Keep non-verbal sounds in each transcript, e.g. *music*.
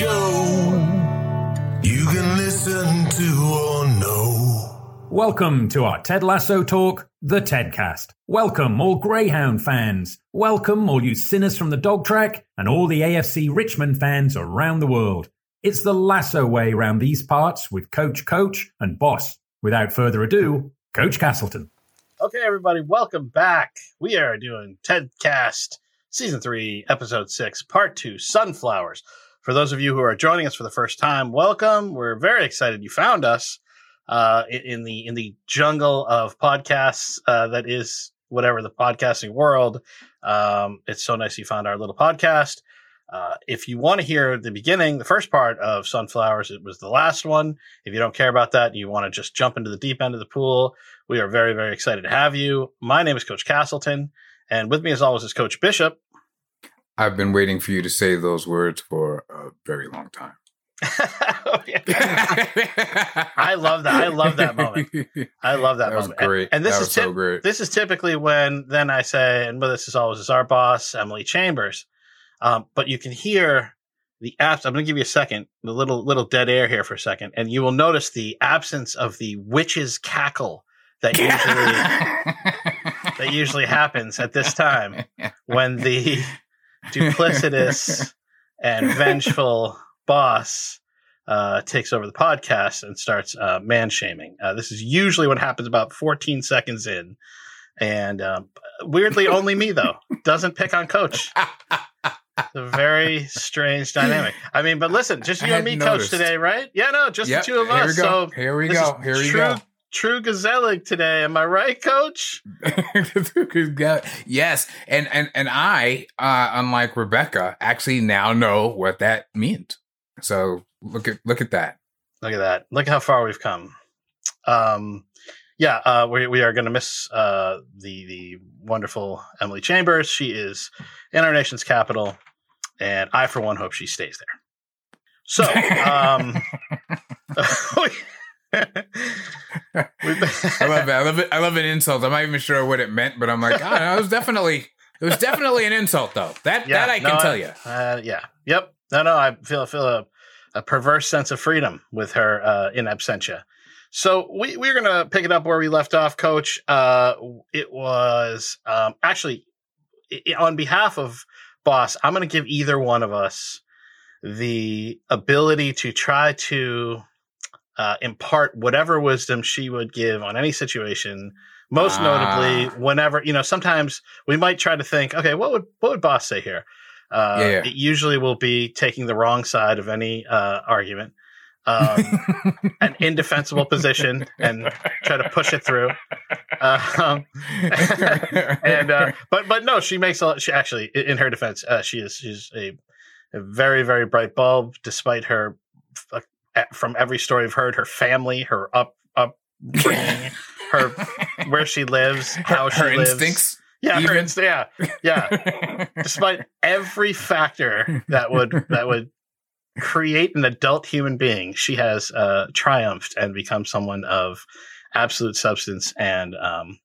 show. You can listen to or know. Welcome to our Ted Lasso talk, the Tedcast. Welcome, all Greyhound fans. Welcome, all you sinners from the dog track, and all the AFC Richmond fans around the world. It's the Lasso way round these parts with Coach Coach and Boss. Without further ado, Coach Castleton. Okay, everybody, welcome back. We are doing TEDcast Season 3, Episode 6, Part 2, Sunflowers. For those of you who are joining us for the first time, welcome. We're very excited you found us uh, in- the in the jungle of podcasts uh, that is whatever the podcasting world. Um, it's so nice you found our little podcast. Uh, if you want to hear the beginning, the first part of Sunflowers, it was the last one. If you don't care about that and you want to just jump into the deep end of the pool, we are very, very excited to have you. My name is Coach Castleton, and with me, as always, is Coach Bishop. I've been waiting for you to say those words for a very long time. *laughs* Oh. *laughs* I love that. I love that moment. I love that, That moment. And- great. And, this That is so great. This is typically when then I say, and with this is always is our boss, Emily Chambers. Um, but you can hear the abs. I'm going to give you a second, the little little dead air here for a second, and you will notice the absence of the witch's cackle that *laughs* usually that usually happens at this time when the duplicitous *laughs* and vengeful boss uh, takes over the podcast and starts uh, man shaming. Uh, this is usually what happens about 14 seconds in. And um, weirdly, only me, though, doesn't pick on coach. It's a very strange dynamic. I mean, but listen, just you and me, hadn't coach, today, right? Yeah, no, just Yep, the two of us. here we go. So here we go. Here we true, go. True gezellig today. Am I right, coach? *laughs* yes, and and and I, uh, unlike Rebecca, actually now know what that means. So look at look at that. Look at that. Look how far we've come. Um, yeah, uh, we, we are going to miss uh, the the wonderful Emily Chambers. She is in our nation's capital, and I, for one, hope she stays there. So, *laughs* um, *laughs* *laughs* I love that. I love it. I love an insult. I'm not even sure what it meant, but I'm like, oh, no, it was definitely it was definitely an insult, though. That Yeah, that I can no, tell you. Uh, yeah. Yep. No, no. I feel feel a, a perverse sense of freedom with her uh, in absentia. So we we're gonna pick it up where we left off, Coach. Uh, it was um, actually i- i- on behalf of Boss. I'm gonna give either one of us the ability to try to uh, impart whatever wisdom she would give on any situation. Most Ah. notably, whenever you know, sometimes we might try to think, okay, what would what would Boss say here? Uh, Yeah, yeah. It usually will be taking the wrong side of any uh, argument, um, *laughs* an indefensible position, and try to push it through. Um, *laughs* and uh, but but no, she makes a lot. She actually, in her defense, uh, she is she's a, a very very bright bulb. Despite her, from every story I've heard, her family, her up upbringing, *laughs* her where she lives, how she her lives, instincts. yeah, her inst- yeah, yeah. Despite every factor that would that would create an adult human being, she has uh, triumphed and become someone of absolute substance. And um,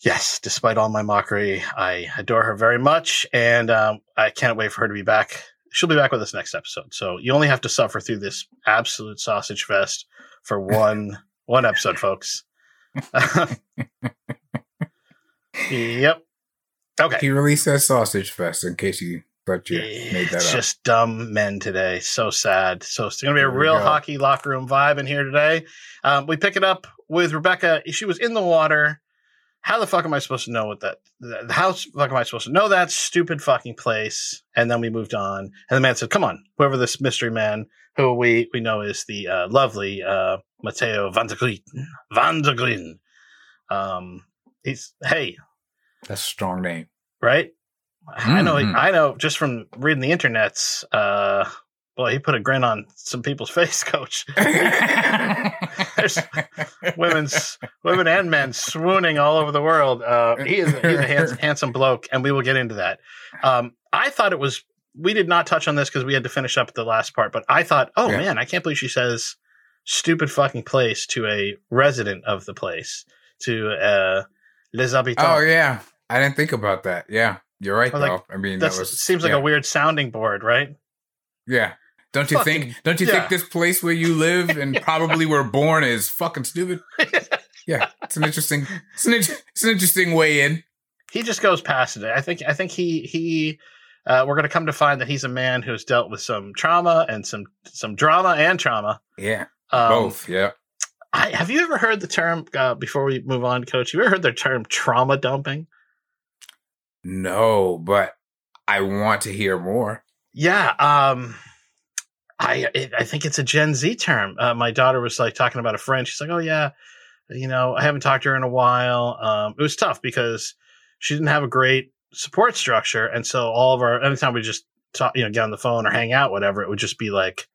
yes, despite all my mockery, I adore her very much, and um, I can't wait for her to be back. She'll be back with us next episode. So you only have to suffer through this absolute sausage fest for *laughs* one one episode, folks. *laughs* yep. Okay. he released that sausage fest in case you thought you made that it's up. just dumb men today. So sad. So it's going to be a real hockey locker room vibe in here today. Um, we pick it up with Rebecca. She was in the water. How the fuck am I supposed to know what that? How the fuck am I supposed to know that stupid fucking place? And then we moved on. And the man said, "Come on, whoever this mystery man, who we we know is the uh, lovely uh, Matteo Van der Gleen, Van der. Um, he's hey, That's a strong name. right? I know, Mhm. I know, just from reading the internets. Uh, boy, he put a grin on some people's *laughs* face, Coach. *laughs* There's women's, women and men swooning all over the world. Uh, he is, he's a handsome, handsome bloke, and we will get into that. Um, I thought it was. We did not touch on this because we had to finish up the last part, but I thought, oh Yeah. man, I can't believe she says "stupid fucking place" to a resident of the place, to uh, les habitants. oh yeah, I didn't think about that. Yeah, You're right, Or, though. like, I mean, That that was seems like yeah, a weird sounding board, right? Yeah. Don't you Fucking- think? Don't you yeah. think this place where you live *laughs* and probably were born is fucking stupid? *laughs* Yeah, it's an interesting. It's an, it's an interesting way in. he just goes past it. I think I think he he uh, we're going to come to find that he's a man who's dealt with some trauma and some some drama and trauma. Yeah, Um, both. Yeah. I, have you ever heard the term? Uh, before we move on, Coach, you ever heard the term trauma dumping? No, but I want to hear more. Yeah, um, I I think it's a Gen Z term. Uh, my daughter was like talking about a friend. She's like, "Oh yeah, you know, I haven't talked to her in a while." Um, it was tough because she didn't have a great support structure, and so all of our anytime we just talk, you know, get on the phone or hang out, whatever, it would just be like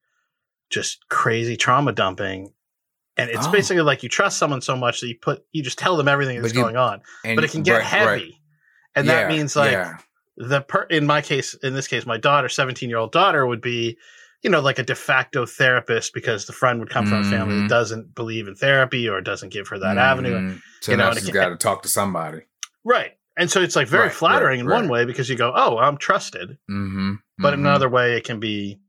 just crazy trauma dumping. And it's Oh. basically like you trust someone so much that you put you just tell them everything that's you- going on, but it can get right, heavy, right. and that means like yeah. the per in my case in this case my daughter 17 year old daughter would be you know like a de facto therapist because the friend would come from a family that doesn't believe in therapy or doesn't give her that avenue. Mhm. So you know, now and it she's got to talk to somebody. right. And so it's like very Right, flattering right, in one way because you go oh i'm trusted. Mm-hmm. but in another way it can be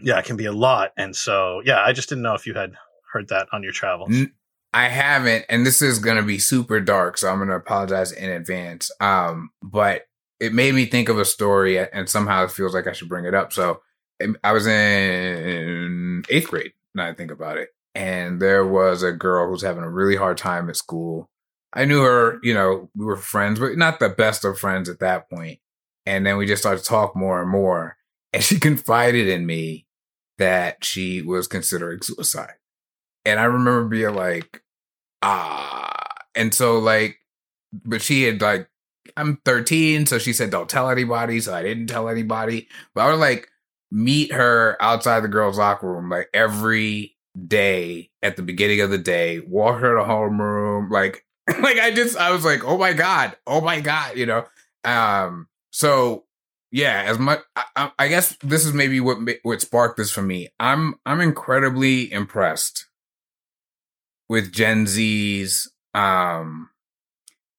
yeah it can be a lot. And so yeah i just didn't know if you had heard that on your travels. N- I haven't, and this is going to be super dark, so I'm going to apologize in advance. Um, but it made me think of a story, and somehow it feels like I should bring it up. So um, I was in eighth grade, now I think about it, and there was a girl who's having a really hard time at school. I knew her, you know, we were friends, but not the best of friends at that point. And then we just started to talk more and more, and she *laughs* confided in me that she was considering suicide. And I remember being like, ah. And so, like, but she had, like, I'm 13. So she said, don't tell anybody. So I didn't tell anybody. But I would, like, meet her outside the girls' locker room, like, every day at the beginning of the day, walk her to homeroom. Like, *laughs* like, I just, I was like, oh my God. Oh my God. You know? Um, so yeah, as much I, I, guess this is maybe what what sparked this for me. I'm I'm incredibly impressed with Gen Z's um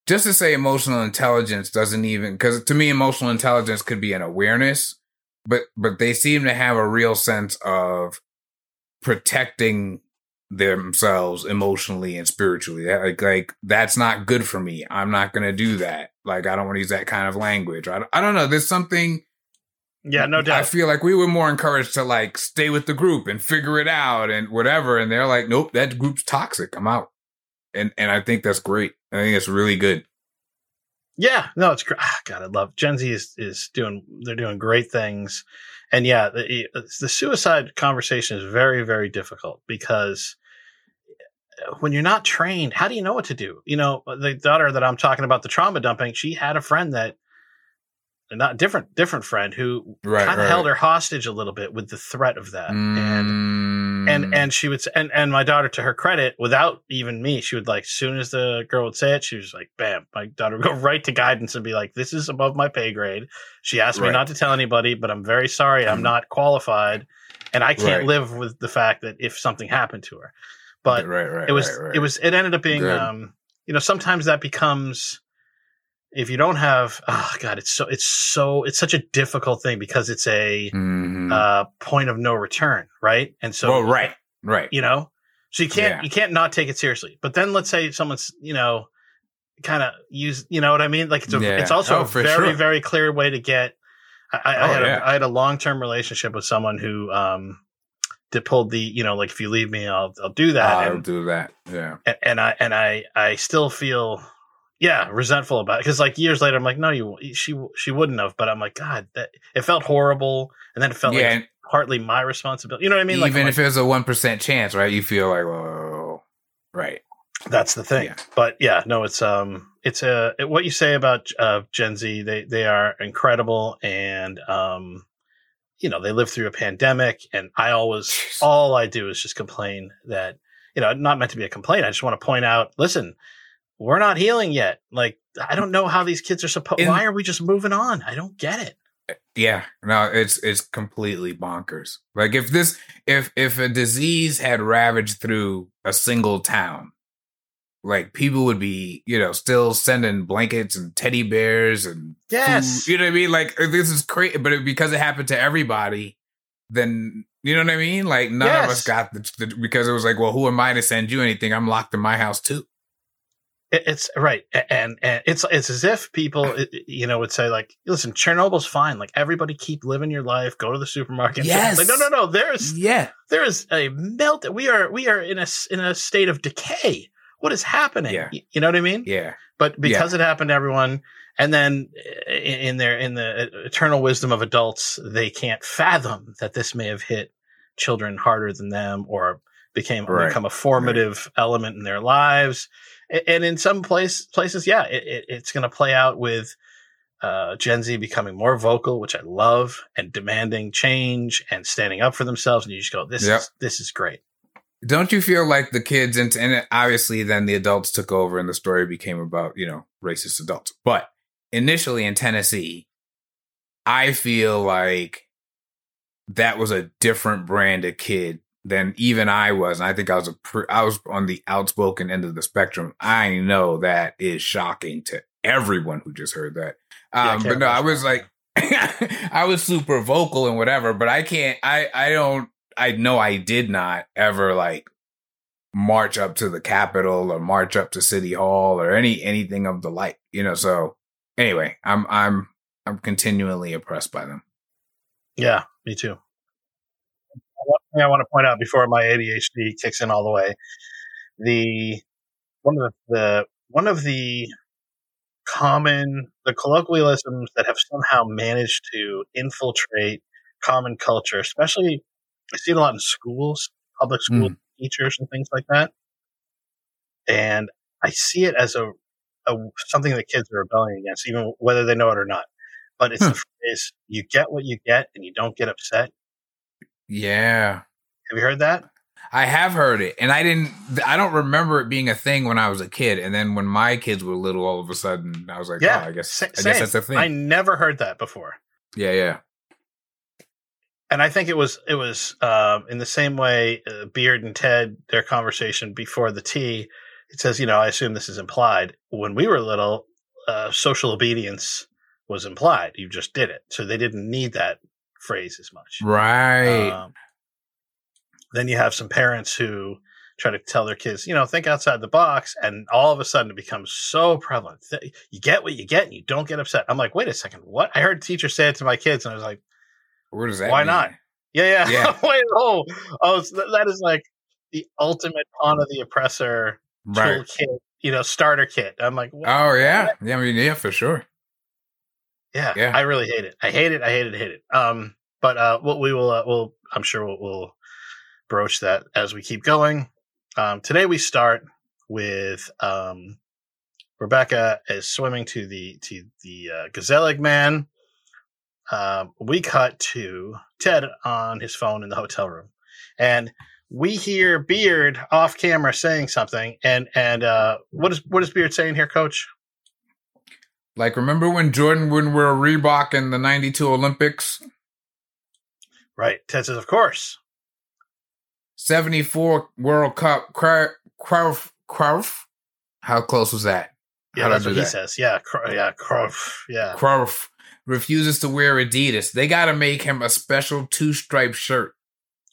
just to say emotional intelligence doesn't even because to me emotional intelligence could be an awareness, but but they seem to have a real sense of protecting themselves emotionally and spiritually. Like like that's not good for me. I'm not gonna do that. Like I don't want to use that kind of language. I I don't know. There's something yeah no doubt I feel like we were more encouraged to like stay with the group and figure it out and whatever. And they're like, nope, that group's toxic. I'm out. And and I think that's great. I think it's really good. Yeah, no, it's great. Ah, God, I love Gen Z is is doing they're doing great things, and yeah, the uh, the suicide conversation is very very difficult because uh, when you're not trained, how do you know what to do? You know, uh, the daughter that I'm talking about, the trauma dumping, she had a friend that not different different friend who Right. kind of right. held her hostage a little bit with the threat of that, and Mm. and and she would and and my daughter to her credit without even me she would like as soon as the girl would say it she was like bam my daughter would go *laughs* right to guidance and be like this is above my pay grade she asked me not to tell anybody but i'm very sorry i'm Mhm. not qualified and i can't Right. live with the fact that if something happened to her but right, right, it was right, right. it was it ended up being Good. um you know sometimes that becomes if you don't have oh god it's so it's so it's such a difficult thing because it's a Mhm. uh point of no return right and so well, right, right. you know so you can't Yeah. you can't not take it seriously but then let's say someone's you know kind of use you know what i mean like it's a, Yeah. it's also Oh, a very sure. very clear way to get i, I, I Oh, had yeah. a, I had a long-term relationship with someone who um did pulled the you know like if you leave me i'll i'll do that I'll and, do that. Yeah. and and i and i i still feel yeah resentful about it because like years later i'm like no you she she wouldn't have but i'm like god that it felt horrible and then it felt yeah. like partly my responsibility you know what i mean even I'm if like, it's a 1% chance, right? You feel like, whoa. Right. That's the thing. Yeah. But yeah, no, it's um, it's a it, what you say about uh, Gen Z. They they are incredible, and um, you know they lived through a pandemic, and I always Jeez. all I do is just complain that you know not meant to be a complaint. I just want to point out, listen, we're not healing yet. Like I don't know how these kids are supposed. Why are we just moving on? I don't get it. Eh, yeah, no, it's it's completely bonkers. Like if this if if a disease had ravaged through a single town, like people would be, you know, still sending blankets and teddy bears and Yes. food. you know what I mean? Like uh, this is crazy, but it, because it happened to everybody, then you know what I mean? Like none of us got the, the because it was like, well, who am I to send you anything? I'm locked in my house too. It- It's right, and and it's it's as if people, you know, would say like, "Listen, Chernobyl's fine. Like everybody, keep living your life. Go to the supermarket." Yes. Like, no, no, no. There's Yeah, there is a melt. We are we are in a in a state of decay. What is happening? Yeah. You know what I mean? yeah, But because it happened to everyone, and then in their in the uh, eternal wisdom of adults, they can't fathom that this may have hit children harder than them, or became Right. become a formative element in their lives. And in some place places, yeah, it, it, it's going to play out with uh, Gen Z becoming more vocal, which I love, and demanding change and standing up for themselves. And you just go, "This Yep. is this is great." Don't you feel like the kids and, and obviously then the adults took over and the story became about, you know, racist adults. But initially in Tennessee, I feel like that was a different brand of kid than even I was. And I think I was a pre- I was on the outspoken end of the spectrum. I know that is shocking to everyone who just heard that. Um, can't but no, I was like *laughs* I was super vocal and whatever, but I can't I I don't I know I did not ever like march up to the Capitol or march up to City Hall or any anything of the like, you know. So anyway, I'm I'm I'm continually oppressed by them. Yeah, me too. Thing I want to point out before my ADHD kicks in all the way, the one of the, the one of the common the colloquialisms that have somehow managed to infiltrate common culture, especially I see it a lot in schools, public school teachers and things like that. And I see it as a, a something that kids are rebelling against, even whether they know it or not. But it's Hmm. the phrase, you get what you get and you don't get upset. Yeah. Have you heard that? I have heard it, and I didn't. I don't remember it being a thing when I was a kid, and then when my kids were little, all of a sudden, I was like, Yeah, "Oh, I guess, sa- I guess same. that's a thing." I never heard that before. yeah, yeah, and I think it was it was um, in the same way uh, Beard and Ted their conversation before the tea. It says, you know, I assume this is implied. When we were little, uh, social obedience was implied. You just did it, so they didn't need that phrase as much. right. Um, then you have some parents who try to tell their kids, you know, think outside the box, and all of a sudden it becomes so prevalent. You get what you get, and you don't get upset. I'm like, wait a second, what? I heard teachers say it to my kids, and I was like. Where does that? why mean? not? Yeah, yeah. Yeah. *laughs* Wait, oh, oh, so that- that is like the ultimate pawn of the oppressor Right. toolkit, you know, starter kit. I'm like, what? Oh yeah, yeah. I mean, yeah, for sure. yeah, yeah. I really hate it. I hate it. I hate it. I hate it. Um, but uh, what we will, uh, we'll, I'm sure we'll, we'll broach that as we keep going. Um, today we start with um, Rebecca is swimming to the to the uh, Gazelle man. Um, we cut to Ted on his phone in the hotel room, and we hear Beard off camera saying something. And and uh, what is what is Beard saying here, Coach? Like, remember when Jordan would wear Reebok in the '92 Olympics? Right. Ted says, "Of course." '74 World Cup. Cruyff, Cruyff. How close was that? Yeah, How'd that's what he says. Yeah, cr- yeah, cr- yeah. Cruyff refuses to wear Adidas. They got to make him a special two stripe shirt.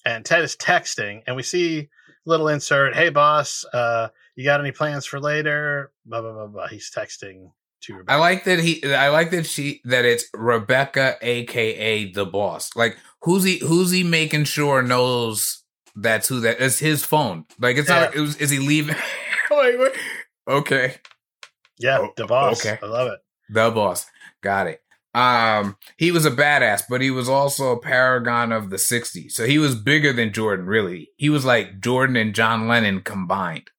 and Ted is texting, and we see little insert, "Hey boss, uh, you got any plans for later?" Blah blah blah blah. He's texting to Rebecca. I like that he. I like that she. That it's Rebecca, aka the boss. Like who's he? Who's he making sure knows that's who that is his phone. Like it's Yeah. not. It was. Is he leaving? *laughs* like what? okay, yeah, Oh, the boss. okay. I love it. the boss. Got it. Um, he was a badass, but he was also a paragon of the '60s. So he was bigger than Jordan. Really, he was like Jordan and John Lennon combined.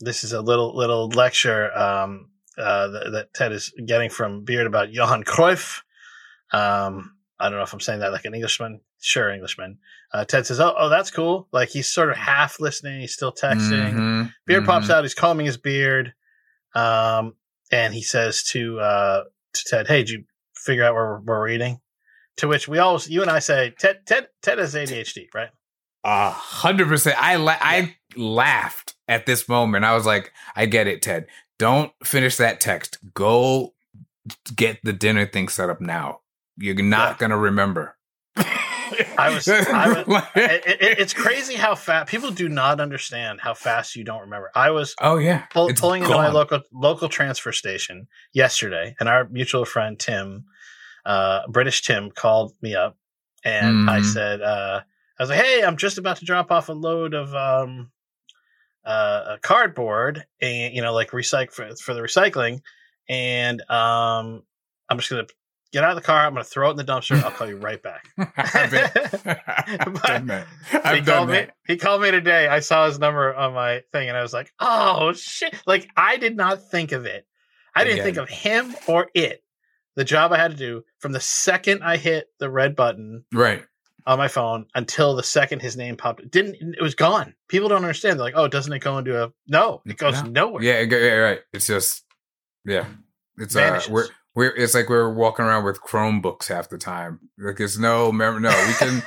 This is a little little lecture um, uh, that, that Ted is getting from Beard about Johan Cruyff. Um, I don't know if I'm saying that like an Englishman. Sure, Englishman. Uh, Ted says, "Oh, oh, that's cool." Like he's sort of half listening. He's still texting. Mhm, Beard mhm. pops out. He's combing his beard, um, and he says to uh, to Ted, "Hey, did you figure out where, where we're eating?" To which we all, you and I say, "Ted, Ted, Ted has ADHD, right?" A hundred percent. I la- I laughed at this moment. I was like, I get it, Ted. Don't finish that text. Go get the dinner thing set up now. You're not Yeah. gonna remember. I was, I *laughs* was it, it- it's crazy how fast people do not understand how fast you don't remember. I was oh yeah, pull, pulling into my local local transfer station yesterday, and our mutual friend Tim, uh, British Tim, called me up, and I Mhm. said, uh, I was like, "Hey, I'm just about to drop off a load of um, uh, a cardboard, and you know, like recycle for, for the recycling, and um, I'm just gonna." Get out of the car. I'm to throw it in the dumpster. I'll call you right back. *laughs* I've, *laughs* done that. he done called me. He called me today. I saw his number on my thing, and I was like, "Oh shit!" Like I did not think of it. I didn't Again. think of him or it. The job I had to do from the second I hit the red button Right. On my phone until the second his name popped. It didn't. It was gone. People don't understand. They're like, "Oh, doesn't it go into a?" No, it goes No. nowhere. Yeah, it yeah, right. It's just, yeah, it's uh, we're we're it's like we're walking around with Chromebooks half the time. Like there's no memory. No, we can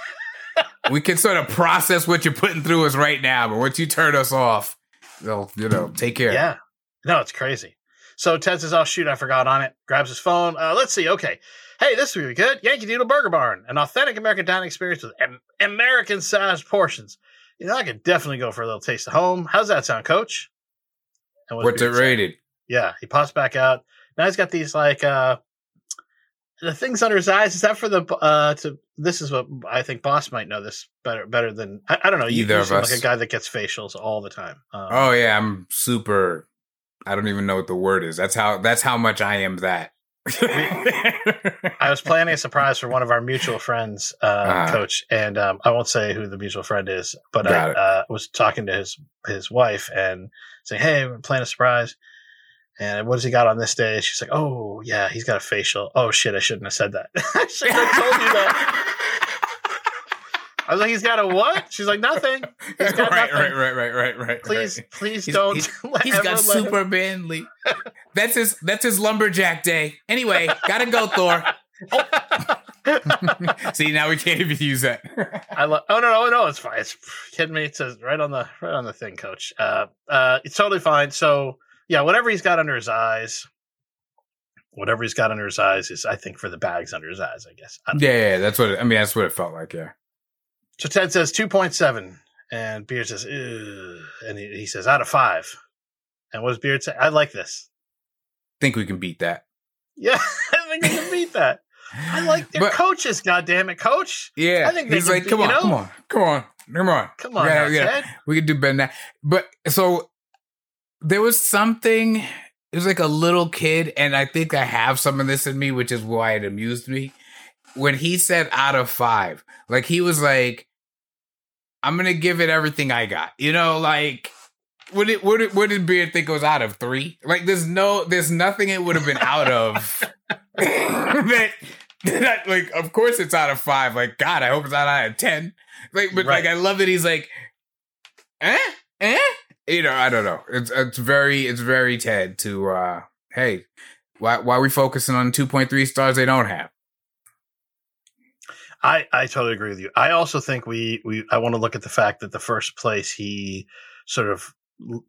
*laughs* we can sort of process what you're putting through us right now, but once you turn us off, they'll you know take care. Yeah. No, it's crazy. So Ted says, "Oh shoot, I forgot on it." Grabs his phone. Uh, let's see. Okay, hey, this would be good. Yankee Doodle Burger Barn, an authentic American dining experience with am- American-sized portions. You know, I could definitely go for a little taste of home. How's that sound, Coach? And What's it rated? Yeah, he pops back out. Now he's got these like uh the things under his eyes. Is that for the uh to? This is what I think. Boss might know this better better than I, I don't know. You, Either you of seem us. like a guy that gets facials all the time. Um, Oh yeah, I'm super. I don't even know what the word is. That's how. That's how much I am that. I was planning a surprise for one of our mutual friends, uh, Uh-huh. coach, and um, I won't say who the mutual friend is, but I uh, was talking to his his wife and saying, "Hey, we're planning a surprise." And what has he got on this day? She's like, "Oh yeah, he's got a facial." Oh shit, I shouldn't have said that. *laughs* I shouldn't have told you that. *laughs* I was like, "He's got a what?" She's like, "Nothing." *laughs* He's right, got right, nothing. right, right, right, right. Please, right. please He's- don't. he's- *laughs* He's got ever let him- super manly. That's his. That's his lumberjack day. Anyway, gotta go, Thor. *laughs* See, now we can't even use that. I love. Oh no, no, no! It's fine. It's kidding me. It says right on the right on the thing, Coach. Uh, uh, it's totally fine. So yeah, whatever he's got under his eyes, whatever he's got under his eyes is, I think, for the bags under his eyes. I guess. I yeah, yeah, that's what. It, I mean, that's what it felt like. Yeah. So Ted says two point seven, and Beard says, Ew. and he, he says out of five. And what does Beard say? I like this. think we can beat that. Yeah, *laughs* I think we can beat that. I like their But- coaches. God damn it, Coach! Yeah, I think they he's like, come you on, know? come on, come on, come on, Come on, Yeah, now, yeah. Ted. we can do better than that. But so there was something. It was like a little kid, and I think I have some of this in me, which is why it amused me. When he said out of five, like he was like, "I'm gonna give it everything I got," you know, like. Would it would it would it Beard think it was out of three? Like there's no there's nothing it would have been out of *laughs* that, that like of course it's out of five. Like God, I hope it's not out of ten. Like but Right. like I love that he's like eh? Eh? You know, I don't know. It's it's very it's very Ted to uh hey, why why are we focusing on two point three stars they don't have? I, I totally agree with you. I also think we, we I want to look at the fact that the first place he sort of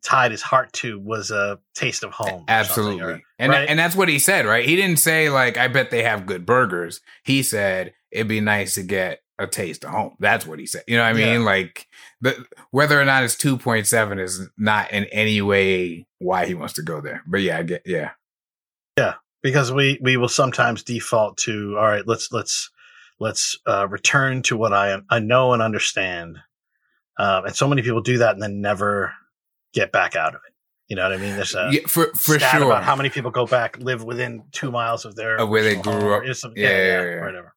tied his heart to was a taste of home. Absolutely. or- and right? and that's what he said, right? He didn't say like I bet they have good burgers. He said it'd be nice to get a taste of home. That's what he said. You know what I Yeah. mean? Like the whether or not it's 2.7 is not in any way why he wants to go there. But yeah, I get yeah. yeah. because we we will sometimes default to all right. Let's let's let's uh, return to what I I know and understand. Um, and so many people do that and then never get back out of it. You know what I mean? There's a yeah for for stat sure. about how many people go back live within two miles of their Of where they grew or up. is some- Yeah, yeah, yeah. whatever.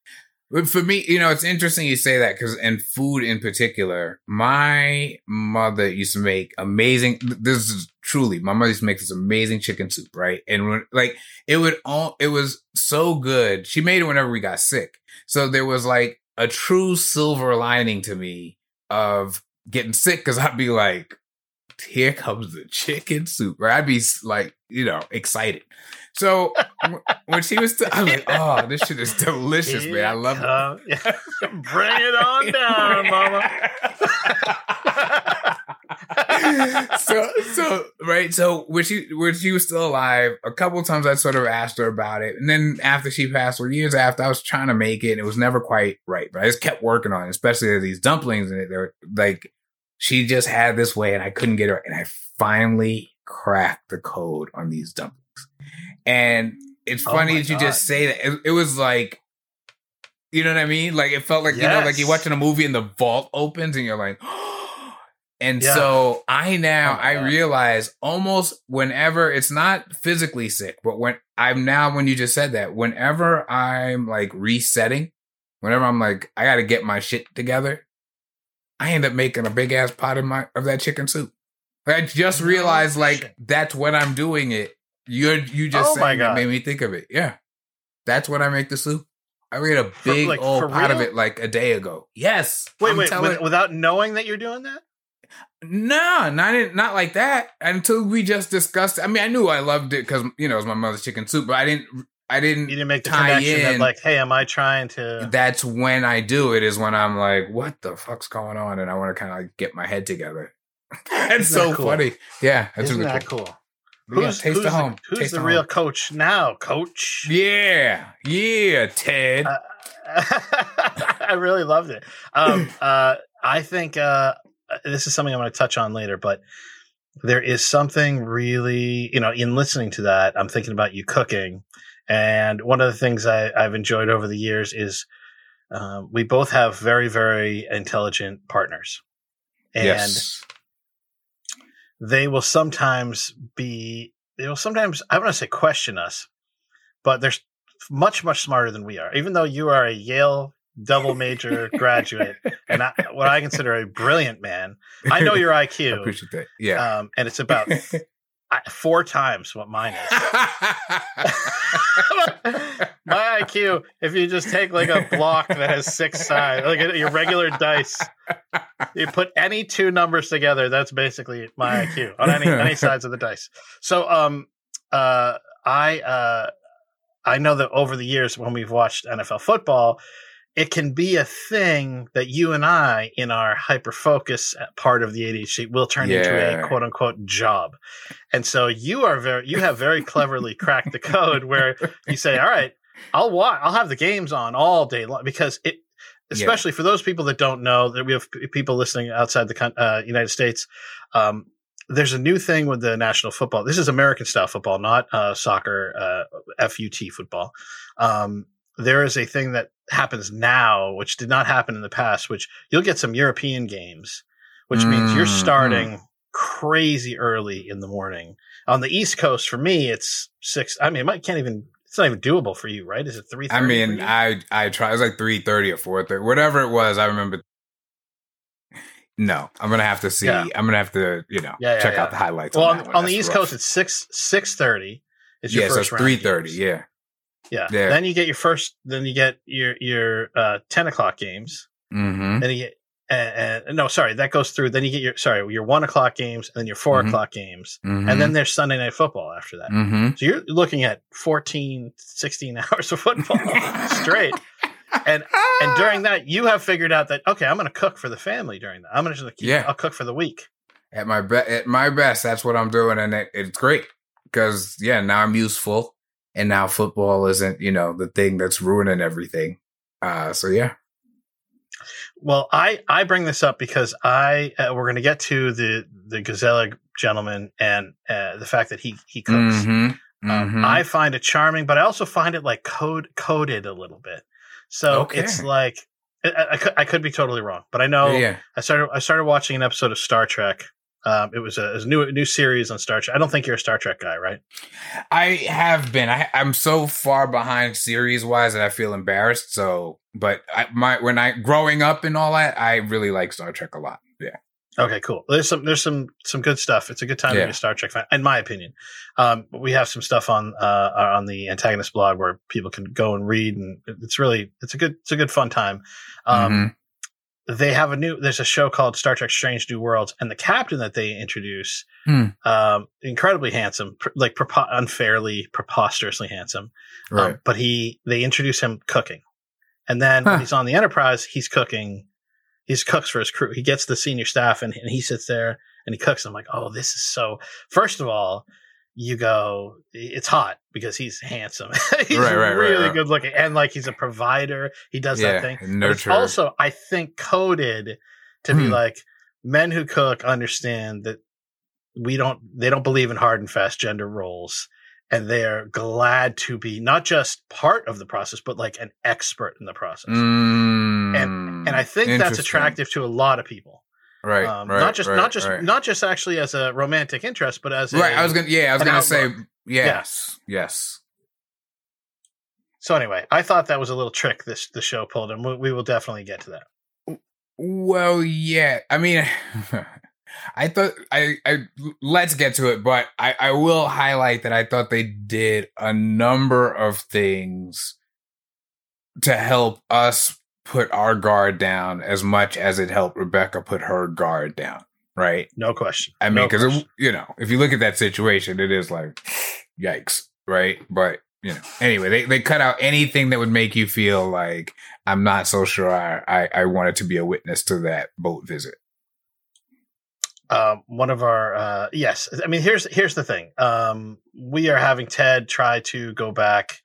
But for me, you know, it's interesting you say that because, and food in particular, my mother used to make amazing. This is truly my mother used to make this amazing chicken soup, right? And when, like, it would all, it was so good. She made it whenever we got sick. So there was like a true silver lining to me of getting sick because I'd be like, here comes the chicken soup, right? I'd be like, you know, excited. So when she was, t- I was like, *laughs* oh, this shit is delicious, man. I love it. *laughs* Bring it on *laughs* down, mama. so so right so when she when she was still alive a couple of times i sort of asked her about it and then after she passed or years after i was trying to make it and it was never quite right but i just kept working on it especially these dumplings and they were like she just had this way and i couldn't get her and i finally cracked the code on these dumplings and it's Oh funny my that you God. just say that it, it was like you know what i mean like it felt like you know like you're watching a movie and the vault opens and you're like *gasps* and Yeah. so I now Oh I realize almost whenever it's not physically sick, but when I'm now when you just said that, whenever I'm like resetting, whenever I'm like I got to get my shit together, I end up making a big ass pot of my of that chicken soup. I just realized like that's when I'm doing it. You're you just Oh my God. made me think of it. Yeah, that's when I make the soup. I made a big like, old for pot of it like a day ago. Yes. Wait, I'm wait, telling- with, without knowing that you're doing that? no, not not like that. Until we just discussed. I mean, I knew I loved it because you know it was my mother's chicken soup, but I didn't. I didn't. You didn't make the Tie connection that, like, hey, am I trying to? That's when I do it. Is when I'm like, what the fuck's going on, and I want to kind of like get my head together. *laughs* that's so cool? funny. Yeah, that's Isn't really that cool. cool? Who's, taste who's the the, home. who's Taste the real home. coach now, coach? Yeah, yeah, Ted. Uh, *laughs* I really loved it. Um, *clears throat* uh, I think uh, this is something I'm going to touch on later, but there is something really, you know, in listening to that, I'm thinking about you cooking. And one of the things I, I've enjoyed over the years is um, we both have very, very intelligent partners. And yes. They will sometimes be they will sometimes I want to say question us, but they're much much smarter than we are. Even though you are a Yale double major *laughs* graduate and I, what I consider a brilliant man, I know your *laughs* I IQ, appreciate that. Yeah. um, and it's about *laughs* I- four times what mine is. *laughs* *laughs* My IQ, if you just take like a block that has six sides, like your regular dice, you put any two numbers together, that's basically my IQ on any any *laughs* sides of the dice. So, um, uh, I uh, I know that over the years when we've watched NFL football, it can be a thing that you and I, in our hyper focus part of the ADHD, will turn into a quote unquote job. And so you are very, you have very cleverly cracked the code where you say, all right, I'll watch, I'll have the games on all day long because it, especially for those people that don't know that we have people listening outside the uh, United States. Um, there's a new thing with the national football. This is American style football, not uh, soccer, uh, FUT football. Um, there is a thing that happens now, which did not happen in the past, which you'll get some European games, which means you're Mm, starting crazy early in the morning. On the East Coast, for me, it's six. I mean, it might can't even. It's not even doable for you, right? Is it three? I mean, I I tried. It was like three thirty or four thirty, whatever it was. I remember. No, I'm gonna have to see. Yeah. I'm gonna have to, you know, Yeah, yeah, check out the highlights. well, on, on, on the East rough. Coast, it's six six thirty. Is your yeah, so first it's round three thirty. Yeah, yeah. Yeah. Then you get your first. Then you get your your uh, ten o'clock games. mm-hmm. Then you get. Uh, uh, no, sorry, that goes through. Then you get your sorry your one o'clock games, and then your 4 Mhm. o'clock games, mm-hmm. and then there's Sunday night football after that. mm-hmm. So you're looking at 14, 16 *laughs* hours of football *laughs* straight. And and during that, you have figured out that okay, I'm going to cook for the family during that. I'm going to just keep, Yeah. I'll cook for the week. at my be- at my best, that's what I'm doing, and it, it's great because yeah, now I'm useful, and now football isn't you know the thing that's ruining everything. Uh, so yeah, Well, I I bring this up because I uh, we're going to get to the the Gazella gentleman and uh, the fact that he he cooks. Mhm, Um, mhm. I find it charming, but I also find it like code coded a little bit. So Okay. it's like I, I, I could be totally wrong, but I know yeah, I started I started watching an episode of Star Trek. Um, it was a, it was a new a new series on Star Trek. I don't think you're a Star Trek guy, right? I have been. I, I'm so far behind series wise that I feel embarrassed. So, but I, my when I growing up and all that, I really like Star Trek a lot. Yeah, Okay, cool. There's some there's some some good stuff. It's a good time to be a Star Trek fan, in my opinion. Um, we have some stuff on uh, on the antagonist blog where people can go and read, and it's really it's a good it's a good fun time. Um, Mhm. They have a new there's a show called Star Trek: Strange New Worlds, and the captain that they introduce, Hmm. um, incredibly handsome, pr- like prepo- unfairly preposterously handsome. Um, right. but he they introduce him cooking, and then Huh. when he's on the Enterprise, he's cooking. He's cooks for his crew. He gets the senior staff, and, and he sits there and he cooks. I'm like, oh, this is so. First of all, you go, it's hot because he's handsome. *laughs* he's Right, right, really right. good looking, and like he's a provider. He does Yeah, that thing. But it's nurture. also, I think, coded to be Hmm. like men who cook understand that we don't. They don't believe in hard and fast gender roles. And they're glad to be not just part of the process, but like an expert in the process. Mm, and I think that's attractive to a lot of people. Right, Um, right, not just right, not just right. not just actually as a romantic interest, but as a, right. I was gonna, yeah, I was gonna say, outlook. yes, yes. So anyway, I thought that was a little trick this the show pulled, and we, we will definitely get to that. Well, yeah. I mean, *laughs* I thought I, I let's get to it, but I, I will highlight that I thought they did a number of things to help us put our guard down as much as it helped Rebecca put her guard down. Right. No question. I mean, because question. you know, if you look at that situation, it is like, yikes, right? But you know, anyway, they they cut out anything that would make you feel like I'm not so sure I I, I wanted to be a witness to that boat visit. um, one of our uh, yes, I mean here's here's the thing. Um, we are having Ted try to go back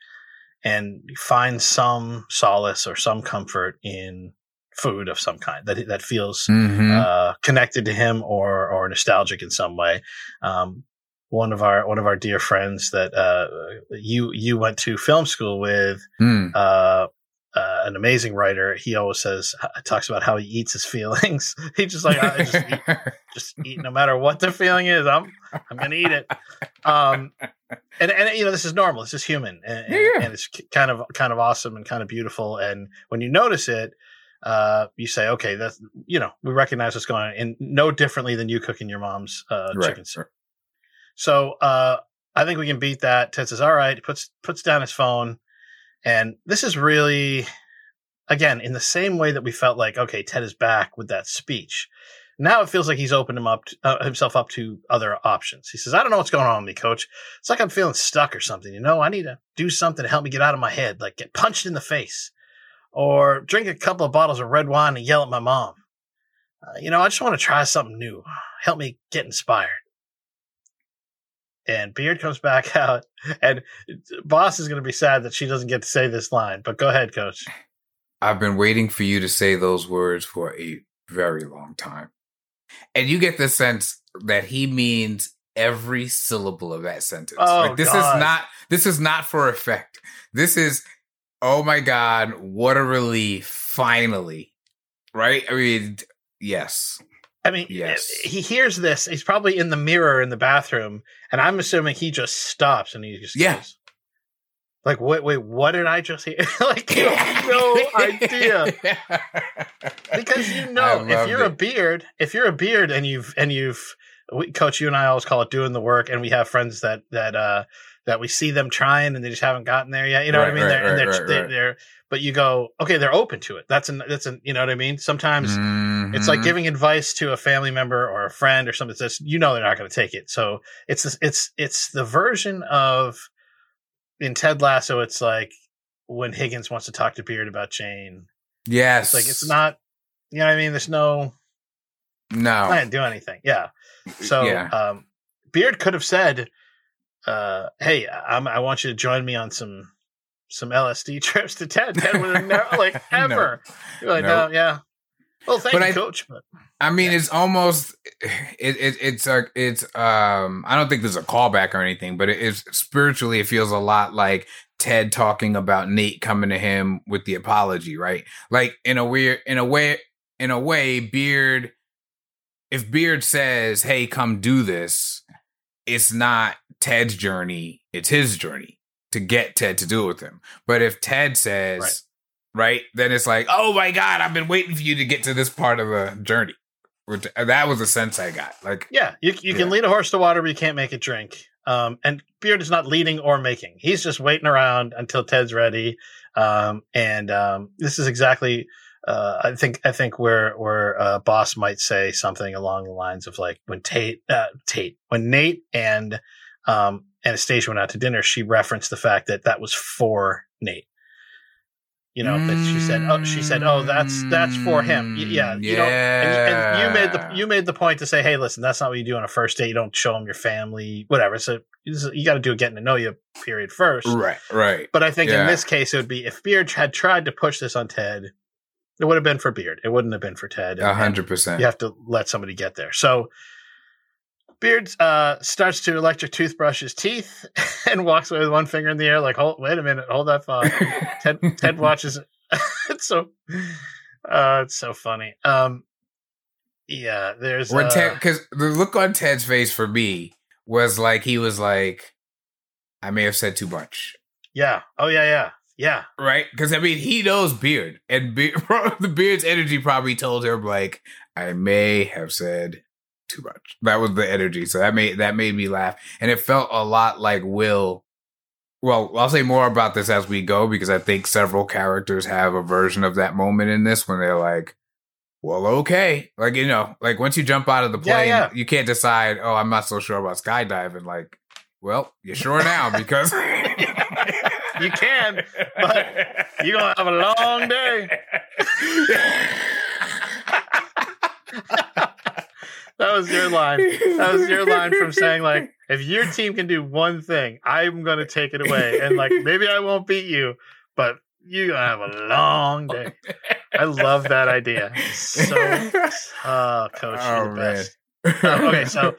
and find some solace or some comfort in food of some kind that that feels Mm-hmm. uh, connected to him or or nostalgic in some way. Um, one of our one of our dear friends that uh, you you went to film school with, Mm. uh, uh, an amazing writer. He always says talks about how he eats his *laughs* feelings. he just like I just eat, *laughs* just eat no matter what the feeling is. I'm I'm gonna eat it. Um, *laughs* and and you know this is normal. This is human, and, and- Yeah, yeah. and it's kind of kind of awesome and kind of beautiful. And when you notice it, uh, you say, okay, that's you know we recognize what's going on, and no differently than you cooking your mom's uh, Right, chicken soup. So uh, I think we can beat that. Ted says, all right. He puts puts down his phone, and this is really, again, in the same way that we felt like, okay, Ted is back with that speech. Now it feels like he's opened him up to, uh, himself up to other options. He says, "I don't know what's going on with me, Coach. It's like I'm feeling stuck or something. You know, I need to do something to help me get out of my head, like get punched in the face, or drink a couple of bottles of red wine and yell at my mom. Uh, you know, I just want to try something new. Help me get inspired." And Beard comes back *laughs* out, and Boss is going to be sad that she doesn't get to say this line. But go ahead, Coach. I've been waiting for you to say those words for a very long time. And you get the sense that he means every syllable of that sentence. Oh, like this God. is not this is not for effect. This is oh my god, what a relief finally. Right? I mean, yes. I mean, eh, Yes. he hears this. He's probably in the mirror in the bathroom, and I'm assuming he just stops and he just Yeah. goes, like, wait, wait, what did I just hear? *laughs* like, you have no idea *laughs* because you know if you're a beard, if you're a beard and you've and you've, we, Coach, you and I always call it doing the work, and we have friends that that uh that we see them trying and they just haven't gotten there yet. You know what I mean? right, they're, and right, they're, right, they're, they're, but you go, okay, they're open to it. That's an that's an you know what I mean. Sometimes. It's like Mhm. giving advice to a family member or a friend or something that's you know they're not going to take it. So it's this- it's it's the version of in Ted Lasso. It's like when Higgins wants to talk to Beard about Jane. Yes. It's like it's not. You know what I mean? There's no. no. I didn't do anything. Yeah. So yeah. um, Beard could have said, uh, "Hey, I'm, I want you to join me on some some LSD *laughs* trips to Ted." Ted would have *laughs* never like ever. You're like, No. no, yeah. Well, thank But you, I- Coach. But I mean, it's almost it, it it's a it's um I don't think there's a callback or anything, but it is spiritually it feels a lot like Ted talking about Nate coming to him with the apology, right? Like in a weird in a way in a way Beard if Beard says, "Hey, come do this," it's not Ted's journey, it's his journey to get Ted to do it with him. But if Ted says, Right. Right, then it's like, "Oh my god, I've been waiting for you to get to this part of the journey." Which uh, that was a sense I got. Like, Yeah, you you can lead a horse to water, but you can't make it drink. Um, and Beard is not leading or making; he's just waiting around until Ted's ready. Um, and um, this is exactly, uh, I think, I think where where uh, Boss might say something along the lines of like when Tate, uh, Tate, when Nate and um, Anastasia went out to dinner, she referenced the fact that that was for Nate. You know that she said. Oh, she said, "Oh, that's that's for him." Y- yeah, mm, you don't. And, and you made the you made the point to say, "Hey, listen, that's not what you do on a first date. You don't show them your family, whatever." So you got to do a getting to know you period first. Right, right. But I think in this case, it would be if Beard had tried to push this on Ted, it would have been for Beard. It wouldn't have been for Ted. A hundred percent. you have to let somebody get there. So Beard uh, starts to electric toothbrush his teeth *laughs* and walks away with one finger in the air, like, hold, wait a minute, hold that thought. *laughs* Ted, Ted watches it. *laughs* it's so, uh, it's so funny. Um, yeah, there's, When uh, Ted, because the look on Ted's face for me was like he was like, I may have said too much, yeah, oh yeah, yeah, yeah, right? Because I mean, he knows Beard, and Beard, the Beard's energy probably told him like, I may have said too much. That was the energy, so that made that made me laugh, and it felt a lot like Will. Well, I'll say more about this as we go because I think several characters have a version of that moment in this when they're like, well, okay. Like, you know, like once you jump out of the Yeah, plane, yeah. you can't decide, oh, I'm not so sure about skydiving. Like, well, you're sure now because *laughs* You can, but you're gonna have a long day. *laughs* that was your line. That was your line from saying like, *laughs* if your team can do one thing, I'm gonna take it away, and like maybe I won't beat you, but you're gonna have a long day. I love that idea. So, *laughs* uh, coach, you're Oh, the man. best. Uh, okay, so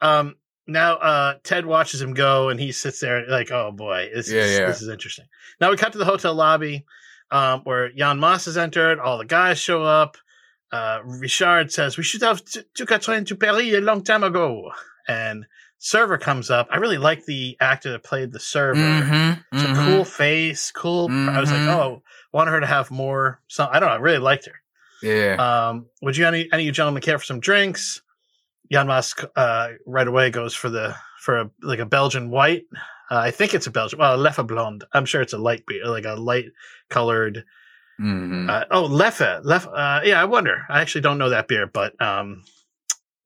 um, now uh, Ted watches him go, and he sits there like, "Oh boy, this Yeah, is yeah. this is interesting." Now we cut to the hotel lobby um, where Jan Maas has entered. All the guys show up. Uh, Richard says, "We should have t- took a train to Paris a long time ago." And server comes up. I really like the actor that played the server. Mhm, It's a mhm. cool face, cool. I was like, Mhm. "Oh, wanted her to have more." Some I don't know. I really liked her. Yeah. Um, would you any any of you gentlemen care for some drinks? Jan Maas uh, right away goes for the for a like a Belgian white. Uh, I think it's a Belgian. Well, Leffe blonde. I'm sure it's a light beer, like a light colored. Mhm. Uh, oh, Leffe. Leffe. Uh, yeah, I wonder. I actually don't know that beer, but um,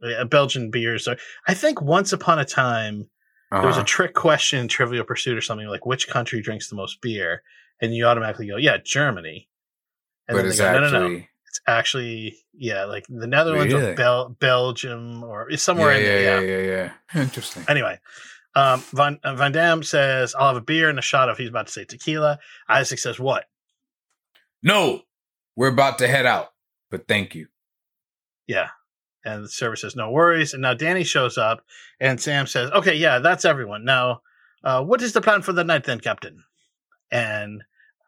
a Belgian beers So I think once upon a time there was a Uh-huh. trick question in Trivial Pursuit or something like which country drinks the most beer, and you automatically go, yeah, Germany. And but then it's they go, no, no, no it's actually yeah like the netherlands Really? or Bel- belgium or somewhere yeah, in there yeah, yeah, yeah, yeah, yeah. Interesting. anyway um van, uh, van dam says i'll have a beer and a shot of he's about to say tequila isaac says what No, we're about to head out, but thank you. yeah and the server says no worries and now danny shows up and sam says okay yeah that's everyone now uh what is the plan for the night then captain and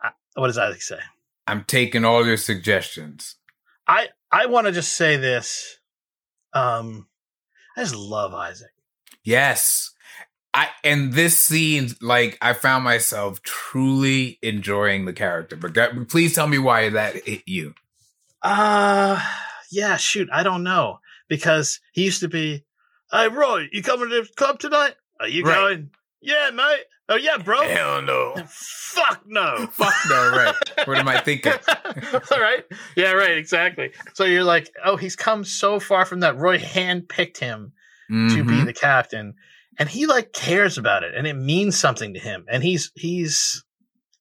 uh, what does isaac say I'm taking all your suggestions. i i want to just say this um i just love isaac Yes. I and this scene, like I found myself truly enjoying the character. But please tell me why that hit you. Uh yeah, shoot, I don't know. Because he used to be, Hey Roy, you coming to the club tonight? Are you Right. going? Yeah, mate. Oh yeah, bro. Hell no. Fuck no. *laughs* Fuck no, right. What am I thinking? *laughs* All right. Yeah, right, exactly. So you're like, oh, he's come so far from that. Roy handpicked him to be Mhm. the captain. And he like cares about it and it means something to him. And he's he's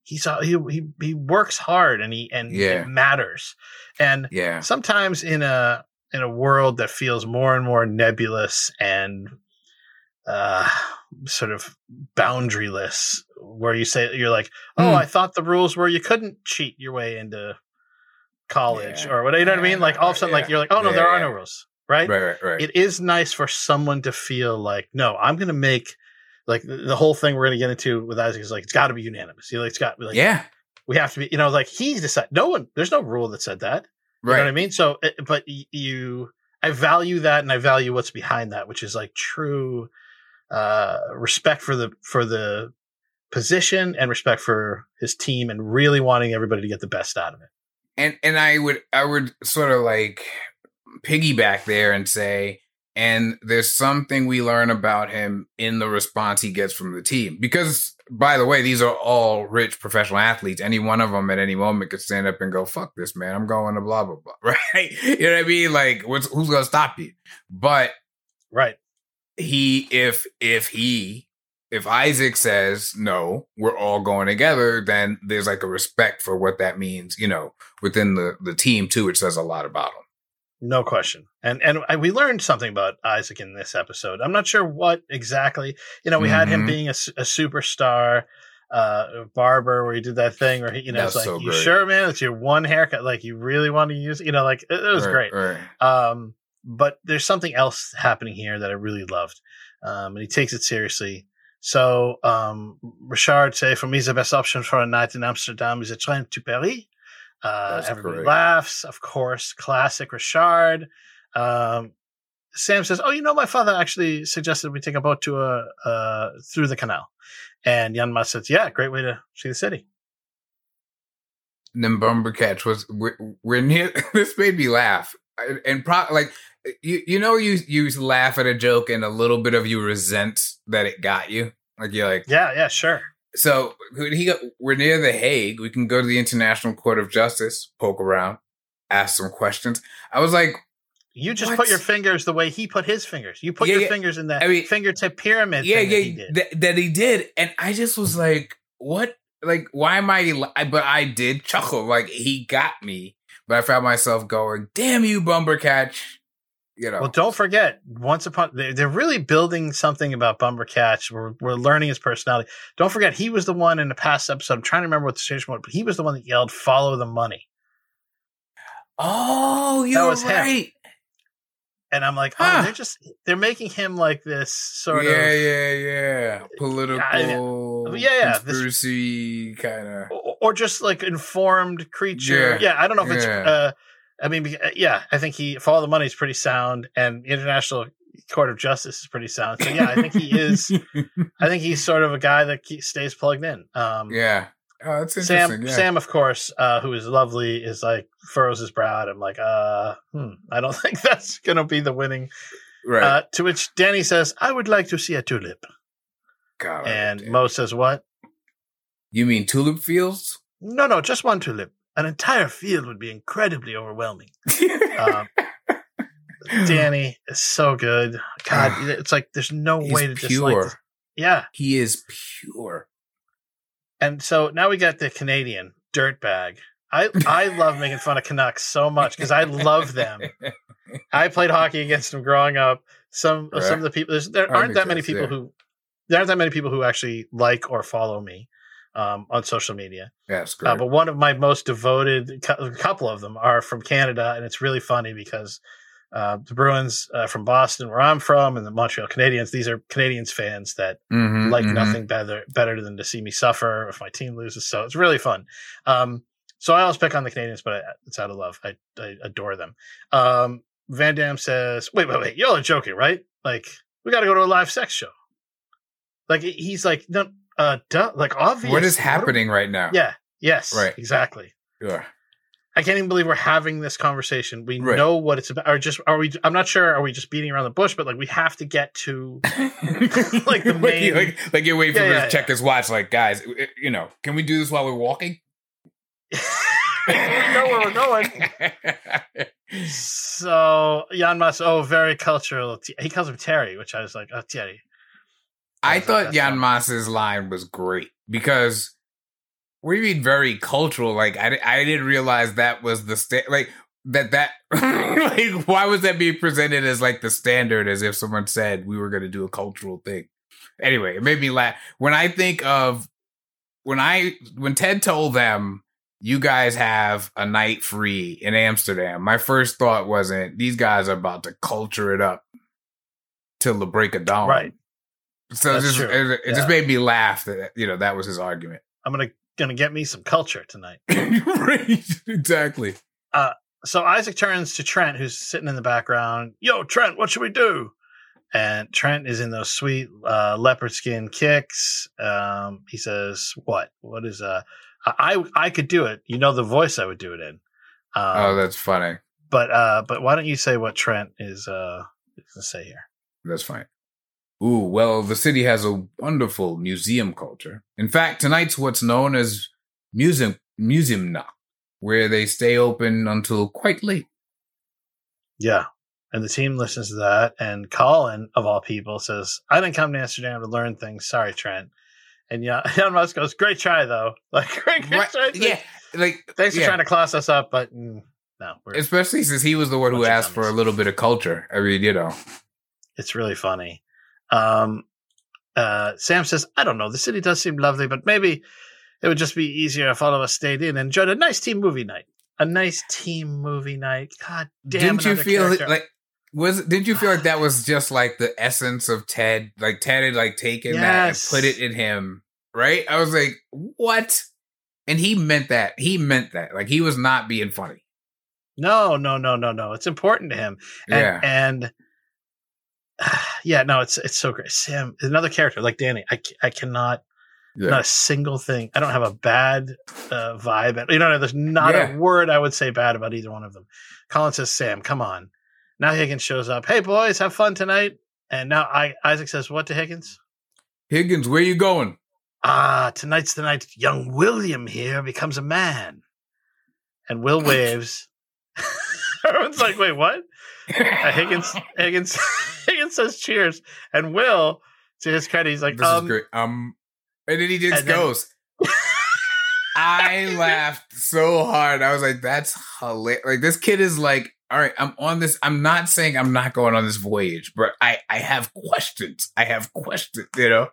he's uh, he he, he works hard and he and Yeah. it matters. And Yeah. sometimes in a in a world that feels more and more nebulous and uh sort of boundaryless where you say you're like oh Hmm. i thought the rules were you couldn't cheat your way into college Yeah. or what you know what i mean like all of a sudden like you're like oh no there are no rules right Right, right, right. it is nice for someone to feel like no i'm gonna make like the, whole thing we're gonna get into with isaac is like it's got to be unanimous you know, like, it's got like yeah. we have to be you know like he decided no one there's no rule that said that Right. you know what I mean? So, uh, but you, I value that, and I value what's behind that, which is like true uh, respect for the for the position and respect for his team, and really wanting everybody to get the best out of it. and and I would I would sort of like piggyback there and say, and there's something we learn about him in the response he gets from the team. Because by the way, these are all rich professional athletes. Any one of them at any moment could stand up and go, "Fuck this, man! I'm going to blah blah blah." *laughs* Right? You know what I mean? Like, what's who's gonna stop you? But Right? he, if if he if Isaac says no, we're all going together, then there's like a respect for what that means, you know, within the the team too, which says a lot about him. No question. And and we learned something about Isaac in this episode. I'm not sure what exactly. You know, we had him Mhm. being a superstar uh barber where he did that thing where he, you know, it's like, so you great. sure, man? It's your one haircut. Like you really want to use, you know, like it, it was Right, great. Right. Um, but there's something else happening here that I really loved. Um, and he takes it seriously. So, um, Richard say for me, the best option for a night in Amsterdam is a train to Paris. Uh, That's everybody correct. laughs, of course, classic Richard. Um, Sam says, "Oh, you know, my father actually suggested we take a boat to a uh, through the canal." And Jan Maas says, "Yeah, great way to see the city." And then Bumbercatch was we're, we're near. *laughs* This made me laugh, and, and pro, like you you know you you laugh at a joke and a little bit of you resent that it got you. Like you're like, Yeah, yeah, sure. So he got, we're near the Hague. We can go to the International Court of Justice, poke around, ask some questions. I was like, You just What? put your fingers the way he put his fingers. You put Yeah, your yeah. fingers in that I mean- fingertip pyramid. yeah, thing that yeah, he did. that, that he did, and I just was like, what? Like, why am I? li- I- But I did chuckle. Like he got me, but I found myself going, "Damn you, Bumbercatch!" You know. Well, don't forget, once upon they're, they're really building something about Bumbercatch. We're we're learning his personality. Don't forget, he was the one in the past episode. I'm trying to remember what the situation was, but he was the one that yelled, "Follow the money." Oh, you're was him. right. And I'm like, oh, they're just they're making him like this sort yeah, of, yeah, yeah. Yeah, political, Yeah, yeah, this- conspiracy kind of. or- or just like informed creature. Yeah, Yeah, I don't know if it's. uh I mean, yeah, I think he follow the money is pretty sound, and International Court of Justice is pretty sound. So yeah, I think he is. *laughs* I think he's sort of a guy that stays plugged in. Um, yeah. Oh, that's interesting. Sam, yeah. Sam, of course, uh, who is lovely, is like furrows his brow. And I'm like, uh, hmm, I don't *laughs* think that's gonna be the winning. right. Uh, to which Danny says, "I would like to see a tulip," God, and. Mo says, "What? you mean tulip fields? No, no, just one tulip. An entire field would be incredibly overwhelming." *laughs* Um, Danny is so good. God, it's like there's no He's way to dislike. pure. This. Yeah, he is pure. and so now we got the Canadian dirtbag. I I love making fun of Canucks so much because I love them. *laughs* I played hockey against them growing up. Some Right. some of the people there aren't that many people yeah. who there aren't that many people who actually like or follow me um, on social media. Yes, great. Uh, but one of my most devoted a couple of them are from Canada, and it's really funny because uh, the Bruins uh, from Boston, where I'm from, and the Montreal Canadiens. These are Canadians fans that Mhm, like mhm. nothing better better than to see me suffer if my team loses. So it's really fun. Um, so I always pick on the Canadians, but I, it's out of love. I, I adore them. Um, Van Dam says, "Wait, wait, wait! Y'all are joking, right? Like we got to go to a live sex show." Like he's like, no, uh, duh, like obvious. What is happening right now? Yeah. Yes. Right. Exactly. Yeah. I can't even believe we're having this conversation. We Right. know what it's about. Or just are we? I'm not sure. Are we just beating around the bush? But like we have to get to *laughs* like the main- like, like you're waiting for Yeah, him yeah, to check his watch. Like, guys, eh, you know, can we do this while we're walking? we know where we're going. *laughs* So Jan Maas, oh, very cultural. He calls him Terry, which I was like, oh, Terry. I thought Jan. Maas's line was great because what do you mean very cultural? Like I, I didn't realize that was the sta- like that that *laughs* like why was that being presented as like the standard as if someone said we were going to do a cultural thing. Anyway, it made me laugh when I think of when I when Ted told them you guys have a night free in Amsterdam. My first thought wasn't these guys are about to culture it up till the break of dawn. Right. So it That's just, true. it, it just made me laugh that you know that was his argument. I'm gonna gonna get me some culture tonight. *laughs* right, exactly. So Isaac turns to Trent, who's sitting in the background. Yo, Trent, what should we do? And Trent is in those sweet uh, leopard skin kicks. Um, he says, "What? What is uh? I I could do it. You know the voice I would do it in. Um, oh, that's funny. but uh, but why don't you say what Trent is uh is gonna say here? That's fine. Ooh, well, the city has a wonderful museum culture. In fact, tonight's what's known as museum museum knock, where they stay open until quite late. Yeah, and the team listens to that. And Colin, of all people, says, "I didn't come to Amsterdam to learn things. Sorry, Trent." And yeah, *laughs* Elon Musk goes, "Great try, though. *laughs* Like, great, great Right, try. yeah, like Thanks for trying to class us up, but mm, no, especially since he was the one who asked for a little bit of culture. I mean, you know, it's really funny. Um, uh, Sam says, I don't know. The city does seem lovely, but maybe it would just be easier if all of us stayed in and enjoyed a nice team movie night. A nice team movie night. God damn. didn't you feel character. like was didn't you feel like that was just like the essence of Ted? Like Ted had like taken that and put it in him, right? I was like, what? And he meant that. He meant that. Like he was not being funny. No, no, no, no, no. It's important to him. And, yeah. And *sighs* yeah, no, it's it's so great. Sam, another character like Danny. I, I cannot yeah. not a single thing. I don't have a bad uh, vibe. At you know, there's not Yeah. a word I would say bad about either one of them. Colin says, "Sam, come on." Now Higgins shows up. Hey boys, have fun tonight. And now I, Isaac says, "What to Higgins?" Higgins, where are you going? Ah, tonight's the night young William here becomes a man. And Will *laughs* waves. *laughs* Everyone's like, "Wait, what?" *laughs* Higgins, *laughs* Higgins, *laughs* Higgins says, "Cheers." And Will, to his credit, he's like, This um, is great. Um, and then he just and then- goes. I laughed so hard. I was like, "That's hilarious!" Like this kid is like, "All right, I'm on this. I'm not saying I'm not going on this voyage, but I I have questions. I have questions. You know,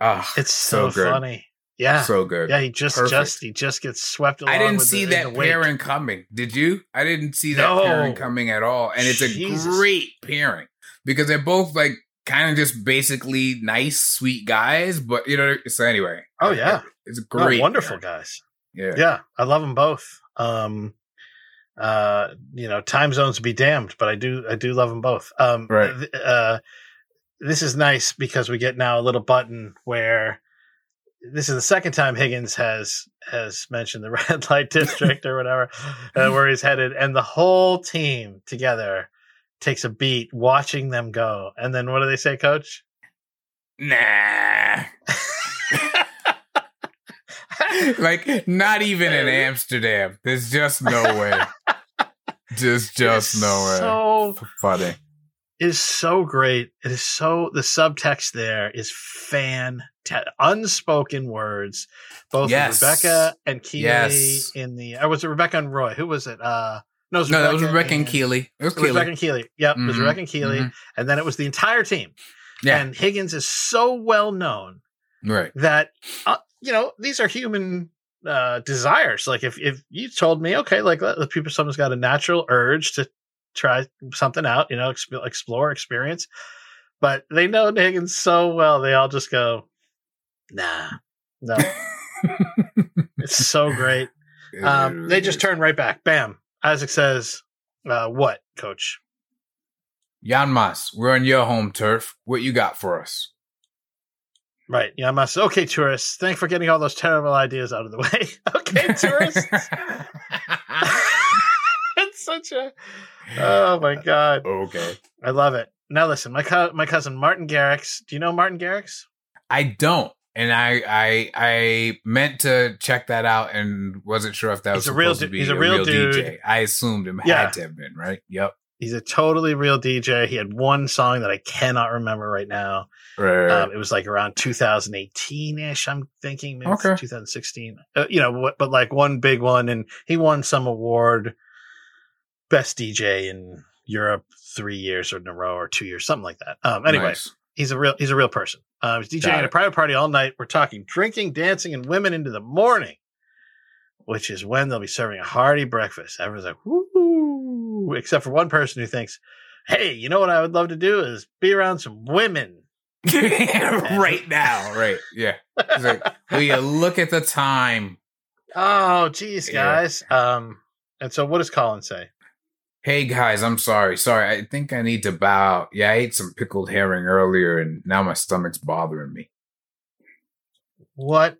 ah, It's so, good. funny. Yeah. so good. yeah, he just Perfect. just he just gets swept along. I didn't see the, that pairing coming. Did you? I didn't see that No. pairing coming at all. And it's a great pairing because they're both like kind of just basically nice, sweet guys. But you know, so anyway. Oh, yeah. it's great, wonderful pairing. guys. Yeah, Yeah, I love them both. Um, uh, you know, time zones be damned, but I do I do love them both. Um, Right. th- uh, this is nice because we get now a little button where this is the second time Higgins has has mentioned the *laughs* red light district or whatever uh, *laughs* where he's headed, and the whole team together takes a beat watching them go. And then what do they say, Coach? Nah. *laughs* like not even in Amsterdam. There's just no way. just just no way. So Funny. it is so great. It is so the subtext there is fantastic. Unspoken words, both Yes. Rebecca and Keely Yes. in the. Or was it Rebecca and Roy? Who was it? Uh, no, it was No, Rebecca that was Rebecca and Keely. It was It was Rebecca and Keely. Yep, it was Mhm, Rebecca and Keely, mhm. and then it was the entire team. Yeah. And Higgins is so well known Right. that uh, you know these are human uh desires like if if you told me okay like the people someone's got a natural urge to try something out you know exp- explore experience but they know higgins so well they all just go nah. No. *laughs* It's so great. Um they just turn right back. Bam. Isaac says uh what coach? Jan Maas, we're on your home turf. What you got for us? right. Yeah must okay tourists. Thanks for getting all those terrible ideas out of the way. *laughs* Okay tourists. *laughs* It's such a oh my god. Okay. i love it. Now listen my co- my cousin martin garrix do you know martin garrix? I don't. And I I I meant to check that out and wasn't sure if that was a real supposed to du- be he's a real dude. DJ. I assumed him Yeah. had to have been, right? Yep. he's a totally real dj he had one song that i cannot remember right now Right. um, it was like around 2018ish i'm thinking maybe Okay. 2016 uh, you know but like one big one and he won some award best dj in europe three years in a row or two years something like that um anyway Nice. He's a real he's a real person. Uh, he's DJing at a private party all night. We're talking drinking, dancing, and women into the morning, which is when they'll be serving a hearty breakfast. Everyone's like, woo, except for one person who thinks, hey, you know what I would love to do is be around some women. *laughs* right now. Right. Yeah. Like, will you look at the time? Oh, geez, Yeah. guys. Um, and so what does Colin say? Hey guys, I'm sorry. Sorry, I think I need to bow. Yeah, I ate some pickled herring earlier and now my stomach's bothering me. What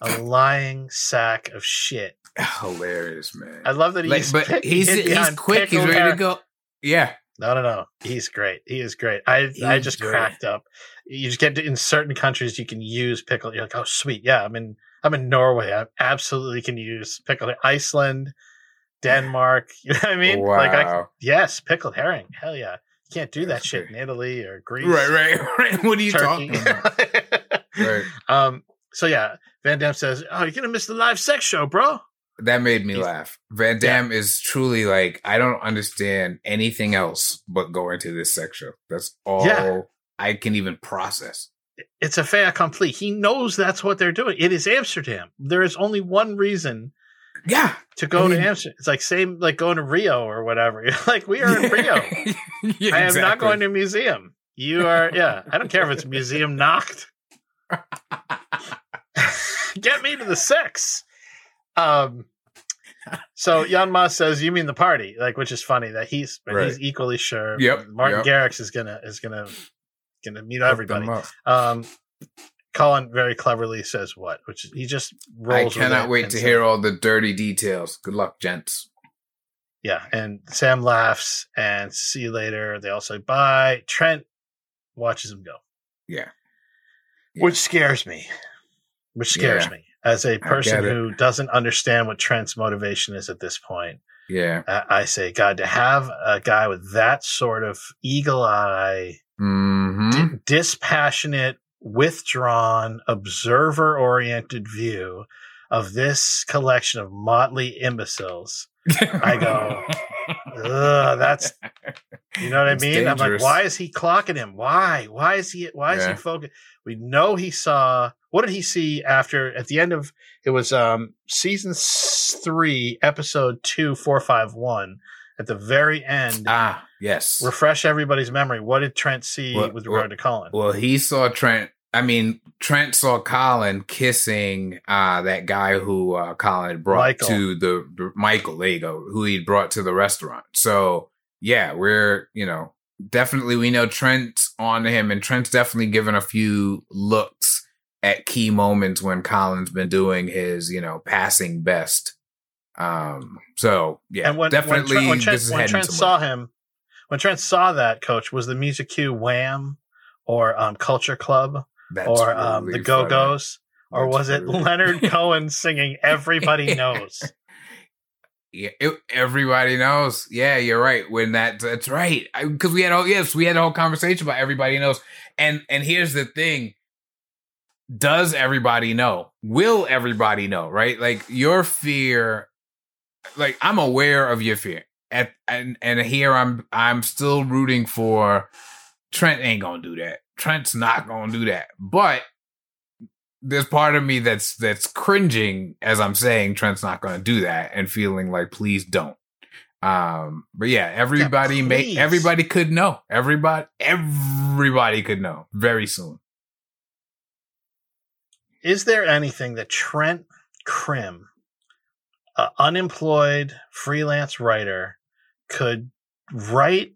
a lying sack of shit. *sighs* Hilarious, man. I love that Like, he's, but he he's he's quick. He's ready hair. to go. Yeah. No, no, no. He's great. He is great. I I just great. cracked up. You just get to, in certain countries you can use pickle. You're like, oh sweet, yeah. I'm in I'm in Norway. I absolutely can use pickle. Iceland, Denmark. *laughs* You know what I mean? Like, I, yes, pickled herring. Hell yeah. You can't do that That's shit great. in Italy or Greece. Right, right, *laughs* right. What are you Turkey. talking about? *laughs* Right. um. So yeah, Van Damme says, "Oh, you're gonna miss the live sex show, bro." That made me He's- laugh. Van Damme is truly like, I don't understand anything else but going to this sex show. That's all Yeah. I can even process. It's a fait accompli. He knows that's what they're doing. It is Amsterdam. There is only one reason Yeah. to go I mean- to Amsterdam. It's like same like going to Rio or whatever. *laughs* Like we are in Rio. Yeah, *laughs* I am not going to a museum. You are, *laughs* yeah. I don't care if it's museum knocked. Get me to the six. Um. So Jan Ma says, "You mean the party?" Like, which is funny that he's but he's equally sure. Yep, Martin yep. Garrix is gonna is gonna gonna meet Hook everybody. Um. Colin very cleverly says what, which he just rolls. with cannot wait to hear all the dirty details. Good luck, gents. Yeah, and Sam laughs and see you later. They all say bye. Trent watches him go. Yeah. Yeah. Which scares me. Which scares Yeah. me. As a person who doesn't understand what Trent's motivation is at this point, Yeah. I I say, God, to have a guy with that sort of eagle eye, hmm di- dispassionate, withdrawn, observer oriented view of this collection of motley imbeciles. I go, Ugh, that's *laughs* You know what It's I mean? I'm like, why is he clocking him? Why? Why is he? Why is Yeah. he focused? We know he saw. What did he see after? At the end of it was um season three, episode two, four, five, one. At the very end, Ah, yes. refresh everybody's memory. What did Trent see Well- with regard to Colin? Well, he saw Trent. I mean, Trent saw Colin kissing uh, that guy who uh, Colin brought Michael. to the, the Michael. There you go. Who he brought to the restaurant. So yeah, we're you know definitely we know Trent's on him, and Trent's definitely given a few looks at key moments when Colin's been doing his you know passing best. Um. So yeah, and when definitely when Trent, when Trent, this is when Trent saw him, when Trent saw that coach was the music cue Wham or um, Culture Club That's or um, the Go. Go's. Or was it really- Leonard *laughs* Cohen singing "Everybody Knows"? *laughs* Yeah, it, everybody knows. Yeah, you're right. When that that's right. Because we had all yes, we had a whole conversation about everybody knows. And and here's the thing. Does everybody know? Will everybody know? Right? Like your fear, like I'm aware of your fear. At and and here I'm I'm still rooting for Trent ain't gonna do that. Trent's not gonna do that. But there's part of me that's that's cringing as I'm saying Trent's not to do that and feeling like please don't. Um, but yeah, everybody may everybody could know. Everybody everybody could know very soon. Is there anything that Trent Crimm, an unemployed freelance writer, could write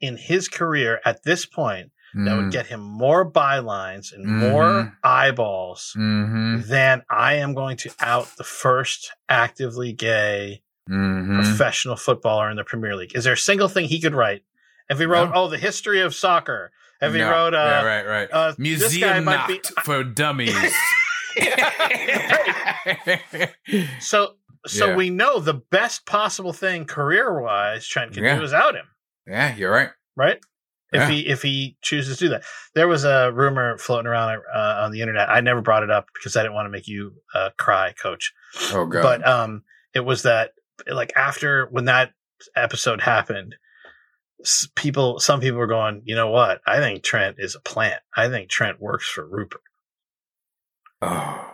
in his career at this point that would get him more bylines and more Mhm. eyeballs Mm-hmm. than I am going to out the first actively gay Mm-hmm. professional footballer in the Premier League? Is there a single thing he could write? If he wrote, No. oh, the history of soccer. If he No. wrote, uh, yeah, right, right. uh, Museum might be- for *laughs* dummies. *laughs* So, so Yeah. we know the best possible thing career wise Trent can Yeah. do is out him, yeah, you're right. right? If Yeah. he if he chooses to do that, there was a rumor floating around uh, on the internet. I never brought it up because I didn't want to make you uh, cry, Coach. Oh god. But um, it was that like after when that episode happened, people some people were going, you know what? I think Trent is a plant. I think Trent works for Rupert. oh.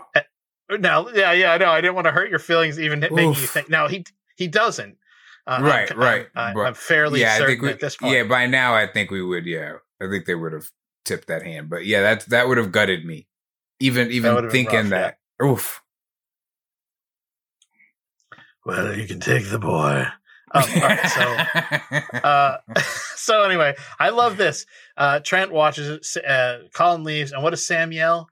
Now, yeah, yeah, I know. I didn't want to hurt your feelings, even making you think. No, he he doesn't. Uh, I'm- Right, right, I'm, I'm fairly yeah, I certain we, at this point. yeah, by now I think we would. Yeah, I think they would have tipped that hand. But yeah, that that would have gutted me. Even even would've thinking rough, that. Oof. Well, you can take the boy. Um, all right, so *laughs* uh, *laughs* so anyway, I love this. Uh, Trent watches it. Uh, Colin leaves, and what does Sam yell?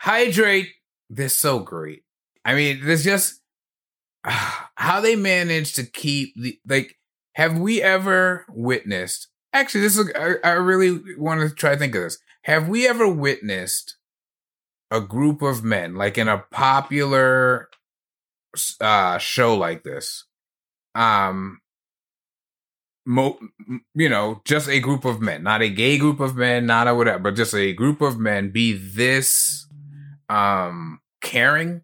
hydrate. They're so great. I mean, there's just *sighs* how they manage to keep the like. Have we ever witnessed? Actually, this is. I, I really want to try to think of this. Have we ever witnessed a group of men, like in a popular uh, show like this, um, mo- you know, just a group of men, not a gay group of men, not a whatever, but just a group of men be this um caring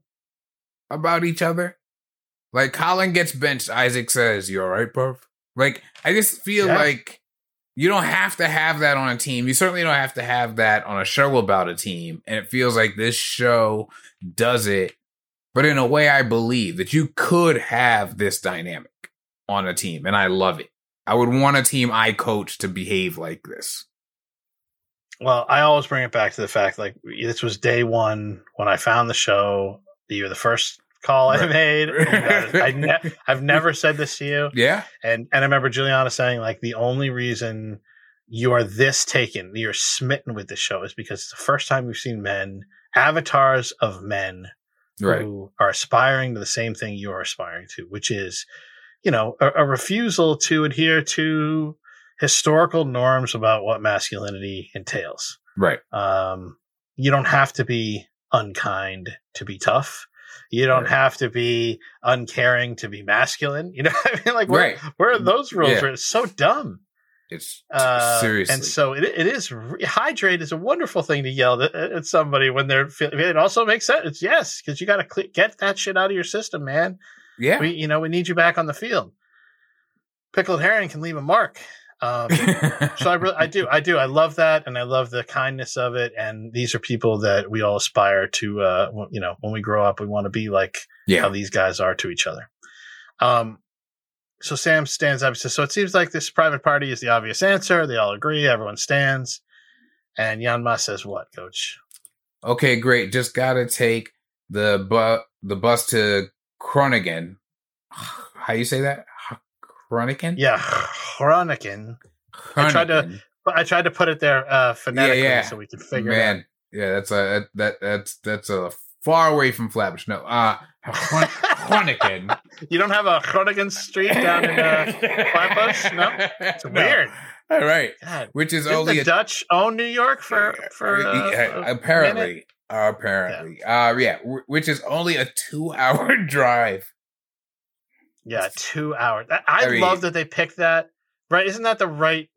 about each other. Like Colin gets benched, Isaac says, "You all right, bro?" Like I just feel Yeah. like you don't have to have that on a team. You certainly don't have to have that on a show about a team. And it feels like this show does it, but in a way I believe that you could have this dynamic on a team, and I love it. I would want a team I coach to behave like this. Well, I always bring it back to the fact like this was day one when I found the show. You were the first call I made. Uh, I ne- *laughs* I've never said this to you, Yeah, and and I remember Juliana saying like the only reason you are this taken, you're smitten with the show, is because it's the first time we've seen men, avatars of men right. who are aspiring to the same thing you are aspiring to, which is, you know, a, a refusal to adhere to historical norms about what masculinity entails. Right. Um, you don't have to be unkind to be tough. You don't Right. have to be uncaring to be masculine. You know, what I mean, like where, Right. where are those rules? Yeah. It's so dumb. It's Uh, seriously. And so it, it is hydrate is a wonderful thing to yell at, at somebody when they're. feel- It also makes sense. It's yes, because you got to cl- get that shit out of your system, man. yeah. We, you know, we need you back on the field. Pickled herring can leave a mark. Um, *laughs* so I really, I do, I do, I love that, and I love the kindness of it. And these are people that we all aspire to. Uh, you know, when we grow up, we want to be like how yeah. these guys are to each other. Um, so Sam stands up and says, "So it seems like this private party is the obvious answer. They all agree. Everyone stands." And Yanma says, "What, Coach?" Okay, great. Just gotta take the bu- the bus to Cronigan. *sighs* How you say that? Cronigan? Yeah, Chronican. I tried to- But I tried to put it there uh, phonetically yeah. so we could figure it out. Man, yeah, that's a that that's that's a far away from Flatbush. No, uh, Chron- *laughs* You don't have a Chronican Street down in uh, Flatbush? *laughs* No? It's weird. All right, God, which is didn't only the a Dutch own New York for for uh, Yeah, a minute? apparently apparently uh yeah which is only a two hour *laughs* drive Yeah, two hours. I, love that they picked that. Right? Isn't that the right?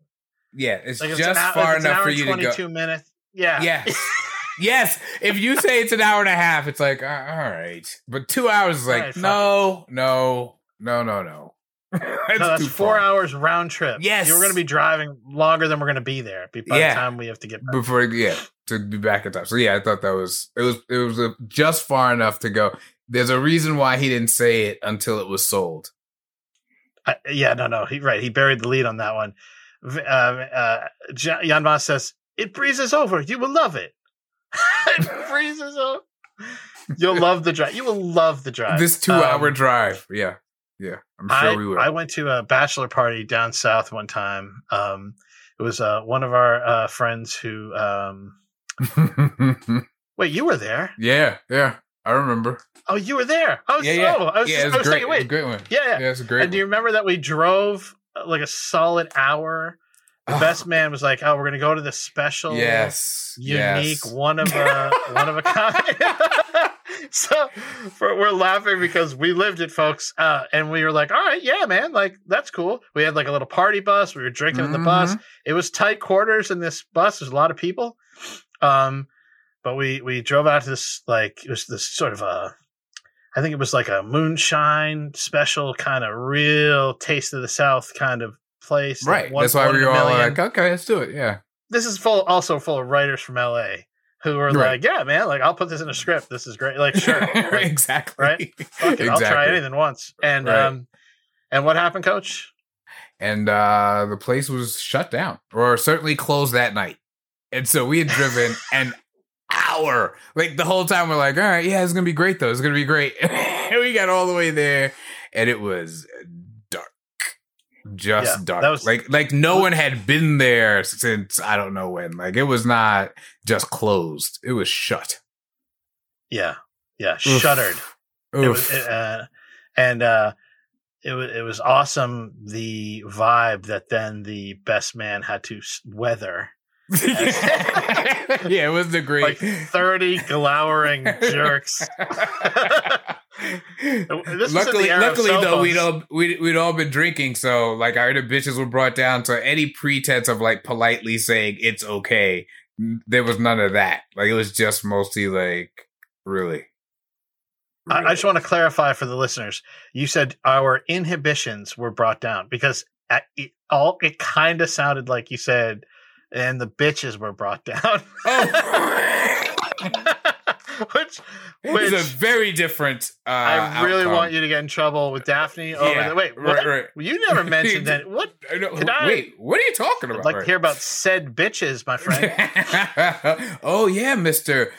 yeah it's Like it's just hour, far it's enough for you to go Twenty-two minutes. Yeah. yes *laughs* yes if you say it's an hour and a half it's like uh, all right but two hours is like right, no no no no no *laughs* that's, no, that's four far. hours round trip. Yes. you're going to be driving longer than we're going to be there. By Yeah. the time we have to get back. before yeah to be back in time so yeah i thought that was it was it was uh just far enough to go there's a reason why he didn't say it until it was sold I, yeah, no, no, he right. He buried the lead on that one. Uh, uh, Jan Voss says it breezes over. You will love it. *laughs* it *laughs* breezes over. You'll love the drive. You will love the drive. this two hour Um, drive yeah yeah i'm sure I, we will I went to a bachelor party down south one time. Um, it was uh, one of our uh, friends who. Um, *laughs* wait, you were there? yeah yeah i remember Oh, you were there. I was. yeah yeah Oh, I was, yeah just, it's I was great thinking, it's a great one yeah, yeah. yeah it's a great And do you remember that we drove uh, like a solid hour? The one. best man was like, "Oh, we're gonna go to this special, yes unique, yes. one of a *laughs* one of a kind." *laughs* so for, we're laughing because we lived it, folks, uh, and we were like, "All right, yeah, man, like that's cool." We had like a little party bus. We were drinking in the bus. Mhm. It was tight quarters in this bus. There's a lot of people. Um, but we we drove out to this like it was this sort of a I think it was like a moonshine special kind of real taste of the South kind of place. right that's why we were all million. like okay let's do it yeah this is full also full of writers from LA who were Right. like, Yeah, man, like I'll put this in a script. This is great. Like, sure. *laughs* like, exactly right? it, I'll try Exactly. anything once. And Right. um and what happened, coach? and uh the place was shut down or certainly closed that night and so we had driven an hour like the whole time we're like all right yeah it's gonna be great though it's gonna be great *laughs* and we got all the way there and it was dark just Yeah, dark was- like like no one had been there since i don't know when like it was not just closed it was shut Yeah. Yeah. Oof. Shuddered. It was, it, uh, and uh, it was it was awesome. The vibe that then the best man had to weather. *laughs* yeah it was the great Like thirty glowering *laughs* jerks. Luckily, luckily though, we'd all we'd, we'd all been drinking, so like our bitches were brought down. So any pretense of like politely saying it's okay, there was none of that. Like it was just mostly like really. I, I just want to clarify for the listeners. You said our inhibitions were brought down because at, it all it kind of sounded like you said, and the bitches were brought down. *laughs* Oh. *laughs* which, It's a very different. Uh, I really outcome. want you to get in trouble with Daphne over Yeah, the wait. What? right, right. You never *laughs* mentioned that. What? Know- Could I- wait, what are you talking I'd about? like to hear about said bitches, my friend. oh yeah, Mister.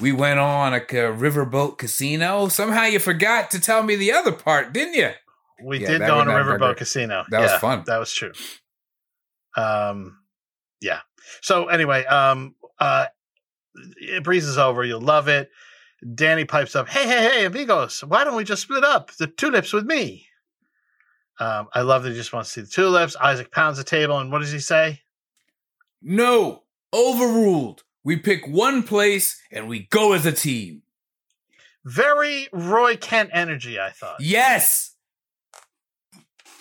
We went on a, ca- riverboat casino. Somehow you forgot to tell me the other part, didn't you? We Yeah, did go on a not have been riverboat casino. That was fun. That was true. Um, yeah. So anyway, um, uh, it breezes over. You'll love it. Danny pipes up, "Hey, hey, hey, amigos! Why don't we just split up the tulips with me?" Um, I love that he just wants to see the tulips. Isaac pounds the table, and what does he say? No, overruled. We pick one place and we go as a team. Very Roy Kent energy, I thought. Yes.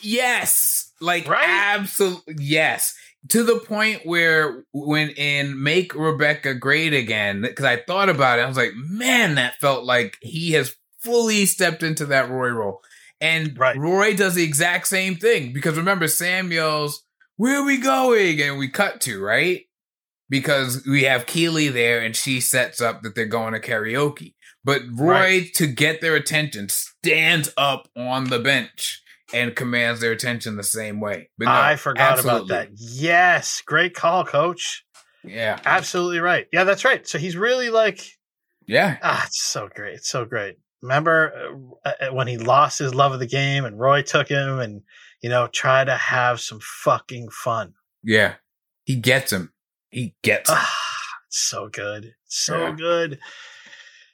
Yes. Like Right? absolutely yes. To the point where when in Make Rebecca Great Again, because I thought about it, I was like, man, that felt like he has fully stepped into that Roy role. And Right. Roy does the exact same thing. Because remember, Sam yells, Where are we going? And we cut to, right? Because we have Keely there and she sets up that they're going to karaoke. But Roy, Right. to get their attention, stands up on the bench and commands their attention the same way. But no, I forgot absolutely. about that. Yes, great call, Coach. Yeah. Absolutely right. Yeah, that's right. So he's really like Yeah. Ah, it's so great. It's so great. Remember uh, uh, when he lost his love of the game and Roy took him and, you know, try to have some fucking fun. Yeah. He gets him. He gets him. Ah, it's so good. So Yeah. good.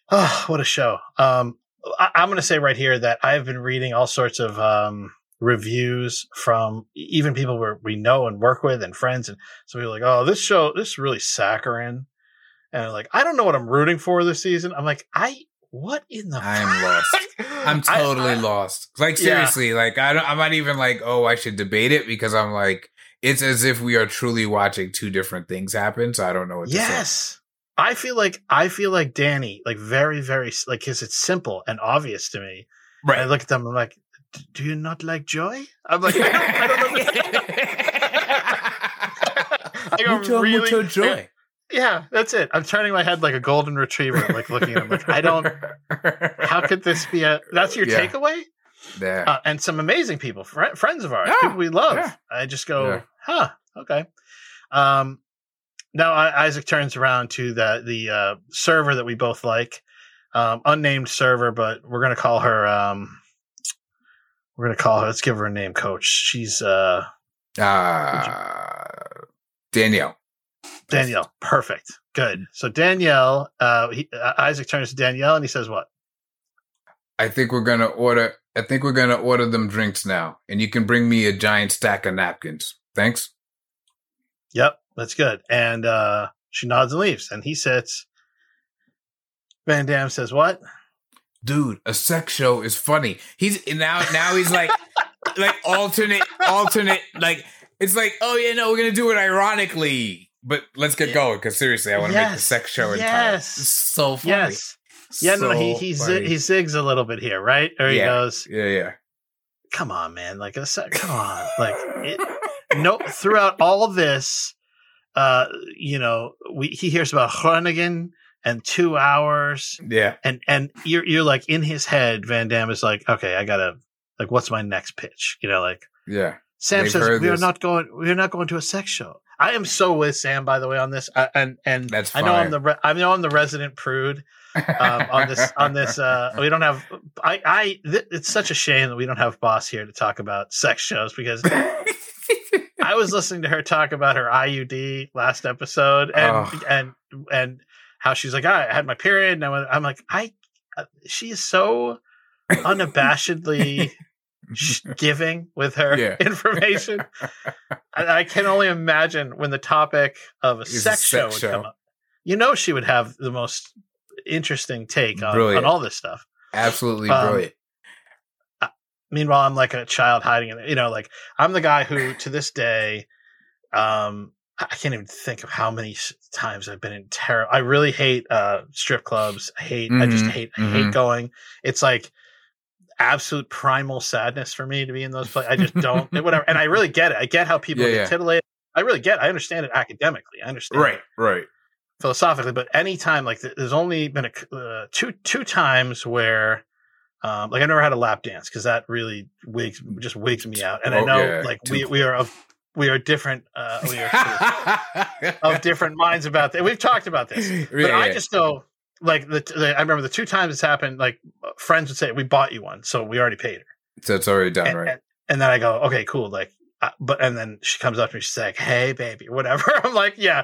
Oh, what a show. Um, I, I'm going to say right here that I've been reading all sorts of, um, reviews from even people we we know and work with and friends. And so we're like, oh, this show, this is really saccharine. And like, I don't know what I'm rooting for this season. I'm like, I, what in the I'm lost. *laughs* I'm totally I- lost. Like Yeah. seriously, like I don't I'm not even like, oh, I should debate it because I'm like it's as if we are truly watching two different things happen, so I don't know what to say. Yes. I feel like I feel like Danny, like very, very like because it's simple and obvious to me. Right. I look at them, I'm like, do you not like joy? I'm like, I *laughs* don't, I don't know. I go Mucho, really- mucho joy. *laughs* Yeah, that's it. I'm turning my head like a golden retriever, like looking at him. Like, I don't. *laughs* How could this be a? That's your Yeah. takeaway. Yeah. Uh, and some amazing people, fri friends of ours, Yeah, people we love. yeah. I just go, Yeah. huh, okay. Um, now Isaac turns around to the the uh, server that we both like, um, unnamed server, but we're gonna call her. Um, we're gonna call her. Let's give her a name, Coach. She's uh, Uh, Danielle. Danielle. Perfect. Good. So Danielle, uh, he, uh, Isaac turns to Danielle and he says, "What? I think we're gonna order. I think we're gonna order them drinks now, and you can bring me a giant stack of napkins. Thanks. Yep, that's good." And uh, she nods and leaves, and he sits. Van Dam says, "What?" Dude, a sex show is funny. He's now now he's like *laughs* like alternate alternate like it's like oh yeah no we're gonna do it ironically but let's get going because seriously I want to make the sex show in time. yes. It's so funny. Yes. Yeah, no, no, he he zi- he zigs a little bit here, right? Or he Yeah. goes, yeah yeah "Come on, man! Like a sec- come on, like it, *laughs* no." Throughout all of this, uh, you know, we he hears about Groningen and two hours, yeah and and you're you're like in his head. Van Damme is like, "Okay, I gotta like, what's my next pitch?" You know, like yeah Sam They've says, heard "We are not going. We are not going to a sex show." I am so with Sam, by the way, on this. I, and and That's I know I'm the re- I know I'm the resident prude um, on this *laughs* on this. Uh, we don't have. I I. Th- it's such a shame that we don't have Boss here to talk about sex shows because *laughs* I was listening to her talk about her IUD last episode and and and how she's like, I had my period, and I went, I'm like, I. uh, She is so unabashedly *laughs* giving with her Yeah. *laughs* information. I, I can only imagine when the topic of a Is a sex, show sex would show. come up. You know, she would have the most interesting take on, on all this stuff. Absolutely Um, brilliant. Meanwhile, I'm like a child hiding in it. You know, like I'm the guy who, *laughs* to this day, um, I can't even think of how many times I've been in terror. I really hate uh strip clubs. I hate. I just Mhm, hate. I hate going. It's like absolute primal sadness for me to be in those places. I just don't. whatever. And I really *laughs* get it. I get how people Yeah, get yeah. titillated. I really get. It. I understand it academically. I understand. it right. philosophically, but anytime like there's only been a, uh, two two times where um, like I never had a lap dance because that really wigs just wakes me out, and I Oh, know yeah, like we we are of we are different uh, we are *laughs* of, different minds about that. We've talked about this, but I just know like the, the I remember the two times it's happened. Like friends would say, "We bought you one, so we already paid her," so it's already done, and, right? and, and then I go, "Okay, cool." Like, uh, but and then she comes up to me, she's like, "Hey, baby, whatever." *laughs* I'm like, "Yeah."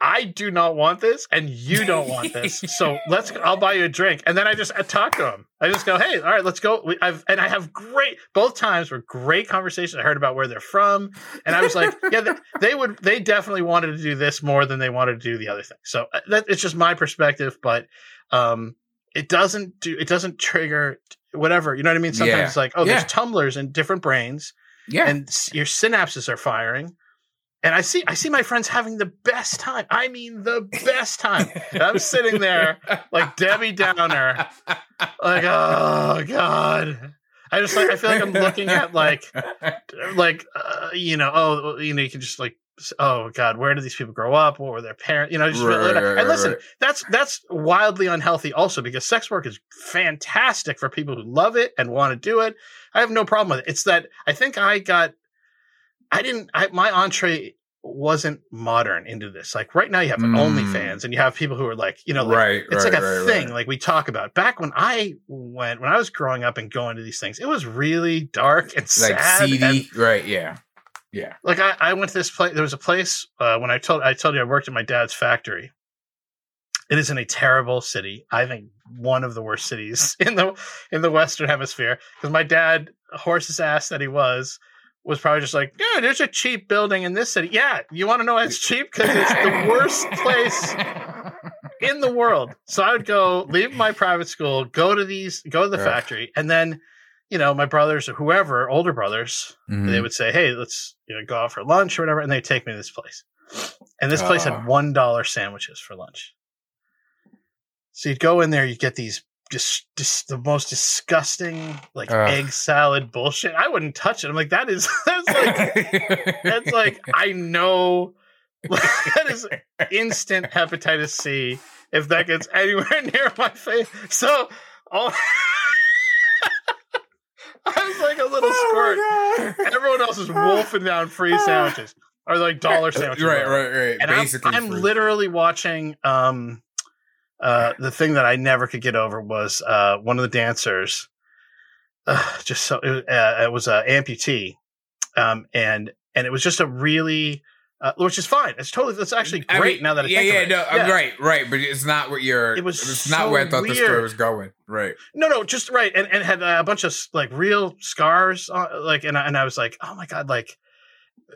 I do not want this, and you don't want *laughs* this. So let's. I'll buy you a drink, and then I just I talk to him. I just go, "Hey, all right, let's go." We, I've and I have great. Both times were great conversations. I heard about where they're from, and I was like, *laughs* "Yeah, they, they would. They definitely wanted to do this more than they wanted to do the other thing." So uh, that it's just my perspective, but um, it doesn't do. It doesn't trigger whatever. You know what I mean? Sometimes Yeah. it's like, oh, Yeah. there's tumblers in different brains yeah. and your synapses are firing. And I see, I see my friends having the best time. I mean, the best time. And I'm sitting there like Debbie Downer, like, oh god. I just like, I feel like I'm looking at like, like, uh, you know, oh, you know, you can just like, oh god, where did these people grow up? What were their parents? You know, just Right, right, right, and listen, right. that's that's wildly unhealthy also because sex work is fantastic for people who love it and want to do it. I have no problem with it. It's that I think I got I didn't I my entree wasn't modern into this. Like right now you have Mm. OnlyFans and you have people who are like, you know, like right. it's right, like a right, thing right. like we talk about. Back when I went when I was growing up and going to these things, it was really dark and like sad CD, and right? Yeah, yeah. like I, I went to this place. There was a place uh, when I told I told you I worked at my dad's factory. It is in a terrible city. I think one of the worst cities *laughs* in the in the Western Hemisphere. Because my dad, horse's ass that he was, was probably just like, yeah, there's a cheap building in this city. Yeah, you want to know why it's cheap? Because it's the worst place *laughs* in the world. So I would go leave my private school, go to these, go to the Ugh. factory, and then, you know, my brothers or whoever, older brothers, Mhm. they would say, "Hey, let's you know go out for lunch or whatever," and they take me to this place. And this place Ah. had one dollar sandwiches for lunch. So you'd go in there, you get these just, just the most disgusting like Ugh. egg salad bullshit. I wouldn't touch it. I'm like, that is *laughs* that's like that's like I know *laughs* that is instant hepatitis C if that gets anywhere *laughs* near my face. So all I was like a little squirt. Oh God. Everyone else is wolfing down free sandwiches or like dollar sandwiches. Right, whatever. right, right. And I'm, Basically, I'm literally watching. Um, uh, the thing that I never could get over was uh, one of the dancers. Uh, just so it, uh, it was an amputee, um, and and it was just a really, uh, which is fine. It's totally. It's actually I great mean, now that I yeah, think yeah, of it. no, I'm right, right, but it's not what you're. It was It's so not where I thought the story was going. Right. No, no, just right, and and had a bunch of like real scars, on, like, and I, and I was like, oh my god, like,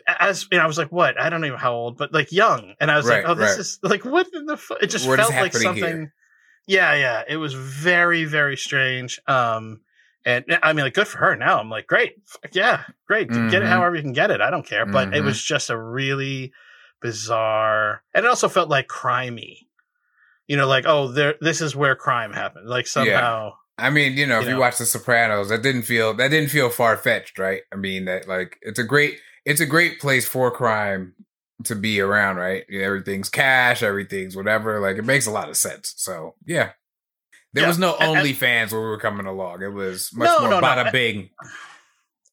as you know, I was like, what? I don't know how old, but like young, and I was Right, like, oh, this right. is like, what in the? Fu-? It just What felt like something. here? Yeah, yeah, it was very, very strange. Um, and I mean, like, good for her. Now I'm like, great, yeah, great, get it Mhm. however you can get it. I don't care, but it Mhm. was just a really bizarre, and it also felt like crimey. You know, like, oh, there, this is where crime happened. Like somehow. I mean, you know, if You you watch The Sopranos, that didn't feel that didn't feel far fetched, right? I mean, that like it's a great it's a great place for crime to be around, right? Everything's cash, everything's whatever. Like it makes a lot of sense. So yeah, there Yeah, was no OnlyFans where we were coming along. It was much No, more no, no. bada bing.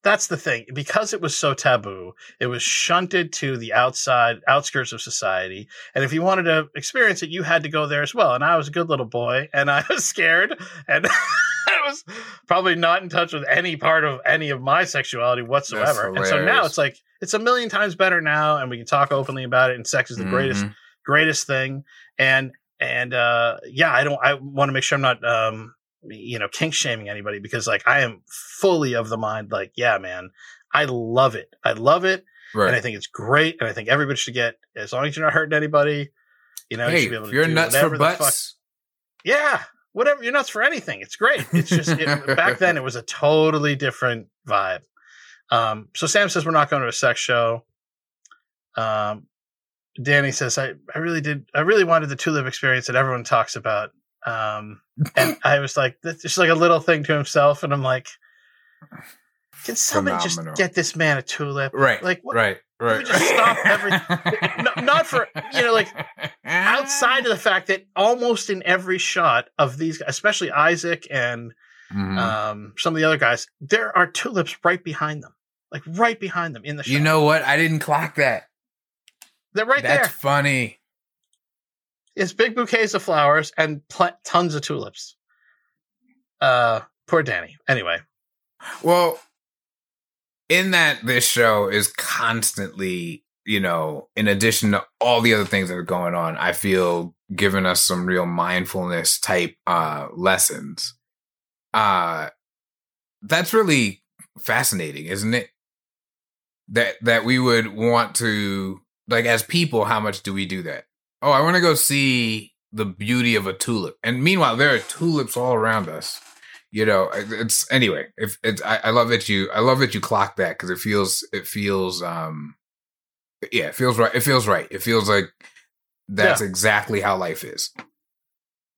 That's the thing. Because it was so taboo it was shunted to the outside outskirts of society. And if you wanted to experience it you had to go there as well. And i was a good little boy and i *laughs* was scared and *laughs* i was probably not in touch with any part of any of my sexuality whatsoever. And so now it's like it's a million times better now and we can talk openly about it and sex is the greatest Mhm. greatest thing. And and uh yeah i don't i want to make sure i'm not um you know kink shaming anybody because like i am fully of the mind like yeah man i love it i love it and i think it's great and i think everybody should get as long as you're not hurting anybody you know you should be able to you're do nuts whatever for the fuck- yeah whatever. You're nuts for anything. It's great. It's just it, *laughs* back then it was a totally different vibe. Um, so Sam says we're not going to a sex show. Um, Danny says I, I really did I really wanted the tulip experience that everyone talks about. Um, and *coughs* I was like that's just like a little thing to himself, and I'm like, can somebody Phenomenal. just get this man a tulip? Right. Like what, right. Right. just stop everything. *laughs* no, not for you know like outside of the fact that almost in every shot of these, guys, especially Isaac and Mhm. um, some of the other guys, there are tulips right behind them, like right behind them in the shot. you know what? I didn't clock that. they're right That's there. That's funny. It's big bouquets of flowers and pl- tons of tulips. Uh, poor Danny. Anyway, Well, in that this show is constantly, you know, in addition to all the other things that are going on, I feel giving us some real mindfulness type uh lessons. Uh that's really fascinating, isn't it? That that we would want to like as people, how much do we do that? Oh, I want to go see the beauty of a tulip. And meanwhile, there are tulips all around us you know it's anyway if it's I, I love that you i love that you clock that because it feels it feels um yeah it feels right it feels right it feels like that's exactly how life is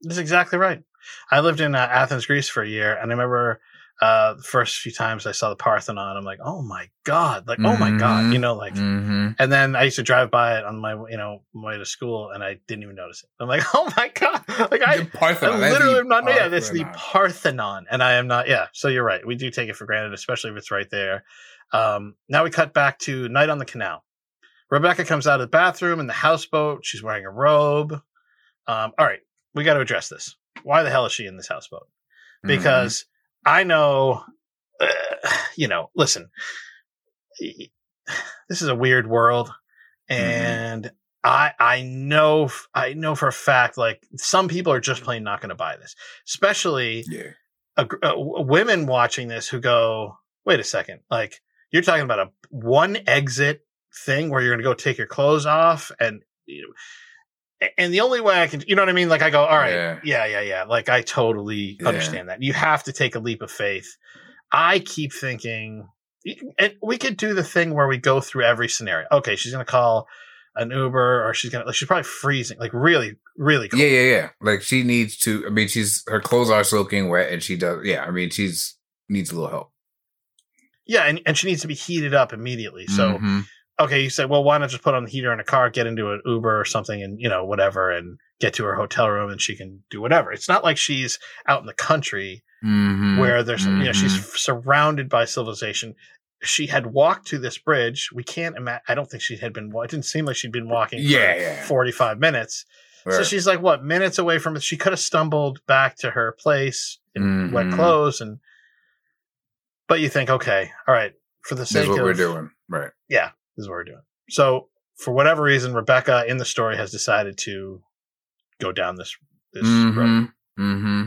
that's exactly right. I lived in uh, Athens, Greece for a year, and I remember uh, the first few times I saw the Parthenon, I'm like, oh my god, like oh my god, Mhm. you know, like. mm-hmm. And then I used to drive by it on my, you know, way to school, and I didn't even notice it. I'm like, *laughs* oh my god, like I, the Parthenon, I literally the am not. Yeah, that's the Parthenon. Parthenon, and I am not. Yeah, so you're right. We do take it for granted, especially if it's right there. Um, now we cut back to night on the canal. Rebecca comes out of the bathroom in the houseboat. She's wearing a robe. Um, all right, we got to address this. Why the hell is she in this houseboat? Mm-hmm. Because I know, uh, you know, listen, this is a weird world, and I I know I know for a fact like some people are just plain not going to buy this, especially yeah. a, gr- uh, women watching this who go, wait a second, like you're talking about a one exit thing where you're going to go take your clothes off and you know, a- and the only way I can, you know what I mean? Like I go, all right, Yeah. yeah, yeah, yeah. Like I totally Yeah. understand that. You have to take a leap of faith. I keep thinking, and we could do the thing where we go through every scenario. Okay, she's going to call an Uber or she's going to, like, she's probably freezing, like really, really cold. yeah yeah yeah like she needs to i mean she's her clothes are soaking wet and she does yeah i mean she's needs a little help Yeah, and, and she needs to be heated up immediately. So, Mhm. Okay, you said, well, why not just put on the heater in a car, get into an Uber or something, and you know whatever, and get to her hotel room, and she can do whatever. It's not like she's out in the country Mhm. where there's, you know, she's surrounded by civilization. She had walked to this bridge. We can't imagine. I don't think she had been. It didn't seem like she'd been walking. for Yeah, yeah. forty-five minutes. So she's like what minutes away from it. She could have stumbled back to her place in wet Mhm. clothes, and but you think, okay, all right, for the this sake is what of we're doing right this is what we're doing. So for whatever reason, Rebecca in the story has decided to go down this this road. hmm hmm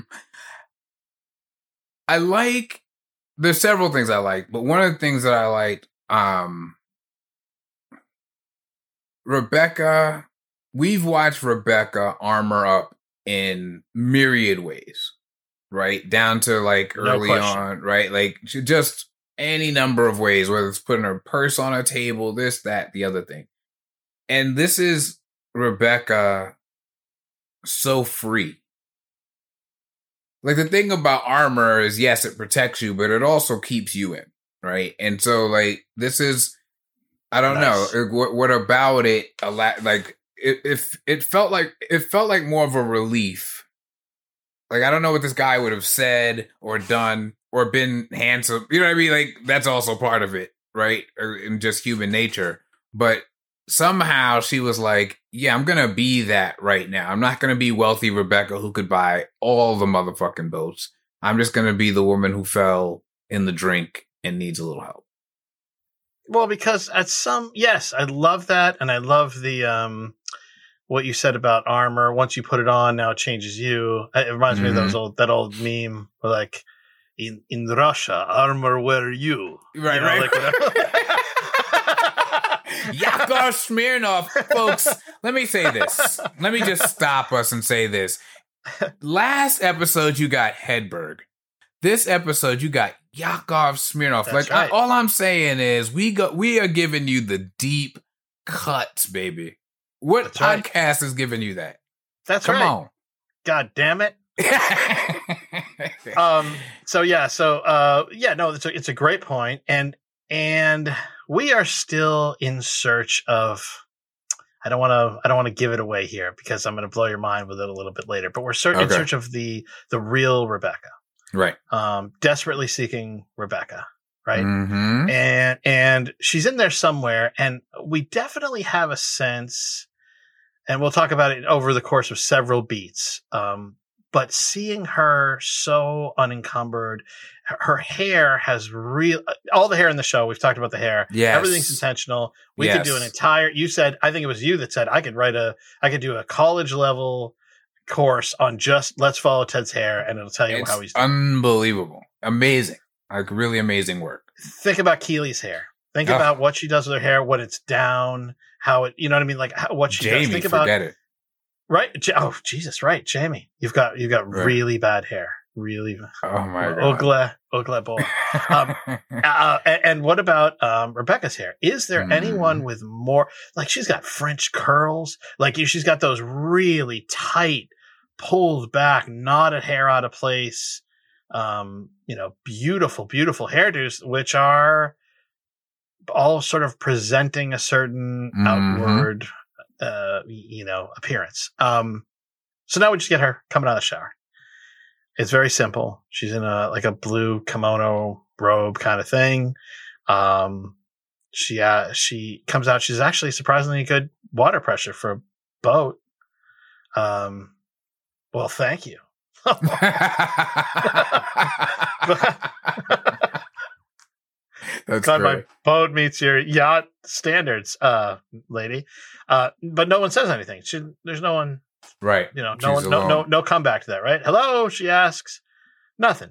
I like. There's several things I like, but one of the things that I liked, um, Rebecca. We've watched Rebecca armor up in myriad ways, right? Down to like early question. on, right? Like just any number of ways, whether it's putting her purse on a table, this, that, the other thing. And this is Rebecca so free. Like the thing about armor is yes, it protects you, but it also keeps you in, right? And so like this is I don't Nice. know, what, what about it a lot like it if it felt like it felt like more of a relief. Like I don't know what this guy would have said or done or been handsome. You know what I mean? Like that's also part of it, right? Or in just human nature. But somehow she was like, "Yeah, I'm gonna be that right now. I'm not gonna be wealthy Rebecca who could buy all the motherfucking boats. I'm just gonna be the woman who fell in the drink and needs a little help." Well, because at some yes, I love that, and I love the um what you said about armor. Once you put it on, now it changes you. It reminds me of those old that old meme where like in in Russia, armor wear you. Right, You know, right. like. *laughs* Yakov Smirnoff, folks. Let me say this. Let me just stop us and say this. last episode you got Hedberg. This episode you got Yakov Smirnoff. That's like right. I, all I'm saying is we go we are giving you the deep cuts, baby. What That's right. podcast is giving you that? That's Come right. God damn it. *laughs* *laughs* Um. So yeah. So uh. Yeah. No. It's a, it's a great point, and and we are still in search of. I don't want to. I don't want to give it away here because I'm going to blow your mind with it a little bit later. But we're cer- in search of the the real Rebecca. right. Um. Desperately seeking Rebecca. Right. Mhm. and and she's in there somewhere and we definitely have a sense and we'll talk about it over the course of several beats um but seeing her so unencumbered her, hair has real uh, all the hair in the show we've talked about the hair Yeah, everything's intentional we could do an entire you said i think it was you that said i could write a i could do a college level course on just let's follow ted's hair and it'll tell you It's how he's doing. unbelievable. Amazing. Like really amazing work. think about Keely's hair. Think Oh. about what she does with her hair, when it's down, how it, you know what I mean? Like how, what she Jamie, does. Think about, it. Right? Oh, Jesus, right. Jamie, you've got, you've got Right. really bad hair. Really. Oh my god. Ugly, ugly boy. Um, *laughs* uh, and, and what about um, Rebecca's hair? Is there Mm. anyone with more, like she's got French curls, like she's got those really tight, pulled back, knotted hair out of place, um, you know, beautiful, beautiful hairdos, which are all sort of presenting a certain Mhm. outward, uh, you know, appearance. Um, so now we just get her coming out of the shower. It's very simple. She's in a like a blue kimono robe kind of thing. Um, she uh, she comes out. She's actually surprisingly good water pressure for a boat. Um, well, thank you. *laughs* *laughs* That's Glad my boat meets your yacht standards, uh, lady. Uh, but no one says anything. She, there's no one, Right. you know, no She's one, no, no, no comeback to that, right? Hello, she asks. Nothing.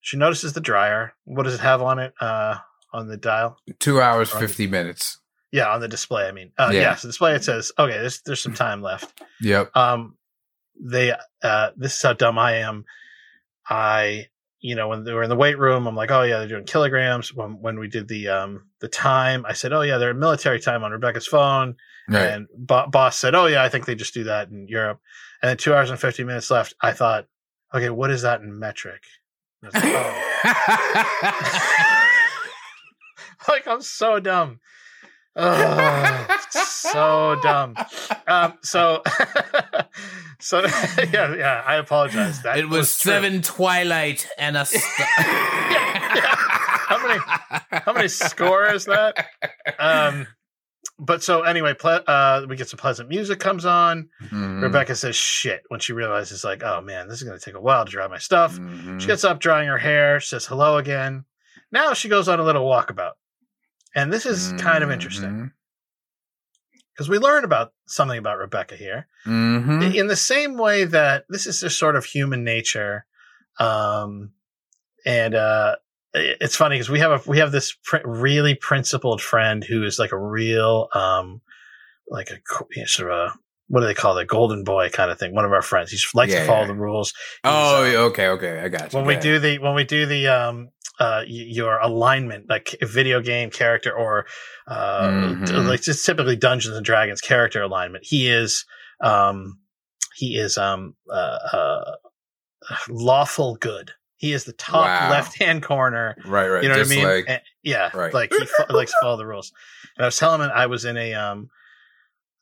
She notices the dryer. What does it have on it? Uh, on the dial? Two hours, Right. 50 minutes. Yeah, on the display. I mean, uh, yeah. Yeah. So the display it says, okay, there's there's some time left. Yep. Um, they uh, this is how dumb I am. I you know when they were in the weight room, I'm like, oh yeah, they're doing kilograms. When when we did the um the time, I said, oh yeah, they're military time on Rebecca's phone. Right. And bo- boss said, oh yeah, I think they just do that in Europe. And then two hours and fifty minutes left. I thought, okay, what is that in metric? Like, oh. *laughs* *laughs* like I'm so dumb. Oh, so dumb. Um, so, *laughs* so *laughs* yeah, yeah. I apologize. That it was, true. seven twilight and a. St- *laughs* How many? How many score is that? Um, but so anyway, ple- uh, we get some pleasant music comes on. Mhm. Rebecca says shit when she realizes like, oh man, this is gonna take a while to dry my stuff. Mhm. She gets up, drying her hair, says hello again. Now she goes on a little walkabout. And this is kind of interesting because we learn about something about Rebecca here Mhm. in the same way that this is just sort of human nature. Um, and, uh, it's funny because we have a, we have this pr- really principled friend who is like a real, um, like a you know, sort of a, what do they call it? Golden boy kind of thing. One of our friends. He likes Yeah, to follow yeah. the rules. Oh, uh, okay, okay. I got you. when Go we ahead. do the when we do the um uh your alignment like video game character or uh Mhm. like just typically Dungeons and Dragons character alignment he is um he is um uh, uh lawful good he is the top Wow. left hand corner Right, right. you know Just what I mean like, And- yeah Right. like he fo- likes to follow the rules and I was telling him I was in a um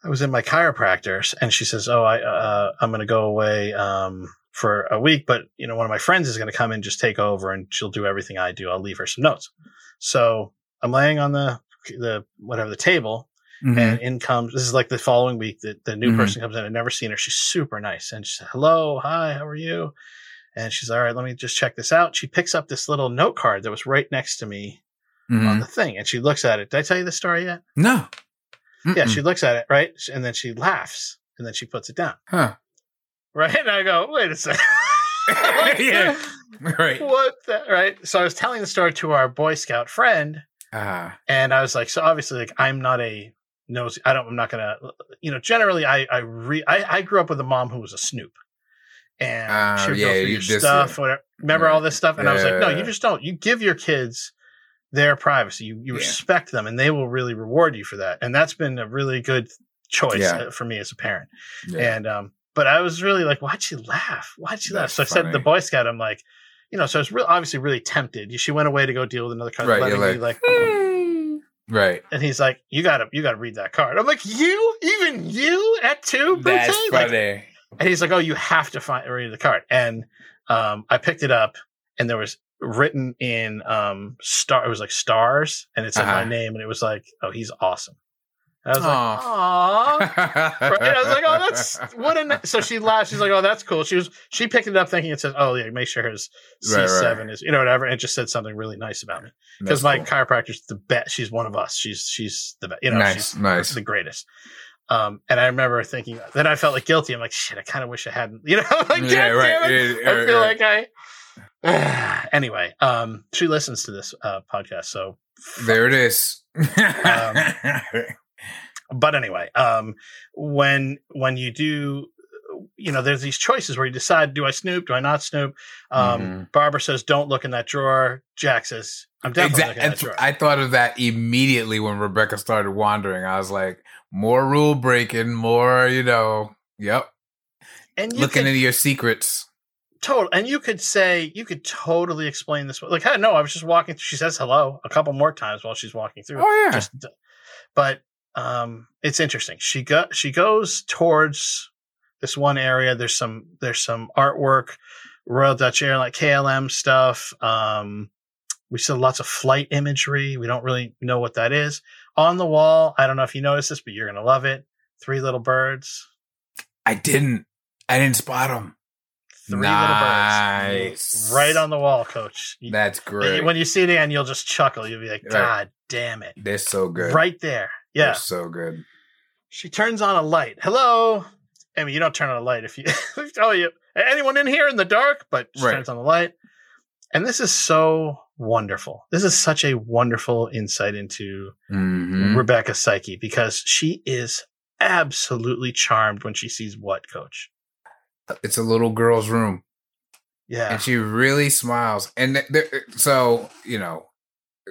I was in my chiropractor's and she says, "Oh, I uh, I'm going to go away um, for a week, but you know, one of my friends is going to come and just take over, and she'll do everything I do. I'll leave her some notes." So I'm laying on the the whatever the table, Mhm. and in comes this is like the following week that the new Mhm. person comes in. I've never seen her. She's super nice, and she said, "Hello, hi, how are you?" And she's all right. Let me just check this out. She picks up this little note card that was right next to me on Mhm. the thing, and she looks at it. Did I tell you the story yet? No. Yeah, Mm-mm. she looks at it, right? And then she laughs and then she puts it down. Huh. Right. And I go, wait a second. *laughs* Yeah. Right. What the, right? So I was telling the story to our Boy Scout friend, Ah. and I was like, so obviously, like, I'm not a nosy. I don't, I'm not gonna, you know, generally, I, I re, I, I grew up with a mom who was a snoop. and Uh, she would yeah, go through you- your this, stuff, whatever. Remember all this stuff? And I was like, no, you just don't. You give your kids their privacy. You you Yeah. respect them, and they will really reward you for that. And that's been a really good choice Yeah. uh, for me as a parent. And um, but I was really like, why'd she laugh? Why'd she laugh? So I said the. Boy Scout, I'm like, you know, so I was real obviously really tempted. She went away to go deal with another card, Right, letting you're me like, like, right. and he's like, you gotta you gotta read that card. I'm like, you, even you at two, That's? Like, funny. and he's like, "Oh, you have to find read the card." And um, I picked it up, and there was written in um, star. It was like stars, and it said my Uh-huh. name, and it was like, "Oh, he's awesome." I was Aw. like, "Aw." *laughs* Right? I was like, "Oh, that's what a." So she laughed. She's like, "Oh, that's cool." She was she picked it up thinking it says, "Oh, yeah, make sure his C Right, right. seven is you know whatever," and just said something really nice about me because my cool. chiropractor's the best. She's one of us. She's she's the best. You know, nice, she's nice. the greatest. Um, and I remember thinking, then I felt like guilty. I'm like, shit, I kind of wish I hadn't, *laughs* you know, like, Yeah, right. damn it. Yeah, I feel like I, *sighs* anyway, um, she listens to this, uh, podcast. So, There it is. *laughs* but anyway, um, when, when you do, you know, there's these choices where you decide, do I snoop? Do I not snoop? Um, Mhm. Barbara says, don't look in that drawer. Jack says, I'm definitely Exactly. looking in that drawer. I thought of that immediately when Rebecca started wandering. I was like, more rule breaking, more, you know. Yep. and you Looking could- into your secrets. Total, and you could say you could totally explain this. Like, hey, no, I was just walking. Through. She says hello a couple more times while she's walking through. Oh yeah. Just, but um, it's interesting. She go she goes towards this one area. There's some there's some artwork, Royal Dutch Air like KLM stuff. Um, we saw lots of flight imagery. We don't really know what that is on the wall. I don't know if you noticed this, but you're gonna love it. Three little birds. I didn't. I didn't spot them. Three Nice. little birds. Right on the wall, coach. That's great. when you see it again, you'll just chuckle. You'll be like, Right. God damn it. They're so good. Right there. They're Yeah. so good. She turns on a light. Hello. I mean, you don't turn on a light if you *laughs* oh you anyone in here in the dark, but she Right. turns on the light. And this is so wonderful. This is such a wonderful insight into Mhm. Rebecca's psyche because she is absolutely charmed when she sees what, coach? It's a little girl's room. Yeah. and she really smiles. And th- there, so you know,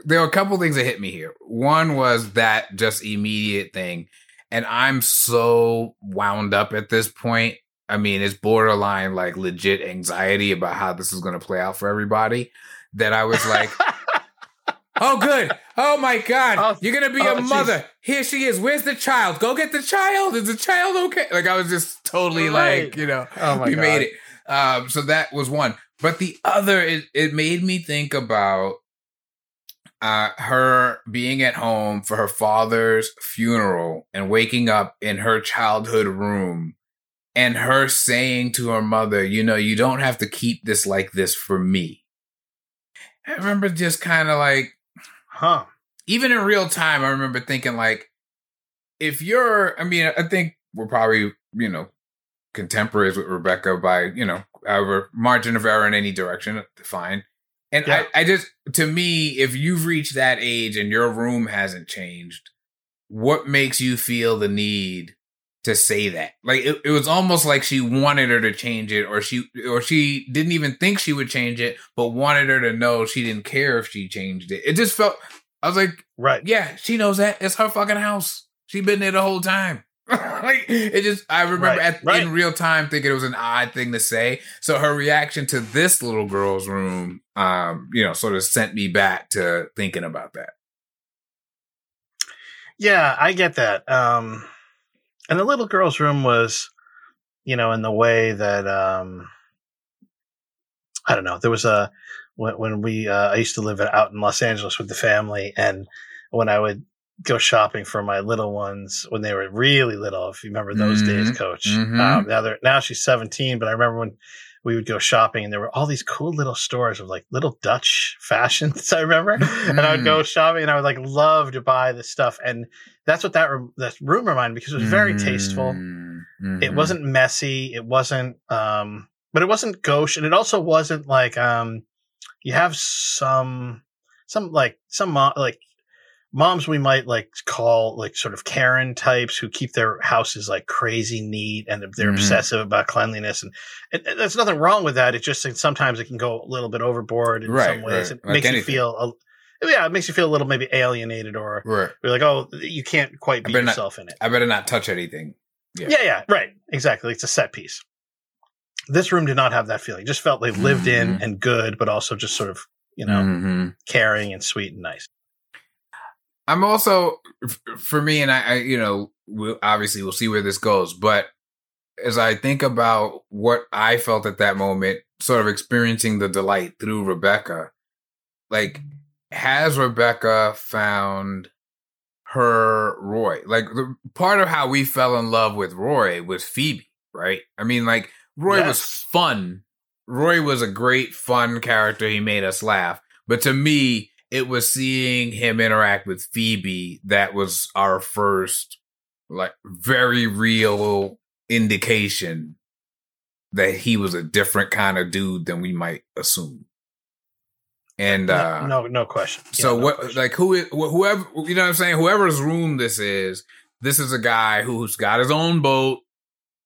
there were a couple things that hit me here. One was that just immediate thing, and I'm so wound up at this point. I mean, it's borderline like legit anxiety about how this is going to play out for everybody. That I was like, *laughs* "Oh, good! Oh my God! Oh, You're gonna be oh, a mother. Here she is. Where's the child? Go get the child. Is the child okay?" Like I was just totally Right. like, you know, oh my we God. made it. Um, so that was one. But the other, it, it made me think about uh, her being at home for her father's funeral and waking up in her childhood room and her saying to her mother, you know, you don't have to keep this like this for me. I remember just kind of like, Huh. even in real time, I remember thinking like, if you're, I mean, I think we're probably, you know, contemporaries with Rebecca by, you know, however margin of error in any direction, fine. And Yeah. I, I just, to me, if you've reached that age and your room hasn't changed, what makes you feel the need to say that? Like it, it was almost like she wanted her to change it, or she, or she didn't even think she would change it, but wanted her to know she didn't care if she changed it. It just felt, I was like, Right. yeah, she knows that. It's her fucking house. She been there the whole time. *laughs* like it just I remember Right, at, right. in real time thinking it was an odd thing to say. So her reaction to this little girl's room, um, you know, sort of sent me back to thinking about that. Yeah, I get that. Um, and the little girl's room was, you know, in the way that, um, I don't know, there was a, when, when we, uh, I used to live out in Los Angeles with the family and when I would go shopping for my little ones when they were really little, if you remember those days, Mhm, coach, mhm. um, now they're, now she's 17, but I remember when, we would go shopping and there were all these cool little stores of like little Dutch *laughs* fashions. I remember, and I would Mm. go shopping and I would like love to buy this stuff. And that's what that room, that room reminded me because it was very tasteful. Mm, It wasn't messy. It wasn't, um, but it wasn't gauche, and it also wasn't like um, you have some, some like some like moms we might like call like sort of Karen types who keep their houses like crazy neat and they're Mhm. obsessive about cleanliness and, and, and there's nothing wrong with that. It's just that sometimes it can go a little bit overboard in Right, some ways. right. It Like makes you feel a, yeah, it makes you feel a little maybe alienated or Right. you're like, oh, you can't quite be better not- yourself in it. I better not touch anything. Yeah. Yeah, yeah, right. Exactly. It's a set piece. This room did not have that feeling. It just felt like lived in Mhm. and good, but also just sort of, you know, Mhm. caring and sweet and nice. I'm also for me, and I, I you know, we'll, obviously we'll see where this goes. But as I think about what I felt at that moment, sort of experiencing the delight through Rebecca, like has Rebecca found her Roy? Like the part of how we fell in love with Roy was Phoebe, right? I mean, like Roy was fun. Roy was a great fun character. He made us laugh. But to me, it was seeing him interact with Phoebe that was our first, like, very real indication that he was a different kind of dude than we might assume. And uh no, no question. so Yeah, no what question. like who is whoever you know what I'm saying whoever's room this is this is a guy who's got his own boat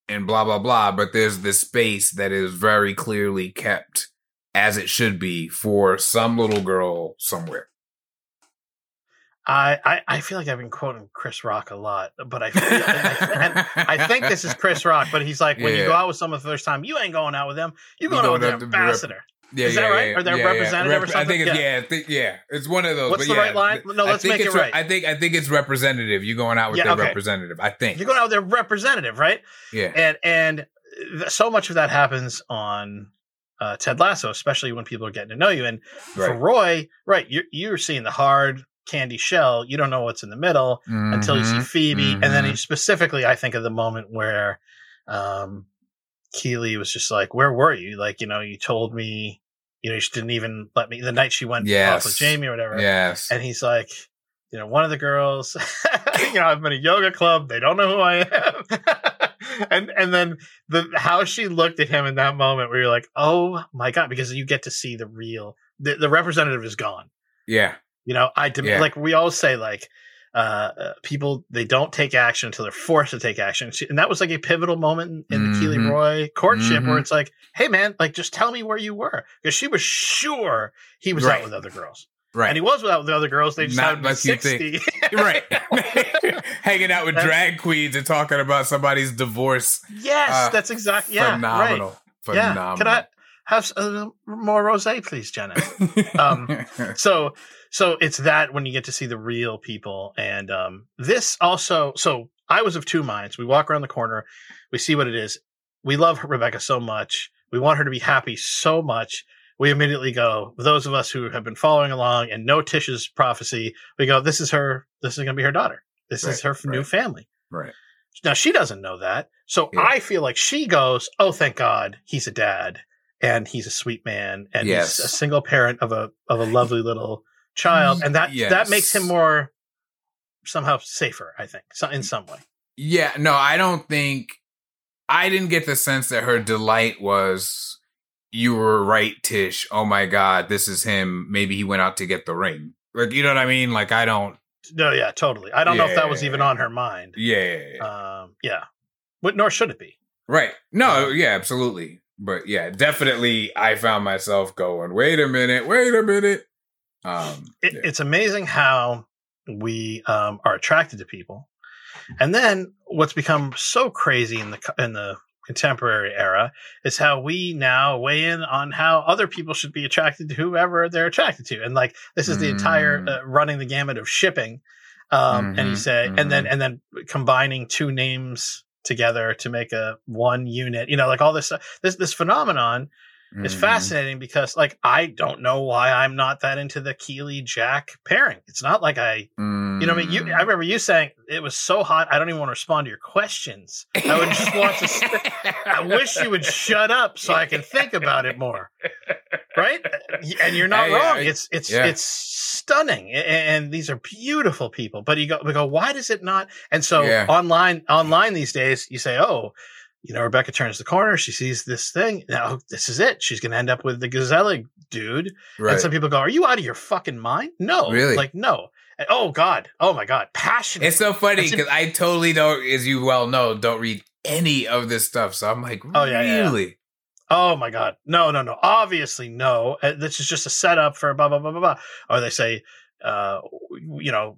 and blah blah blah but there's this space that is very clearly kept as it should be for some little girl somewhere. I, I, I feel like I've been quoting Chris Rock a lot, but I feel, and I think this is Chris Rock, but he's like, when you go out with someone for the first time, you ain't going out with them. You're You going out with going the out to be rep- ambassador. Yeah, Is that right? Or their representative or I think it's Yeah. yeah, I think, yeah. It's one of those. What's but the yeah, right line? No, let's make it right. I think I think it's representative. You're going out with Yeah, their okay. representative. I think. You're going out with their representative, right? yeah. And and so much of that happens on uh, Ted Lasso, especially when people are getting to know you. And for Roy, right, you're you're seeing the hard candy shell. You don't know what's in the middle. until you see Mhm, Phoebe, and then mhm. he specifically, I think of the moment where um, Keely was just like, "Where were you? Like, you know, you told me, you know, she didn't even let me the night she went off with Jamie or whatever." Yes. And he's like, you know, one of the girls, *laughs* you know, I'm in a yoga club. They don't know who I am. *laughs* and and then the how she looked at him in that moment, where you're like, oh my god, because you get to see the real the, the representative is gone. yeah. You know, I Yeah. like we all say like uh, uh, people they don't take action until they're forced to take action, She- and that was like a pivotal moment in, in the Keely. Roy courtship where Mhm. it's like, hey man, like just tell me where you were because she was sure he was Right. out with other girls, Right. and he was out the other girls. They just Not be like you sixty, *laughs* right. *laughs* Hanging out with That's- drag queens and talking about somebody's divorce. yes, Uh, that's exactly yeah, Phenomenal. right. Phenomenal. Yeah, can I have uh, more rosé, please, Jenna? *laughs* um, so so it's that when you get to see the real people and um this also so i was of two minds we walk around the corner we see what it is we love rebecca so much we want her to be happy so much we immediately go those of us who have been following along and know tish's prophecy we go this is her this is going to be her daughter this is Right, her new family right. now she doesn't know that. So Yeah. I feel like she goes, "Oh, thank God, he's a dad and he's a sweet man and Yes. he's a single parent of a of a lovely little child." And that Yes. that makes him more somehow safer, I think, in some way. Yeah, no, I don't think I didn't get the sense that her delight was you were right, Tish. Oh my god, this is him. Maybe he went out to get the ring. Like, you know what I mean? Like I don't No, yeah, totally. I don't know if that was even on her mind. yeah. yeah, yeah. Um, yeah, but nor should it be. Right. No, yeah, absolutely. But yeah, definitely I found myself going, wait a minute, wait a minute. Um It, yeah. It's amazing how we um, are attracted to people, and then what's become so crazy in the in the contemporary era is how we now weigh in on how other people should be attracted to whoever they're attracted to, and like this is the entire Mm. uh, running the gamut of shipping. Um, and you say, and then mhm. and then combining two names together to make a one unit, you know, like all this this this phenomenon it's Mhm. fascinating because like I don't know why I'm not that into the Keely Jack pairing. It's not like I you know I mean you I remember you saying it was so hot I don't even want to respond to your questions. I would just want to st- I wish you would shut up so I can think about it more. Right? And you're not wrong. I- It's it's yeah. it's stunning. And these are beautiful people. But you go we go why does it not? And so Yeah. online online these days you say, "Oh, you know, Rebecca turns the corner. She sees this thing. Now, this is it. She's going to end up with the Gazelle dude. Right. And some people go, Are you out of your fucking mind? No. Really? Like, no. And, oh God, oh my God, passionate. It's so funny in- because I totally don't, as you well know, don't read any of this stuff. So I'm like, Oh, yeah, yeah, yeah. really? Oh my God. No, no, no. Obviously, no. This is just a setup for blah, blah, blah, blah, blah. Or they say, uh, you know,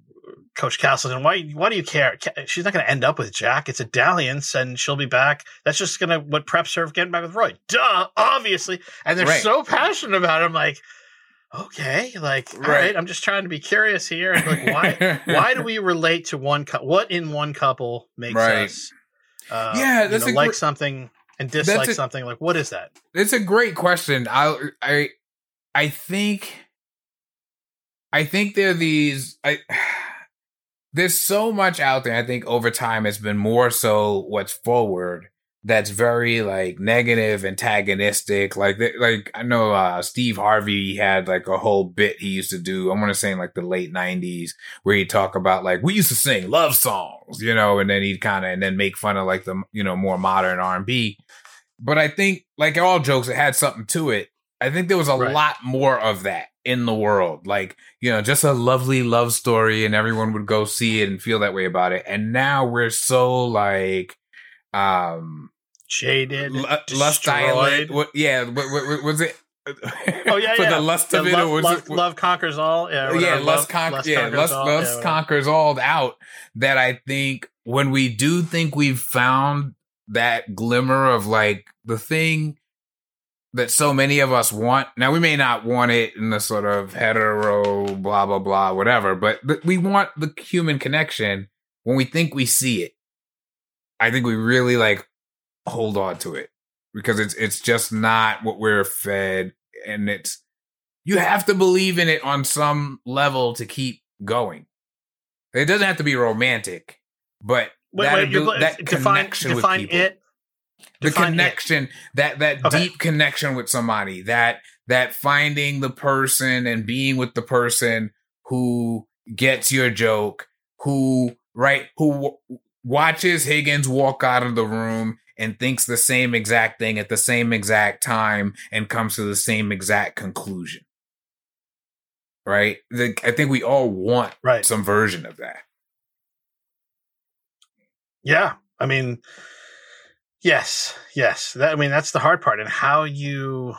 Coach Castleton, why, why do you care? She's not going to end up with Jack. It's a dalliance and she'll be back. That's just going to, what preps her of getting back with Roy. Duh, obviously. And they're Right. so passionate about it. I'm like, okay, like, all Right. I'm just trying to be curious here. And like, why, *laughs* why do we relate to one couple? What in one couple makes Right. us, uh, Yeah, you know, like gr- something and dislike a- something? Like, what is that? It's a great question. I I I think I think they're these I there's so much out there. I think over time it's been more so what's forward that's very like negative, antagonistic. Like like I know uh Steve Harvey had like a whole bit he used to do. I'm gonna say in like the late '90s where he'd talk about like we used to sing love songs, you know, and then he'd kind of and then make fun of like the you know more modern R&B. But I think like all jokes, it had something to it. I think there was a Right. lot more of that in the world. Like, you know, just a lovely love story and everyone would go see it and feel that way about it. And now we're so like um Jaded, lu- lust island. What yeah, what, what, was it? Oh yeah, *laughs* For yeah. the lust The of it love, or was love, it love conquers all. Yeah, yeah, lust, con- yeah, conquers lust, all. lust Yeah, conquers all out. That I think when we do think we've found that glimmer of like the thing that so many of us want. Now we may not want it in the sort of hetero, blah blah blah, whatever, but we want the human connection. When we think we see it, I think we really like hold on to it because it's it's just not what we're fed, and it's you have to believe in it on some level to keep going. It doesn't have to be romantic, but Wait, that, wait, abil- that define, connection define with people, it. The Define it. connection, that that Okay. deep connection with somebody, that that finding the person and being with the person who gets your joke, who right, who w- watches Higgins walk out of the room and thinks the same exact thing at the same exact time and comes to the same exact conclusion. Right? The, I think we all want Right. some version of that. Yeah, I mean, yes, yes. That I mean, that's the hard part, and how you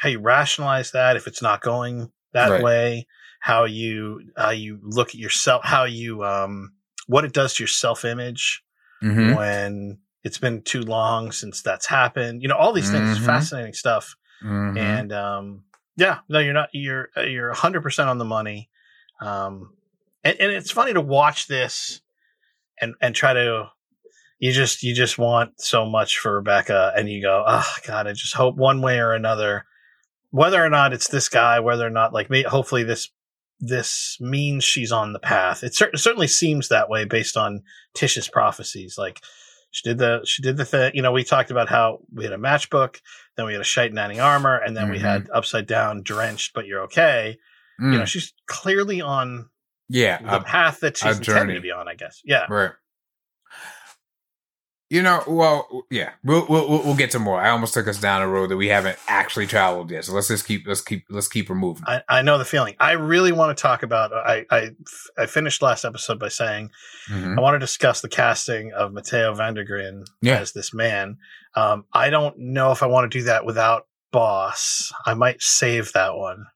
how you rationalize that if it's not going that Right. way. How you how you look at yourself, how you um what it does to your self image Mm-hmm. when it's been too long since that's happened. You know, all these things, Mhm. fascinating stuff. Mm-hmm. and um yeah no you're not you're uh, you're 100% on the money um and, and it's funny to watch this and and try to you just you just want so much for rebecca and you go oh god i just hope one way or another whether or not it's this guy whether or not like me hopefully this this means she's on the path it cer- certainly seems that way based on tish's prophecies like she did the she did the thing you know we talked about how we had a matchbook then we had a shite nanny armor, and then we Mm-hmm. had upside down drenched, but you're okay. Mm. You know, she's clearly on yeah, the a path that she's intended to be on, I guess. Yeah. Right. You know, well, yeah, we'll, we'll we'll- get to more. I almost took us down a road that we haven't actually traveled yet. So let's just keep let's keep let's keep her moving. I, I know the feeling. I really want to talk about. I, I I finished last episode by saying Mhm. I want to discuss the casting of Matteo van der Grijn Yeah. as this man. Um, I don't know if I want to do that without Boss. I might save that one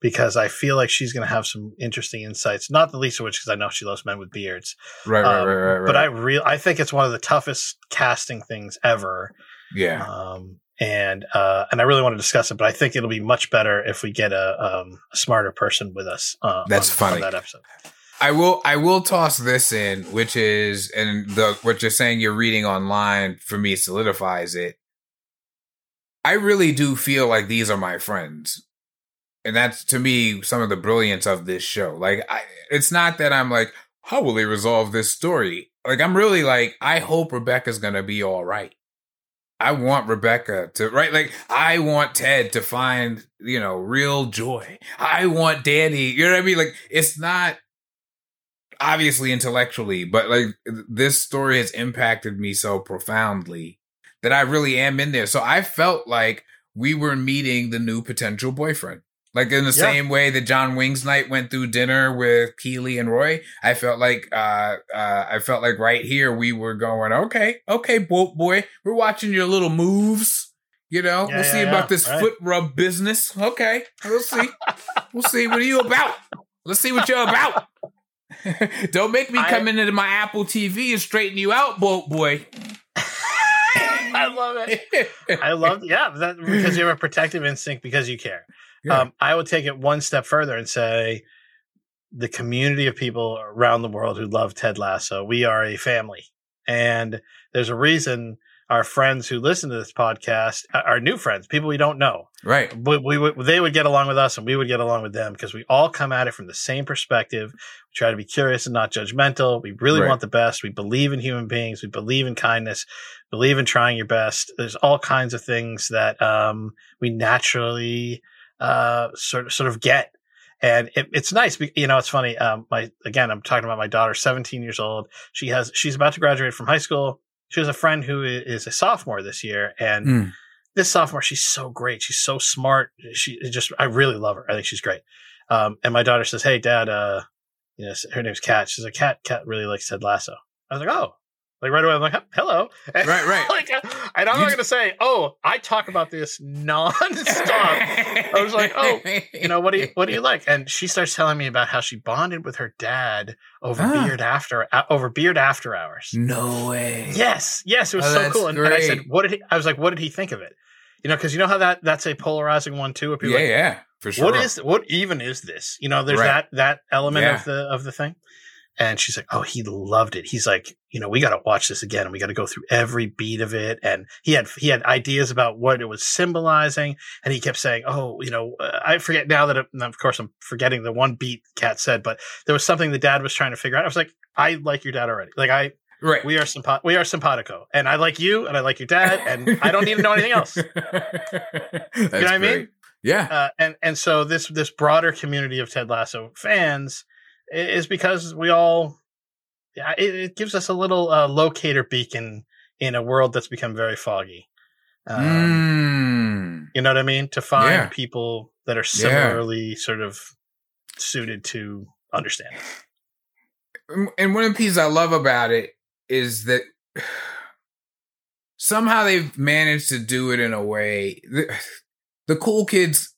because I feel like she's going to have some interesting insights. Not the least of which because I know she loves men with beards. Right, right, Um, right, right, right. But I real I think it's one of the toughest casting things ever. yeah, Um, and uh, and I really want to discuss it, but I think it'll be much better if we get a, um, a smarter person with us. Uh, That's on, funny. on that episode. I will I will toss this in, which is and the what you're saying you're reading online for me solidifies it. I really do feel like these are my friends. And that's to me some of the brilliance of this show. Like I it's not that I'm like, how will they resolve this story? Like I'm really like, I hope Rebecca's gonna be all right. I want Rebecca to right like I want Ted to find, you know, real joy. I want Danny, you know what I mean? Like it's not obviously intellectually, but like this story has impacted me so profoundly that I really am in there. So I felt like we were meeting the new potential boyfriend. Like in the Yeah. same way that John Wingsnight went through dinner with Keely and Roy, I felt like uh uh I felt like right here we were going, okay, okay, boat boy, we're watching your little moves. You know, Yeah, we'll yeah, see about this right. foot rub business. Okay, we'll see. *laughs* we'll see. What are you about? Let's see what you're about. *laughs* Don't make me I- come into my Apple TV and straighten you out, boat boy. *laughs* I love it. I love, yeah, that because you have a protective instinct because you care. Yeah. Um, I would take it one step further and say the community of people around the world who love Ted Lasso, we are a family. And there's a reason our friends who listen to this podcast are new friends, people we don't know. right. We, we they would get along with us and we would get along with them because we all come at it from the same perspective. We try to be curious and not judgmental. We really Right. want the best. We believe in human beings. We believe in kindness, believe in trying your best. There's all kinds of things that, um, we naturally, uh, sort of, sort of get. And it, it's nice. You know, it's funny. Um, my, again, I'm talking about my daughter, 17 years old. She has, she's about to graduate from high school. She has a friend who is a sophomore this year and Mm. this sophomore, she's so great. She's so smart. She just, I really love her. I think she's great. Um, and my daughter says, Hey, dad, uh, you know, her name's Kat. She's like, cat. Kat really likes Ted Lasso. I was like, Oh, like right away, I'm like, hello. Right, right. *laughs* like, and I'm You not going to say, Oh, I talk about this nonstop. I was like, oh, you know, what do you, what do you like? And she starts telling me about how she bonded with her dad over Ah. beard after, uh, over beard after hours. No way. Yes, yes, it was Oh, so cool. And, and I said, "What did he?" I was like, "What did he think of it?" You know, because you know how that that's a polarizing one too. Where people Yeah, like, yeah, for sure. what is what even is this? You know, there's Right. that that element Yeah. of the of the thing. And she's like, "Oh, he loved it." He's like, "You know, we got to watch this again, and we got to go through every beat of it." And he had he had ideas about what it was symbolizing, and he kept saying, "Oh, you know, uh, I forget now that, it, and of course, I'm forgetting the one beat Kat said, but there was something the dad was trying to figure out." I was like, "I like your dad already. Like, I right? we are simpa- we are simpatico, and I like you, and I like your dad, and I don't need to know anything else. *laughs* you know what I mean? Yeah. Uh, and and so this this broader community of Ted Lasso fans is because we all, yeah, it, it gives us a little uh, locator beacon in a world that's become very foggy. Um, Mm. You know what I mean? To find Yeah. people that are Yeah. similarly sort of suited to understand. And- And one of the pieces I love about it is that somehow they've managed to do it in a way the, *sighs* the cool kids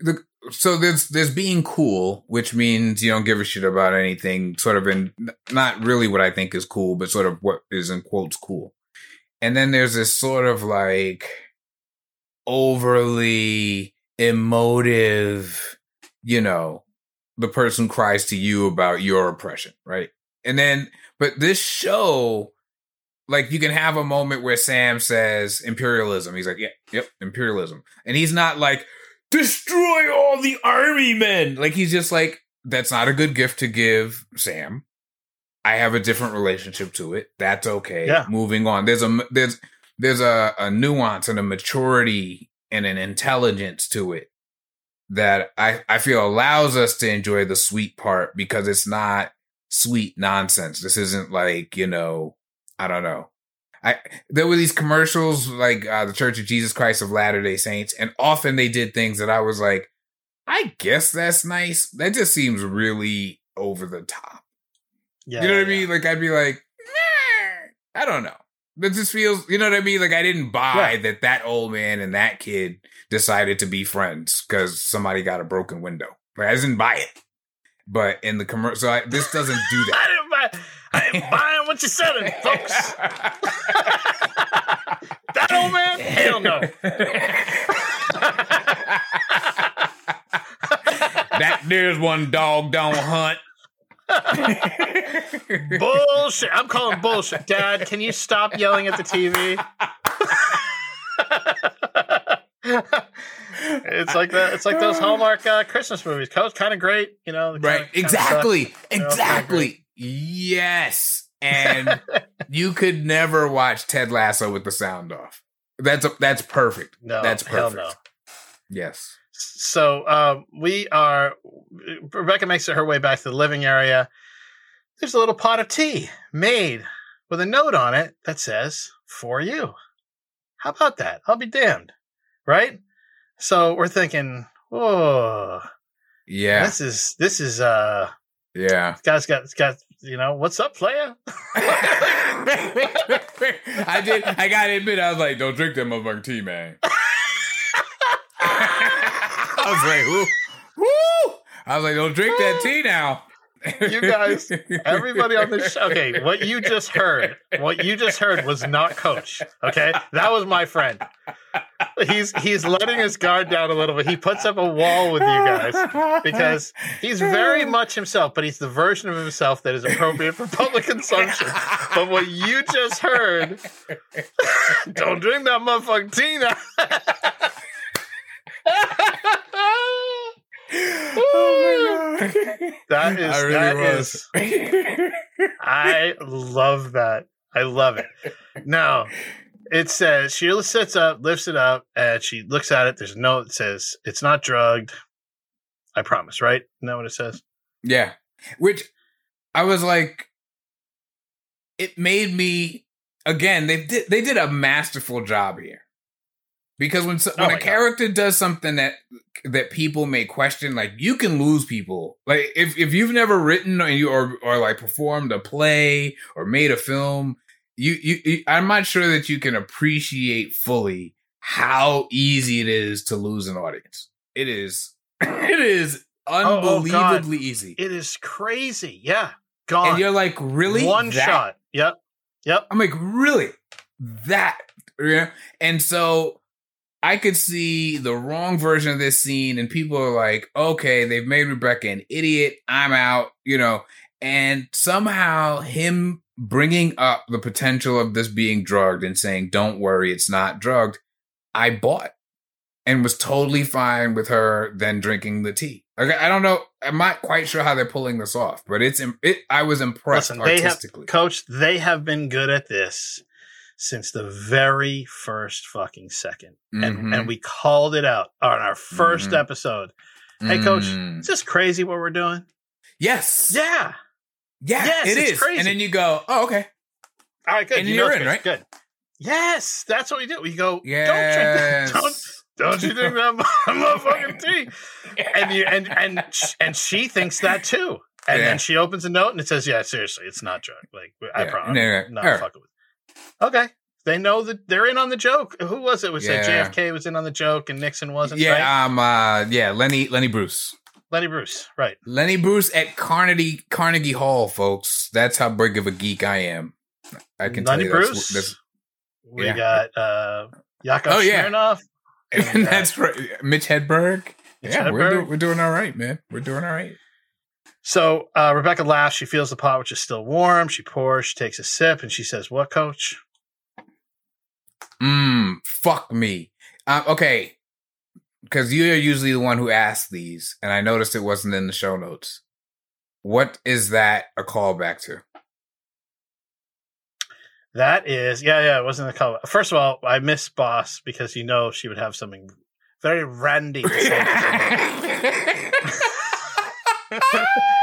the so there's there's being cool which means you don't give a shit about anything sort of in not really what i think is cool but sort of what is in quotes cool and then there's this sort of like overly emotive you know the person cries to you about your oppression right and then but this show like you can have a moment where Sam says imperialism. He's like, yeah, yep, imperialism. And he's not like, destroy all the army men. Like he's just like, that's not a good gift to give Sam. I have a different relationship to it. That's okay. Yeah. Moving on. There's a there's there's a, a nuance and a maturity and an intelligence to it that I, I feel allows us to enjoy the sweet part because it's not sweet nonsense. This isn't like, you know, I don't know. I there were these commercials like uh, the Church of Jesus Christ of Latter Day Saints, and often they did things that I was like, I guess that's nice. That just seems really over the top. Yeah, you know what I mean? Like I'd be like, "Meh, I don't know. That just feels, you know what I mean? Like I didn't buy Yeah. that that old man and that kid decided to be friends because somebody got a broken window. Like, I didn't buy it. But in the commercial, so I, this doesn't do *laughs* that. I didn't buy. I ain't *laughs* buying what you're selling, folks. *laughs* that old man? Hell no. that there's one dog don't hunt. bullshit. I'm calling bullshit. Dad, can you stop yelling at the TV? It's like the it's like those Hallmark uh, Christmas movies. Coach kind of great, you know. kinda- right? kinda exactly. suck. They're Exactly. Yes. And *laughs* you could never watch Ted Lasso with the sound off. That's a, that's perfect. No, that's hell perfect. no. Yes. So um, we are. Rebecca makes her way back to the living area. There's a little pot of tea made with a note on it that says "For you." How about that? I'll be damned, right? So we're thinking, Oh, Yeah, this is this is uh, yeah. guy's got got you know what's up, player? *laughs* I did. I gotta admit, I was like, "Don't drink that motherfucking tea, man." *laughs* I was like, "Woo, woo!" I was like, "Don't drink that *laughs* tea now." You guys, Everybody on this show. Okay, what you just heard, what you just heard was not Coach. Okay, that was my friend. He's he's letting his guard down a little bit. He puts up a wall with you guys because he's very much himself, but he's the version of himself that is appropriate for public consumption. But what you just heard, *laughs* don't drink that motherfucking Tina. oh my god! That is I really that was. is I love that. I love it. Now, it says Sheila sits up, lifts it up, and she looks at it. There's a note that says it's not drugged. I promise, right? Isn't that what it says? Yeah. Which I was like, it made me again. They did they did a masterful job here because when so- Oh when my a God. character does something that that people may question, like you can lose people. Like if if you've never written or you or or like performed a play or made a film, you you, you I'm not sure that you can appreciate fully how easy it is to lose an audience. It is *laughs* it is oh, oh, God. unbelievably easy. It is crazy. Yeah, gone. And you're like, really? One That? shot. Yep. Yep. I'm like, really? That? Yeah. And so I could see the wrong version of this scene, and people are like, okay, they've made Rebecca an idiot. I'm out, you know. And somehow him bringing up the potential of this being drugged and saying, don't worry, it's not drugged, I bought and was totally fine with her then drinking the tea. Okay, I don't know. I'm not quite sure how they're pulling this off, but it's it. I was impressed Listen, they have, artistically. coach. They have been good at this since the very first fucking 2nd and Mhm. and we called it out on our 1st Mhm. episode. Hey, Coach, Mm. Is this crazy what we're doing? Yes. Yeah. Yeah, Yes, it is. crazy. And then you go, oh, okay. All right, good. And you you're in, right? Good. Yes, that's what we do. We go. Yes. Don't drink. Don't don't you drink that *laughs* motherfucking tea? *laughs* And you and and and she thinks that too. And Yeah. then she opens a note and it says, "Yeah, seriously, it's not drug. Like I Yeah. promise, No, no, not right. fucking with." Okay, they know that they're in on the joke. Who was it? Was Yeah. that JFK was in on the joke and Nixon wasn't? yeah, right? um, uh, yeah, Lenny, Lenny Bruce, Lenny Bruce, right? Lenny Bruce at Carnegie Carnegie Hall, folks. That's how big of a geek I am. I can Lenny tell you Bruce. that's, we yeah. got uh, Yakov Oh, yeah. Smirnoff. *laughs* that's, And, uh, that's right. Mitch Hedberg. Mitch yeah, we're, do, we're doing all right, man. We're doing all right. So uh, Rebecca laughs. She feels the pot, which is still warm. She pours. She takes a sip, and she says, "What, Coach?" Mmm, fuck me. Um, okay, because you're usually the one who asks these, and I noticed it wasn't in the show notes. What is that a callback to? That is, yeah, yeah. It wasn't a call. First of all, I miss Boss because you know she would have something very randy to say. *laughs* *laughs* *laughs*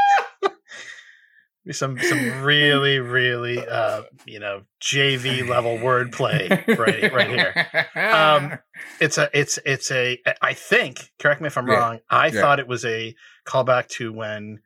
some some really really uh you know JV level wordplay right right here. Um, It's a it's it's a I think correct me if I'm Yeah. wrong. I Yeah. thought it was a callback to when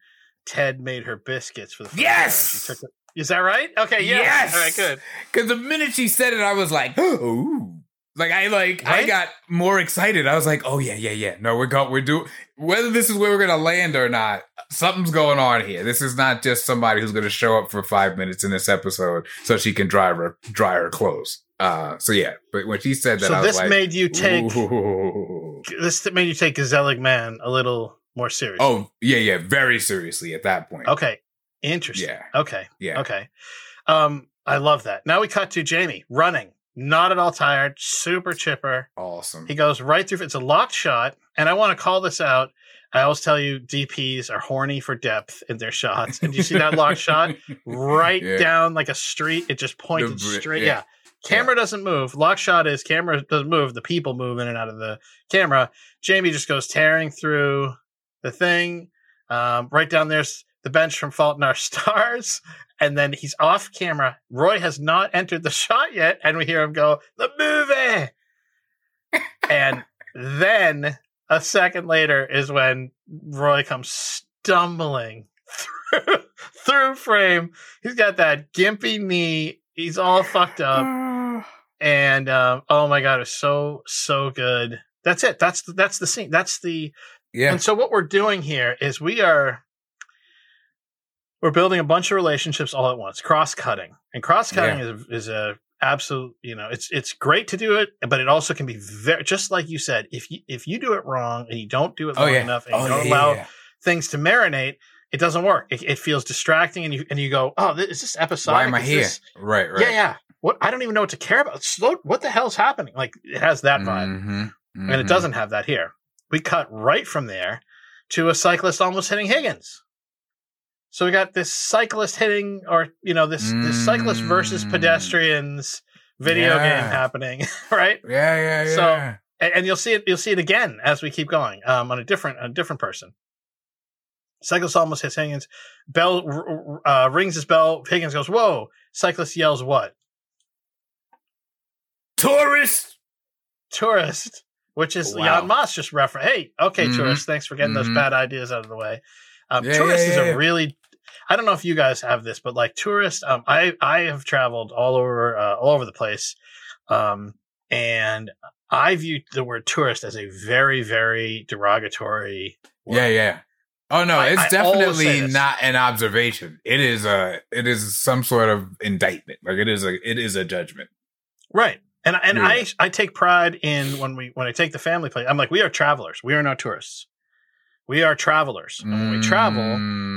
Ted made her biscuits for the first Yes! time. She took it. Is that right? Okay, Yeah. Yes! All right, good. Because the minute she said it, I was like, *gasps* "Ooh!" Like I like I got more excited. I was like, "Oh yeah, yeah, yeah." No, we're going. We're doing whether this is where we're gonna land or not. Something's going on here. This is not just somebody who's gonna show up for five minutes in this episode so she can dry her dry her clothes. Uh, so yeah. But when she said that, So I was this like, made you take "Ooh." *laughs* this made you take Gezellig Man a little more serious. Oh yeah, yeah, very seriously at that point. okay, interesting. Yeah, Okay, yeah. okay. Um, I love that. Now we cut to Jamie running, not at all tired, super chipper. Awesome. He goes right through. It's a locked shot, and I want to call this out. I always tell you DPs are horny for depth in their shots, and you see that locked shot *laughs* right Yeah. down like a street. It just pointed The straight. yeah. Yeah. Camera doesn't move. Lock shot is camera doesn't move. The people move in and out of the camera. Jamie just goes tearing through the thing. Um, right down there's the bench from Fault in Our *laughs* Stars, and then he's off camera. Roy has not entered the *laughs* shot yet, and we hear him go, "The movie," *laughs* and then a second later is when Roy comes stumbling through, through frame. He's got that gimpy knee. He's all fucked up. *sighs* And um, oh my god, it's so so good. That's it. That's the, that's the scene. That's the yeah. and so what we're doing here is we are we're building a bunch of relationships all at once, cross cutting, and cross cutting Yeah. is is a absolute. You know, it's it's great to do it, but it also can be very just like you said. If you if you do it wrong and you don't do it Oh long yeah. enough and you Oh don't yeah, allow things to marinate, it doesn't work. It, it feels distracting, and you and you go, oh, this, is this episodic? Why am I Is here? this- Right. Right. Yeah, yeah. What I don't even know what to care about. Slow. What the hell's happening? Like it has that vibe Mhm, and it mhm. doesn't have that here. We cut right from there to a cyclist almost hitting Higgins. So we got this cyclist hitting, or you know, this this cyclist versus Mm. pedestrians video Yeah. game happening, *laughs* right? Yeah. Yeah. Yeah. So- And, and you'll see it. You'll see it again as we keep going um, on a different a different person. Cyclist almost hits Higgins. Bell uh, rings his bell. Higgins goes, "Whoa!" Cyclist yells, "What?" tourist. tourist, which is Wow. Jan Maas just referenced. Hey, okay, Mhm. tourist, thanks for getting those Mhm. bad ideas out of the way. Um, Yeah, tourist yeah, is a yeah. really, I don't know if you guys have this, but like tourists, um, I I have traveled all over uh, all over the place, um, and I view the word tourist as a very very derogatory. word. Yeah. Yeah. Oh no, I- it's I definitely not an observation. It is a. It is some sort of indictment. Like it is a. It is a judgment. Right. And and Yeah. I I take pride in when we when I take the family place. I'm like we are travelers. We are not tourists. We are travelers. And when we travel,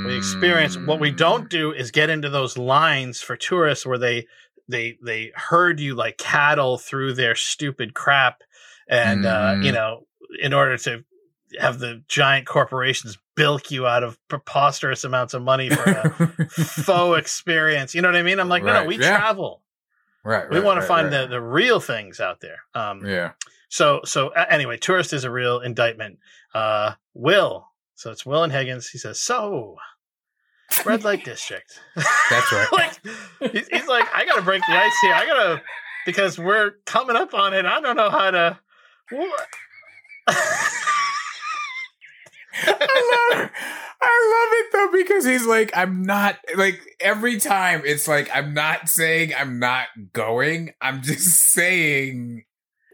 we experience what we Mm. don't do is get into those lines for tourists where they they they herd you like cattle through their stupid crap and uh Mhm. you know in order to have the giant corporations bilk you out of preposterous amounts of money for a *laughs* faux experience you know what i mean i'm like no no we yeah. travel right. we right, want to right, find right. the the real things out there um Yeah. so so uh, anyway, tourist is a real indictment. Uh, Will. So it's Will and Higgins. He says, "So, red light *laughs* district." That's right. *laughs* like he's, he's like, I gotta break the ice here. I gotta because we're coming up on it. I don't know how to. What? I love, I love it though because he's like, I'm not like every time it's like I'm not saying I'm not going. I'm just saying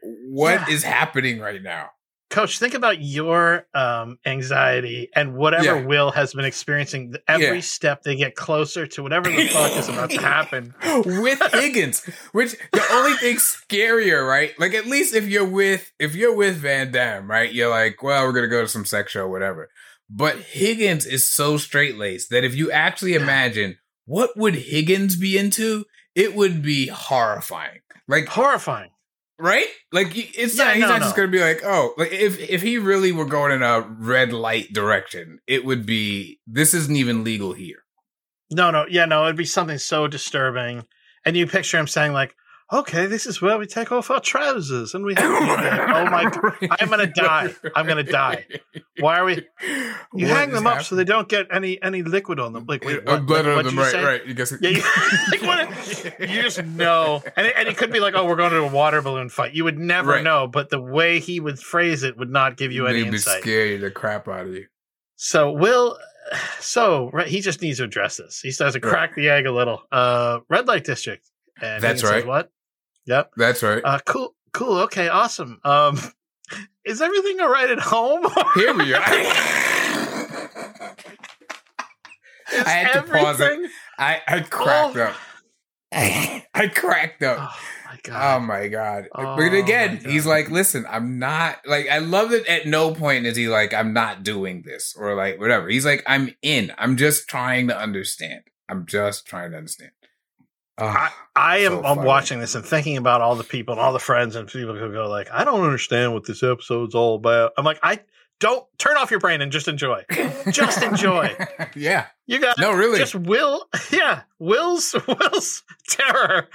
what is Yeah. happening right now. Coach, think about your um, anxiety and whatever Yeah. Will has been experiencing. Every Yeah. step they get closer to whatever the fuck is about to happen. *laughs* with Higgins, which the only thing scarier, right? Like at least if you're with if you're with Van Damme, right? You're like, well, we're gonna go to some sex show, whatever. But Higgins is so straight laced that if you actually imagine what would Higgins be into, it would be horrifying. Like Horrifying. Right? Like it's Yeah, not. He's no, not just gonna be like, oh, like if if he really were going in a red light direction, it would be. This isn't even legal here. No, no, yeah, no, it'd be something so disturbing. And you picture him saying, like, okay, this is where we take off our trousers and we have to *laughs* do. Oh my god. I'm gonna *laughs* die. I'm gonna die. Why are we you What hang them up so they don't get any any liquid on them. Like wait, what, blood on them, you right? say? Right. You guess. it. Yeah, you, *laughs* like, what, you just know. And it, and it could be like, oh, we're going to a water balloon fight. You would never Right. know, but the way he would phrase it would not give you any They'd be insight. scare the crap out of you. So Will, *sighs* so right, he just needs to address this. He starts to Right. crack the egg a little. Uh, red light district. And That's Higgins says, right. what? Yep. That's right. Uh, cool. Cool. Okay. Awesome. Um, *laughs* is everything all right at home? *laughs* Here we are. I had to pause it. I I cracked Oh. up. I cracked up. Oh my god. Oh my god! Oh but again, my he's like, "Listen, I'm not like." I love that. At no point is he like, "I'm not doing this" or like whatever. He's like, "I'm in. I'm just trying to understand. I'm just trying to understand." Ah, I am So watching this and thinking about all the people and all the friends and people who go like, I don't understand what this episode's all about. I'm like, I don't turn off your brain and just enjoy. Just enjoy. *laughs* yeah. You got No, really. just Will, *laughs* yeah, Will's *laughs* Will's terror.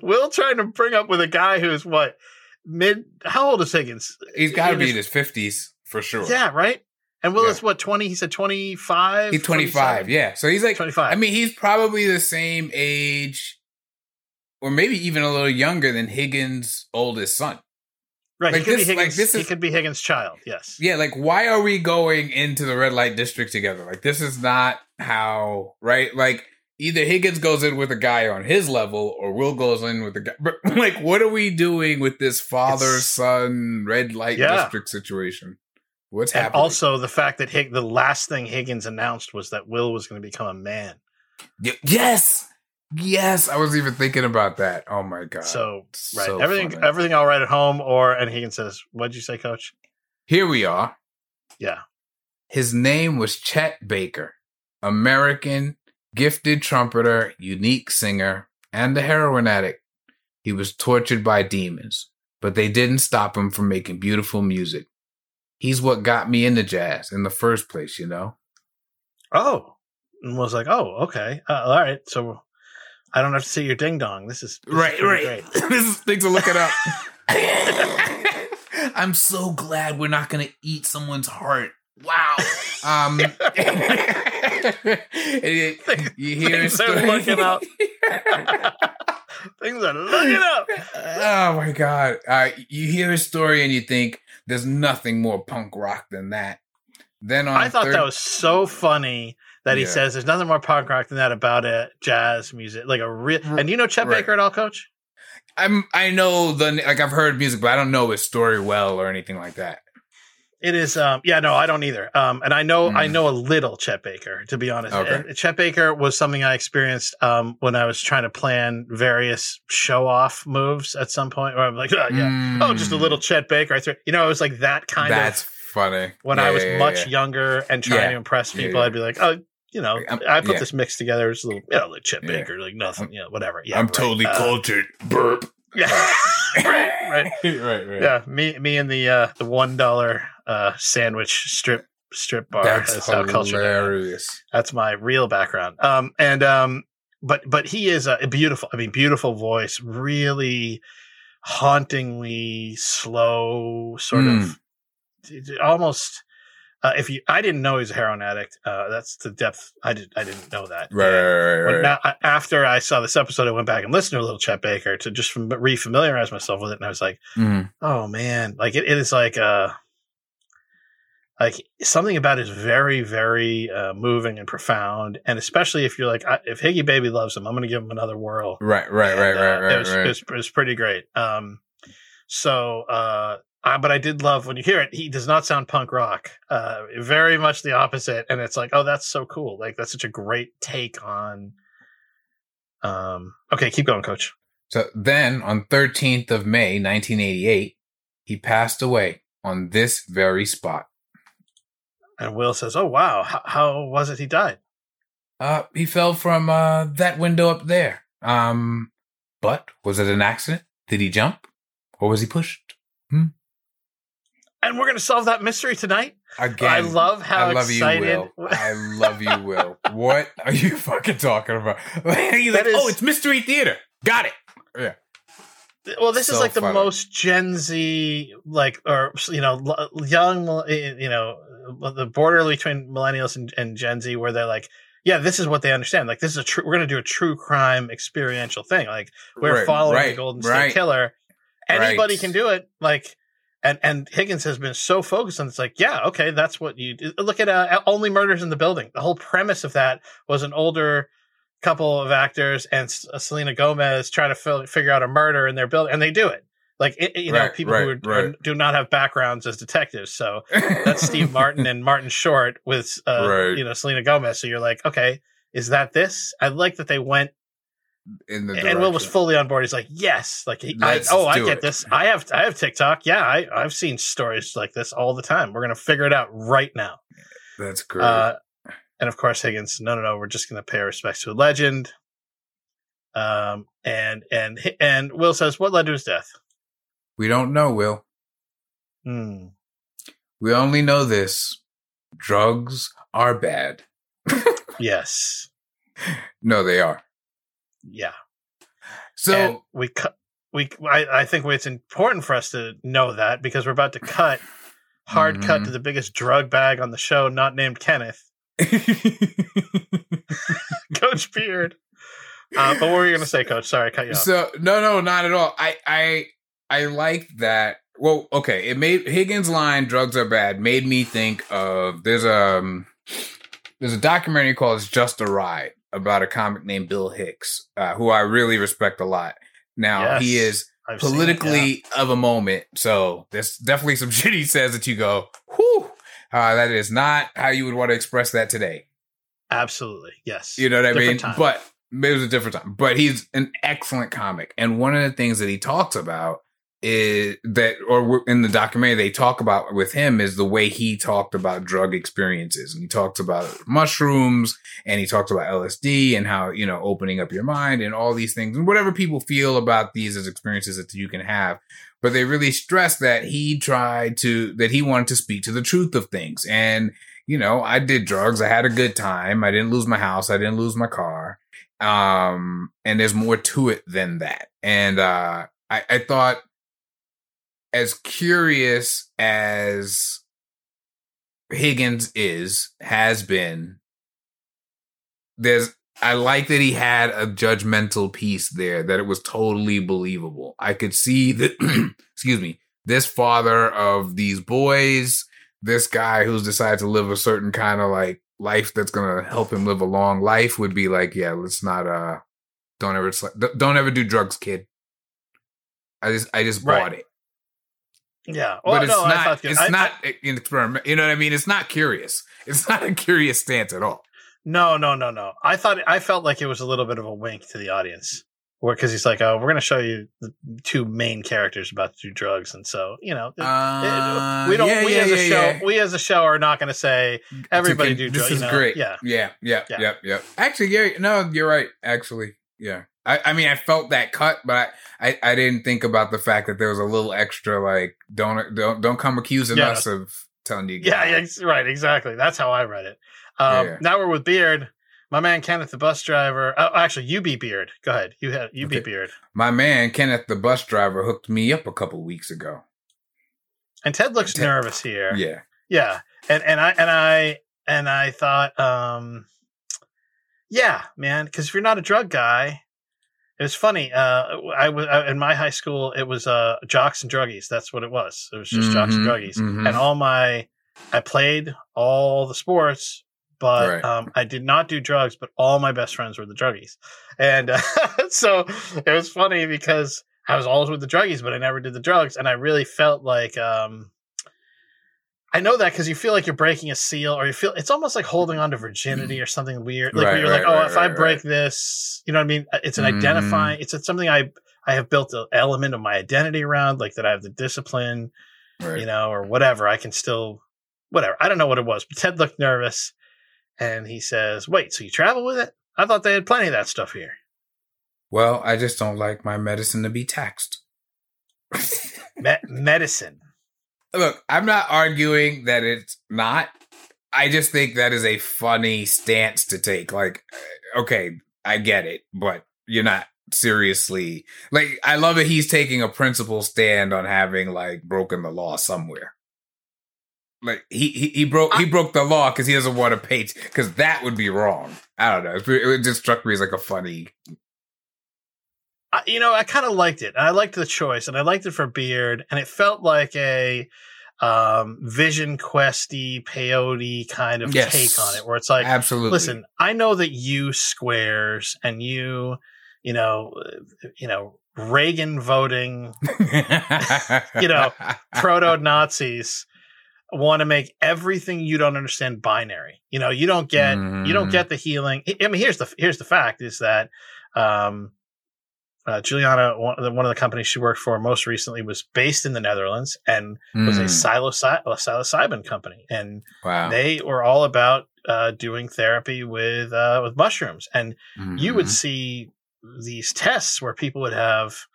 Will trying to bring up with a guy who's what mid? How old is Higgins? He's got to be in his fifties for sure. Yeah, right. And Will Yeah. is what twenty? He said twenty five. He's 25. Yeah. So he's like, 25. I mean, he's probably the same age, or maybe even a little younger than Higgins' oldest son. Right. Like he could this- be like Higgins. this he could be Higgins' child. Yes. Yeah, like why are we going into the red light district together? Like this is not how, right? Like either Higgins goes in with a guy on his level or Will goes in with a guy. But *laughs* like what are we doing with this father son red light Yeah. district situation? What's And happening? also the fact that Hig- the last thing Higgins announced was that Will was going to become a man. Y- yes. Yes, I was even thinking about that. Oh my god. so right, so everything funny. everything all right at home. Or and Higgins says, "What'd you say, Coach?" Here we are. Yeah. His name was Chet Baker, American, gifted trumpeter, unique singer, and a heroin addict. He was tortured by demons, but they didn't stop him from making beautiful music. He's what got me into jazz in the first place, you know? Oh, and was like, "Oh, okay, uh, all right." So I don't have to see your ding dong. This is this Right, pretty right. *laughs* this is things to look it up. *laughs* *laughs* I'm so glad we're not going to eat someone's heart. Wow. Um, you hear Things are looking up. Things are looking up. oh my god! Uh, you hear a story and you think there's nothing more punk rock than that. Then on I thought third- that was so funny that he Yeah. says there's nothing more punk rock than that about it. Jazz music, like a real. And you know Chet Right. Baker at all, Coach? I'm I know the like I've heard music, but I don't know his story well or anything like that. It is. Um, yeah, no, I don't either. Um, and I know I Mm. know a little Chet Baker, to be honest. Okay. And Chet Baker was something I experienced um, when I was trying to plan various show off moves at some point. Where I'm like, oh, yeah, oh, just a Mm. little Chet Baker. I threw, you know, it was like that kind That's of That's funny. when Yeah, I was yeah, much yeah. younger and trying to impress people. I'd be like, oh, you know, I'm- I put this mix together. It's a little, you know, like Chet. Baker, like nothing, you know, whatever. Yeah, I'm right. totally Uh, cultured. Burp. *laughs* Yeah, *laughs* right, right. right, right. Yeah, me, me, and the uh, the one dollar uh, sandwich strip strip bar. That's how cultured hilarious. That's my real background. Um, and um, but but he is a beautiful. I mean, beautiful voice. Really hauntingly slow, sort Mm. of almost. Uh, if you, I didn't know he was a heroin addict. Uh, that's the depth. I did. I didn't know that. Right, right, right, right. now, I- after I saw this episode, I went back and listened to a little Chet Baker to just fam- refamiliarize myself with it, and I was like, Mhm. oh man, like it, it is like uh like something about it is very, very uh, moving and profound, and especially if you're like, I, if Higgy Baby loves him, I'm going to give him another whirl. Right, right, right, And, right, uh, right, It was, right. It was, it was pretty great. Um, so, uh, I, but I did love when you hear it. He does not sound punk rock. Uh, very much the opposite, and it's like, oh, that's so cool. Like that's such a great take on. Um. Okay, keep going, Coach. So then on 13th of May, 1988, he passed away on this very spot. And Will says, "Oh wow, how, how was it he died?" Uh, he fell from uh, that window up there. Um, but was it an accident? Did he jump? Or was he pushed? Hmm? And we're going to solve that mystery tonight. Again, I love how I love excited. you, Will. I love you, Will. What are you fucking talking about? *laughs* He's like, That is- oh, it's Mystery Theater. Got it. Yeah. well, this is like the funny. most Gen Z, like, or you know, young, you know, the border between millennials and, and Gen Z, where they're like, yeah, this is what they understand. Like, this is a true. We're going to do a true crime experiential thing. Like, we're Right, following the Golden State right. Killer. Anybody Right. can do it. Like, and and Higgins has been so focused on. It's like, yeah, okay, that's what you do. look at. Uh, Only Murders in the Building. The whole premise of that was an older couple of actors and uh, Selena Gomez trying to fi- figure out a murder in their building, and they do it. Like it, you know, Right, people who right, are, right. do not have backgrounds as detectives. So *laughs* that's Steve Martin and Martin Short with uh, you know Selena Gomez. So you're like, okay, is that this? I like that they went In the and Will was fully on board. He's like, yes, like he, I, oh, I get it. this. I have I have TikTok. Yeah, I I've seen stories like this all the time. We're gonna figure it out right now. That's great. Uh, and of course, Higgins. No, no, no. We're just gonna pay our respects to a legend. Um, and and and Will says, what led to his death? We don't know, Will. Hmm. We only know this. Drugs are bad. *laughs* Yes. No, they are. Yeah. So and we cut. We I, I think it's important for us to know that because we're about to cut hard cut Mhm. to the biggest drug bag on the show, not named Kenneth, *laughs* *laughs* Coach Beard. Uh, but what were you going to say, Coach? Sorry, I cut you off. so no, no, not at all. I I I like that well, okay. It made Higgins' line "drugs are bad" made me think of there's a um, there's a documentary called "It's Just a Ride" about a comic named Bill Hicks, uh, who I really respect a lot. Now he is I've seen it, politically of a moment, so there's definitely some *laughs* shit he says that you go, "Whew." Uh, that is not how you would want to express that today. absolutely yes. You know what I mean? time. But it was a different time. But he's an excellent comic. And one of the things that he talks about is that, or in the documentary they talk about with him is the way he talked about drug experiences. And he talks about mushrooms and he talks about LSD and how, you know, opening up your mind and all these things and whatever people feel about these as experiences that you can have. But they really stress that he tried to, that he wanted to speak to the truth of things. And, you know, I did drugs. I had a good time. I didn't lose my house. I didn't lose my car. Um, and there's more to it than that. And, uh, I, I thought as curious as Higgins is, has been, there's, I like that he had a judgmental piece there, that it was totally believable. I could see that, *clears throat* excuse me, this father of these boys, this guy who's decided to live a certain kind of like life that's gonna help him live a long life would be like, yeah, let's not, uh, don't ever, don't ever do drugs, kid. I just, I just Right. bought it Yeah. Well, but it's no, not. thought it's I- not an experiment. You know what I mean? It's not curious. It's not a curious stance at all. No, no, no, no. I thought I felt like it was a little bit of a wink to the audience, because he's like, "Oh, we're going to show you the two main characters about to do drugs," and so you know, it- Uh, we don't. yeah, we yeah, as a yeah, show, yeah. we as a show are not going to say everybody Okay, do This drugs. is you know? great. Yeah, yeah, yeah, Yeah. yeah, yeah. Actually, yeah. No, you're right. Actually, yeah. I, I mean, I felt that cut, but I, I, I didn't think about the fact that there was a little extra, like, don't, don't, don't come accusing Yeah. us of telling you. yeah, yeah, right, exactly. That's how I read it. Um, Yeah. Now we're with Beard, my man Kenneth, the bus driver. Oh, actually, you be Beard. Go ahead. You had you be Beard. My man Kenneth, the bus driver, hooked me up a couple weeks ago. And Ted looks Ted- nervous here. Yeah. Yeah. And and I and I and I thought, um yeah, man, because if you're not a drug guy, it was funny. Uh I was uh, in my high school it was uh jocks and druggies. That's what it was. It was just jocks and Mhm, druggies. mhm. And all my I played all the sports, but Right. um I did not do drugs, but all my best friends were the druggies. And uh, *laughs* so it was funny because I was always with the druggies, but I never did the drugs. And I really felt like, um, I know that because you feel like you're breaking a seal, or you feel it's almost like holding on to virginity or something weird. Like Right, where you're right, like, oh, right, if I break this, you know what I mean? It's an Mhm. identifying. It's something I I have built an element of my identity around, like that I have the discipline, you know, or whatever. I can still, whatever. I don't know what it was, but Ted looked nervous, and he says, "Wait, so you travel with it? I thought they had plenty of that stuff here." Well, I just don't like my medicine to be taxed. Me- medicine. Look, I'm not arguing that it's not. I just think that is a funny stance to take. Like, okay, I get it, but you're not seriously like. I love that he's taking a principle stand on having like broken the law somewhere. Like he he, he broke he broke the law because he doesn't want to pay because that would be wrong. I don't know. It just struck me as like a funny. I, you know, I kind of liked it. I liked the choice, and I liked it for Beard, and it felt like a um, Vision Questy, peyote kind of Yes. take on it, where it's like, Absolutely. listen, I know that you squares and you, you know, you know, Reagan voting you know, *laughs* proto Nazis want to make everything you don't understand binary. You know, you don't get you don't Mhm. get the healing. I mean, here's the here's the fact is that um, uh, Juliana, one of, the, one of the companies she worked for most recently, was based in the Netherlands and was a Mm, psilocy- psilocybin company, and wow. they were all about uh, doing therapy with uh, with mushrooms. And you would Mhm. see these tests where people would have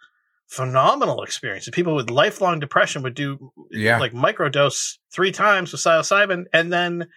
phenomenal experiences. People with lifelong depression would do Yeah. like microdose three times with psilocybin, and then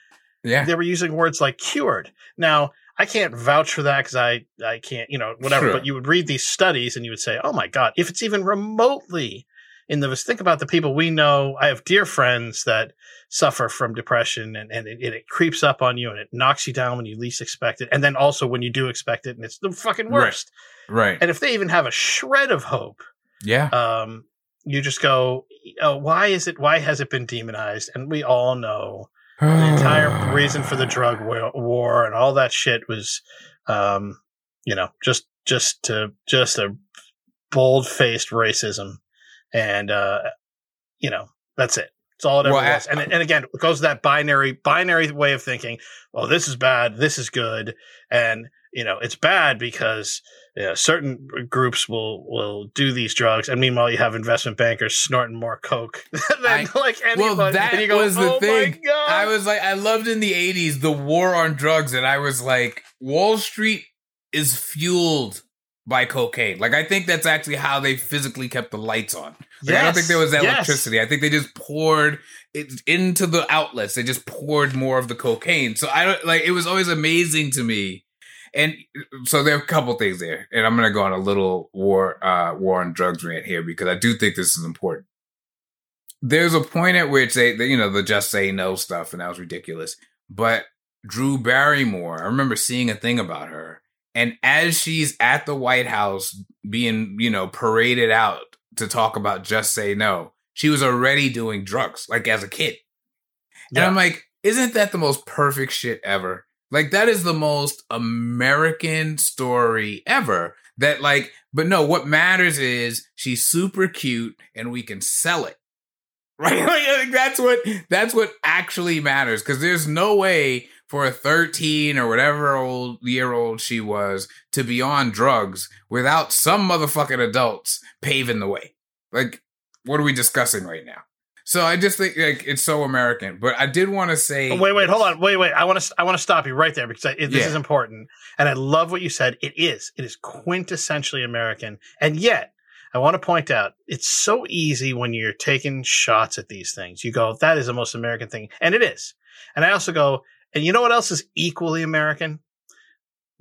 yeah. they were using words like cured. Now, I can't vouch for that because I I can't you know whatever. Sure. But you would read these studies and you would say, oh my god, if it's even remotely in the think about the people we know. I have dear friends that suffer from depression and, and it, it creeps up on you and it knocks you down when you least expect it. And then also when you do expect it and it's the fucking Right. worst. Right. And if they even have a shred of hope, yeah. um, you just go, oh, why is it? Why has it been demonized? And we all know the *sighs* entire reason for the drug war, and all that shit was, um, you know, just just to just a bold faced racism, and uh, you know that's it. It's all it ever Well, was. And and again, it goes to that binary binary way of thinking. Oh, this is bad. This is good. And you know, it's bad because you know, certain groups will will do these drugs, and meanwhile, you have investment bankers snorting more coke *laughs* than I- like anybody. well, that go, was the oh thing. I was like, I loved in the 80s the war on drugs, and I was like, Wall Street is fueled by cocaine. Like, I think that's actually how they physically kept the lights on. Like, I don't think there was Yes, yes. electricity. I think they just poured it into the outlets. They just poured more of the cocaine. So I don't like. It was always amazing to me. And so there are a couple things there, and I'm gonna go on a little war uh, war on drugs rant here because I do think this is important. There's a point at which they, they, you know, the just say no stuff, and that was ridiculous. But Drew Barrymore, I remember seeing a thing about her, and as she's at the White House being, you know, paraded out to talk about just say no, she was already doing drugs, like as a kid. And I'm like, isn't that the most perfect shit ever? Like that is the most American story ever. That like, but no, what matters is she's super cute and we can sell it. *laughs* Right? Like, I think that's what that's what actually matters. Cause there's no way for a 13 or whatever old year old she was to be on drugs without some motherfucking adults paving the way. Like, what are we discussing right now? So I just think like it's so American. But I did want to say Oh, wait, wait, hold on, wait, wait. I want to, I want to stop you right there because I, it, this Yeah. is important, and I love what you said. It is, it is quintessentially American, and yet I want to point out it's so easy when you're taking shots at these things. You go, that is the most American thing, and it is. And I also go, and you know what else is equally American?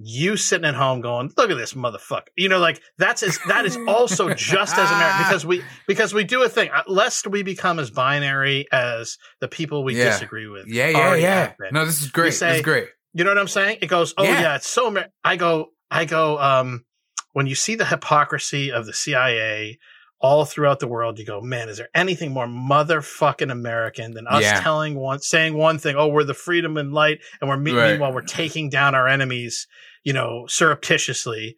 You sitting at home going, look at this motherfucker. You know, like that's as, that is also just as American *laughs* because we because we do a thing uh, lest we become as binary as the people we Yeah. disagree with. Yeah, yeah, yeah. No, this is great. this is great. You know what I'm saying? It goes, oh Yeah. yeah, it's so. Amer-. I go, I go. Um, when you see the hypocrisy of the CIA all throughout the world, you go, man, is there anything more motherfucking American than us Yeah. telling one, saying one thing? Oh, we're the freedom and light, and we're me- Right. meanwhile we're taking down our enemies, you know, surreptitiously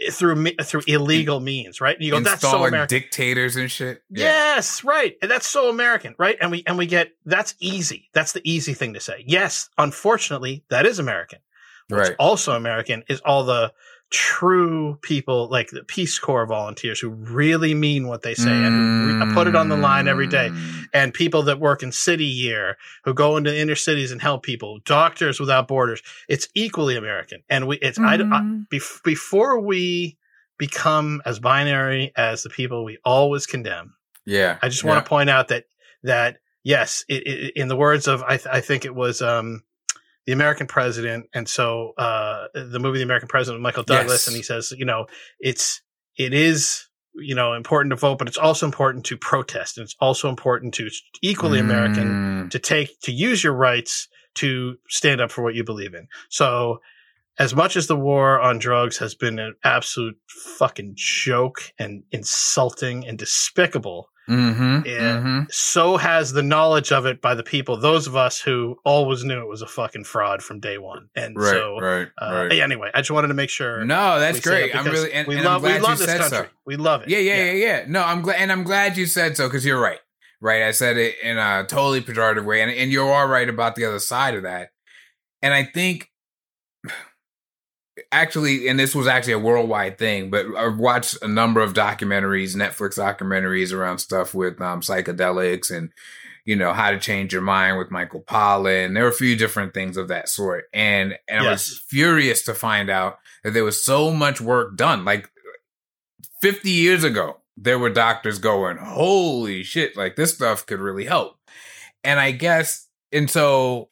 eh, through through illegal means, right? And you go, that's so American. dictators and shit. Yes, right. And that's so American, right? And we and we get that's easy. That's the easy thing to say. Yes, unfortunately, that is American. What's Right. also American is all the true people like the Peace Corps volunteers who really mean what they say and re- put it on the line every day. Mm. And people that work in city year who go into inner cities and help people, doctors without borders. It's equally American. And we, it's, I, I, Mm. bef- before we become as binary as the people we always condemn, Yeah. I just want to point out that that yes, it, it, in the words of I, th- I think it was um, the American president, and so uh, the movie The American President with Michael Douglas, Yes. and he says, you know, it's it is you know important to vote, but it's also important to protest, and it's also important to equally American Mm. to take to use your rights to stand up for what you believe in. So as much as the war on drugs has been an absolute fucking joke and insulting and despicable, Mhm, Yeah. mhm. so has the knowledge of it by the people, those of us who always knew it was a fucking fraud from day one. And Right, so, right, uh, right. anyway, I just wanted to make sure. No, that's great. that I'm really and, we and love we love this country. so. We love it. Yeah, yeah, yeah, yeah. No, I'm glad, and I'm glad you said so because you're right. Right, I said it in a totally pejorative way, and and you are right about the other side of that. And I think, actually, and this was actually a worldwide thing, but I've watched a number of documentaries, Netflix documentaries around stuff with um, psychedelics and you know how to change your mind with Michael Pollan. There were a few different things of that sort, and and I was furious to find out that there was so much work done. Like 50 years ago, there were doctors going, holy shit, like this stuff could really help. And I guess, and so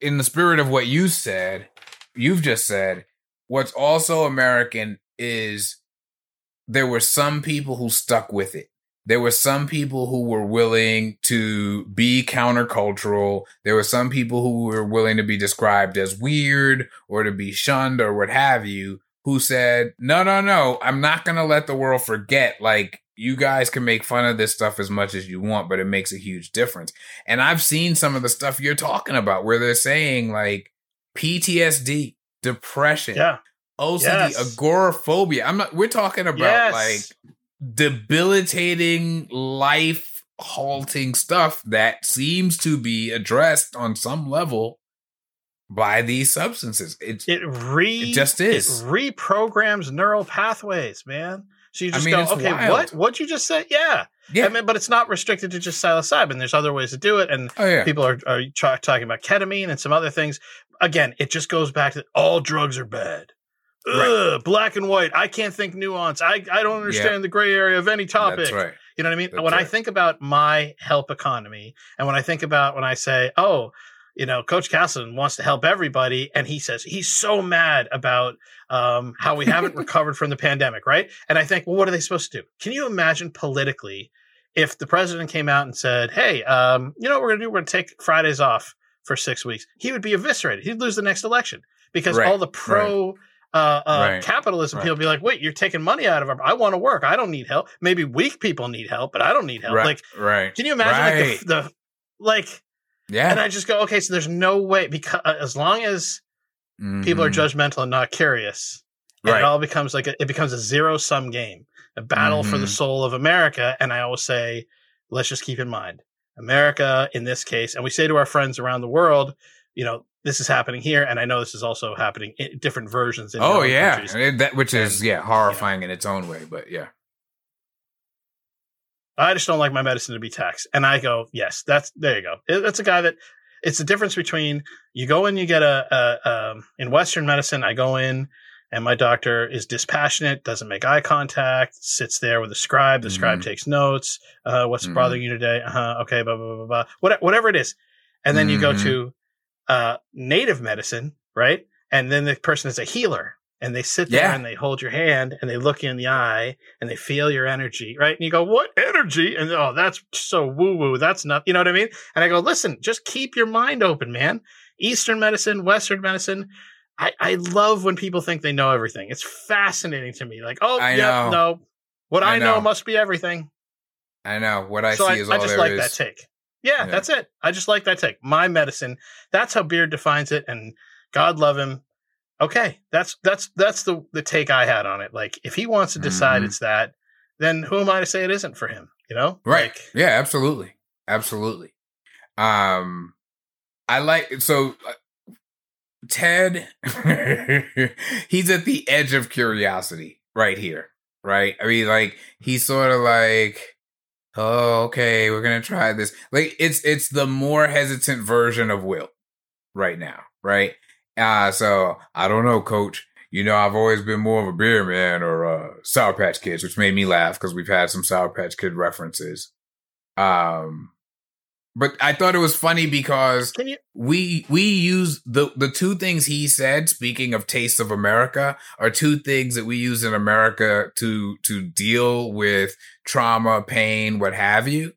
in the spirit of what you said, you've just said, what's also American is there were some people who stuck with it. There were some people who were willing to be countercultural. There were some people who were willing to be described as weird or to be shunned or what have you, who said, no, no, no, I'm not going to let the world forget. Like, you guys can make fun of this stuff as much as you want, but it makes a huge difference. And I've seen some of the stuff you're talking about where they're saying like PTSD, depression, Yeah. OCD, Yes. agoraphobia. I'm not we're talking about Yes. like debilitating life halting stuff that seems to be addressed on some level by these substances. It's It re It just is. It reprograms neural pathways, man. So you I just mean, go, okay, wild. what? What'd you just say? Yeah. yeah. I mean, but it's not restricted to just psilocybin. There's other ways to do it, and oh yeah. people are are tra- talking about ketamine and some other things. Again, it just goes back to all drugs are bad. Ugh, black and white. I can't think nuance. I, I don't understand the gray area of any topic. That's right. You know what I mean? That's when I think about my help economy, and when I think about when I say, oh, you know, Coach Castleton wants to help everybody, and he says he's so mad about um, how we haven't *laughs* recovered from the pandemic, right? And I think, well, what are they supposed to do? Can you imagine politically if the president came out and said, hey, um, you know what we're going to do? We're going to take Fridays off for six weeks. He would be eviscerated. He'd lose the next election because Right, all the pro. Uh, uh, Right, capitalism right. people be like, wait, you're taking money out of our. I want to work. I don't need help. Maybe weak people need help, but I don't need help. Right. Like, right. can you imagine Right. like the, the like? Yeah. And I just go, okay, so there's no way because uh, as long as people are Mhm. judgmental and not curious, and Right. it all becomes like a, it becomes a zero sum game, a battle for the Mhm. soul of America. And I always say, let's just keep in mind, America in this case, and we say to our friends around the world, you know, this is happening here, and I know this is also happening in different versions. In Oh yeah. And that which is And, yeah horrifying in its own way, but yeah. I just don't like my medicine to be taxed. And I go, yes, that's there you go. It- That's a guy that it's the difference between you go in, you get a, a um, in Western medicine. I go in, and my doctor is dispassionate, doesn't make eye contact, sits there with a scribe. The scribe Mhm. takes notes. Uh, what's Mhm. bothering you today? Uh huh. Okay. Blah blah blah blah. What, whatever it is, and then you go Mhm. to uh, native medicine, right? And then the person is a healer. And they sit there Yeah. and they hold your hand and they look you in the eye and they feel your energy, right? And you go, "What energy?" And oh, that's so woo woo. That's not, you know what I mean? And I go, "Listen, just keep your mind open, man. Eastern medicine, Western medicine. I, I love when people think they know everything. It's fascinating to me. Like, oh, I yeah, know. no, what I, I know. know. must be everything. I know what I so see I, is I all just like is. that take. Yeah, Yeah. that's it. I just like that take. My medicine. That's how Beard defines it, and God love him. Okay, that's that's that's the the take I had on it. Like, if he wants to decide Mhm. it's that, then who am I to say it isn't for him? You know, Right. Like, yeah, absolutely. Absolutely. Um I like so uh, Ted *laughs* he's at the edge of curiosity right here, right? I mean like he's sort of like oh okay, we're to try this. Like it's it's the more hesitant version of Will right now, right? Uh so I don't know coach you know, I've always been more of a beer man or uh, Sour Patch Kids, which made me laugh because we've had some Sour Patch Kid references. Um, but I thought it was funny because you? we we use the the two things he said. Speaking of tastes of America, are two things that we use in America to to deal with trauma, pain, what have you.